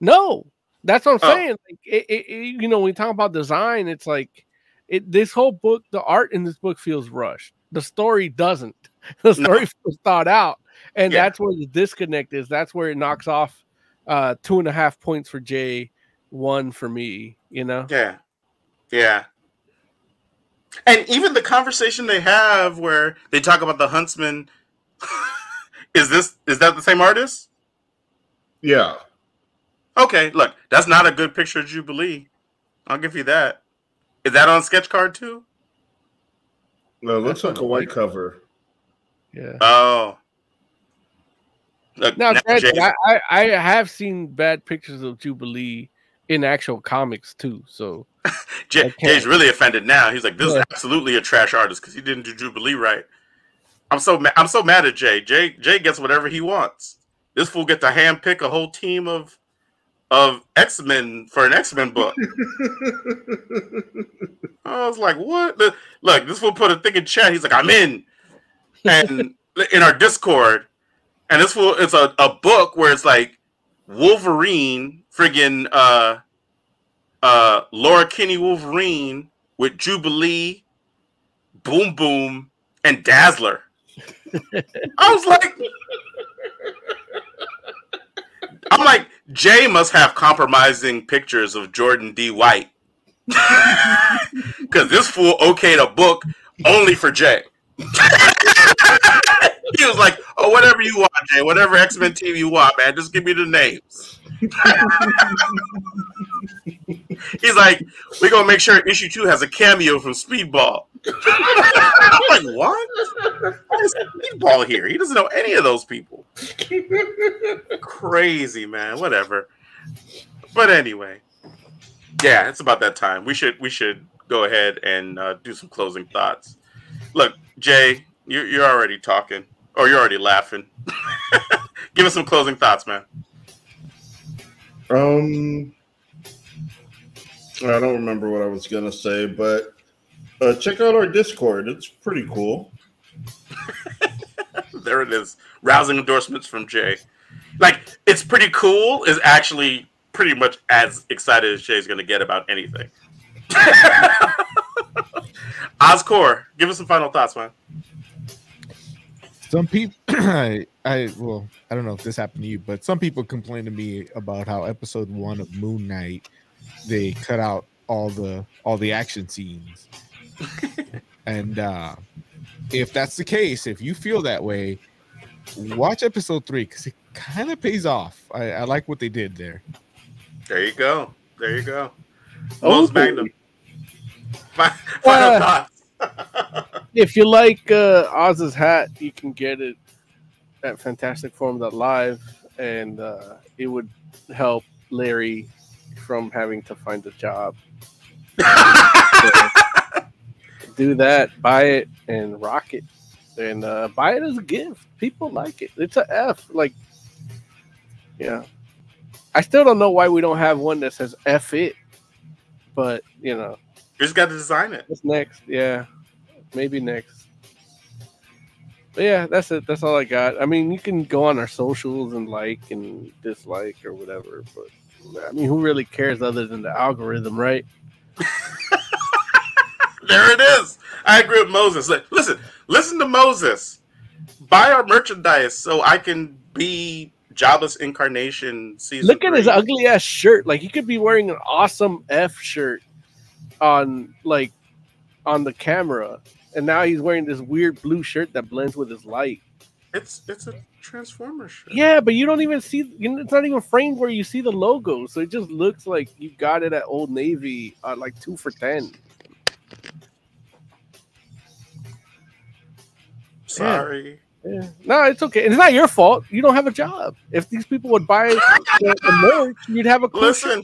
no, that's what I'm Oh. saying. Like, it, it, it- you know, when we talk about design, it's like it. This whole book, the art in this book feels rushed. The story doesn't. [laughs] The No. story feels thought out, and Yeah. that's where the disconnect is. That's where it knocks off uh two and a half points for Jay, one for me. You know. Yeah, yeah. And even the conversation they have where they talk about the huntsman. [laughs] is this is that the same artist? Yeah. Okay, look, that's not a good picture of Jubilee. I'll give you that. Is that on sketch card too? No, it looks That's like a white cover. Yeah. Oh. Look, Now, now granted, Jay's- I, I, I have seen bad pictures of Jubilee in actual comics too. So [laughs] Jay, Jay's really offended now. He's like, "This Yeah. is absolutely a trash artist because he didn't do Jubilee right." I'm so ma- I'm so mad at Jay. Jay Jay gets whatever he wants. This fool gets to handpick a whole team of of X Men for an X Men book. [laughs] I was like, "What?" Look, this fool put a thing in chat. He's like, "I'm in," and [laughs] in our Discord, and this fool it's a, a book where it's like Wolverine, friggin' uh uh Laura Kinney Wolverine with Jubilee, Boom Boom, and Dazzler. [laughs] I was like, I'm like, Jay must have compromising pictures of Jordan D. White. [laughs] Because this fool okayed a book only for Jay. [laughs] he was like, oh, whatever you want, Jay, whatever X Men team you want, man, just give me the names. He's like, we're to make sure issue two has a cameo from Speedball. I'm like, what? Speedball here? He doesn't know any of those people. Crazy, man. Whatever. But anyway, yeah, it's about that time. We should we should go ahead and uh, do some closing thoughts. Look, Jay, you're, you're already talking, or you're already laughing. [laughs] Give us some closing thoughts, man. Um, I don't remember what I was gonna say, but uh, check out our Discord. It's pretty cool. [laughs] there it is. Rousing endorsements from Jay. Like, it's pretty cool. Is actually pretty much as excited as Jay's going to get about anything. [laughs] Oscore, give us some final thoughts, man. Some people, [clears throat] I, I, well, I don't know if this happened to you, but some people complain to me about how episode one of Moon Knight they cut out all the all the action scenes, [laughs] and uh if that's the case, if you feel that way, watch episode three because it kind of pays off. I, I like what they did there. There you go. There you go. Most Magnum. [laughs] Final Uh, thoughts. [laughs] if you like uh, Oz's hat, you can get it at Fantastic Forum Live, and uh, it would help Larry from having to find a job. [laughs] do that, buy it, and rock it, and uh, buy it as a gift. People like it. It's a F. Like, yeah. I still don't know why we don't have one that says F it, but you know, You just got to design it. what's next? Yeah, maybe next. But yeah, that's it. That's all I got. I mean, you can go on our socials and like and dislike or whatever, but I mean, who really cares other than the algorithm, right? [laughs] There it is. I agree with Moses. Like, listen, listen to Moses. Buy our merchandise so I can be jobless incarnation season. Look at his ugly ass shirt. Like he could be wearing an awesome F shirt on like on the camera, and now he's wearing this weird blue shirt that blends with his light. It's it's a Transformer shirt. Yeah, but you don't even see. You know, it's not even framed where you see the logo, so it just looks like you got it at Old Navy at like two for ten. Sorry. Yeah. No, it's okay. It's not your fault. You don't have a job. If these people would buy the, the merch, you'd have a cool Listen.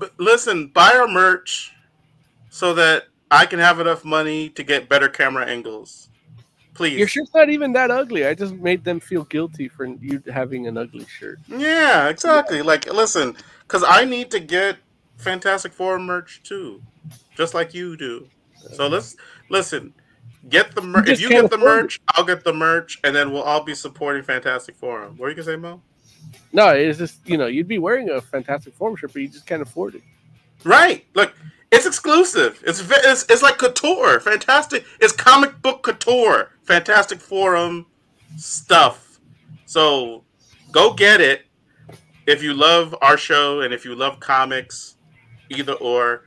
B- listen, buy our merch so that I can have enough money to get better camera angles. Please. Your shirt's not even that ugly. I just made them feel guilty for you having an ugly shirt. Yeah, exactly. Like, listen, because I need to get Fantastic Four merch too, just like you do. So uh-huh. let's listen. Get the merch. If you get the afford it. merch, I'll get the merch, and then we'll all be supporting Fantastic Forum. What are you gonna say, Mo? No, it's just you know you'd be wearing a Fantastic Forum shirt, but you just can't afford it. Right. Look, it's exclusive. It's it's, it's like couture. Fantastic. It's comic book couture. Fantastic Forum stuff. So go get it if you love our show and if you love comics, either or.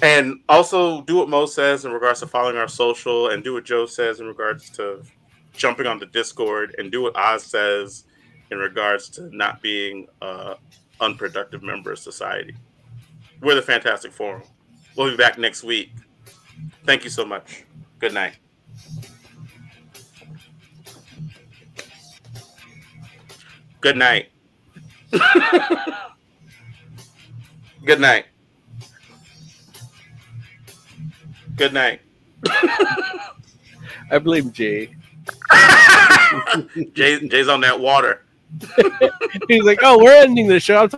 And also do what Mo says in regards to following our social, and do what Joe says in regards to jumping on the Discord, and do what Oz says in regards to not being a unproductive member of society. We're the Fantastic Forum. We'll be back next week. Thank you so much. Good night. Good night. [laughs] Good night. Good night. [laughs] I blame Jay. [laughs] Jay, Jay's on that water. He's like, "Oh, we're ending the show." I'm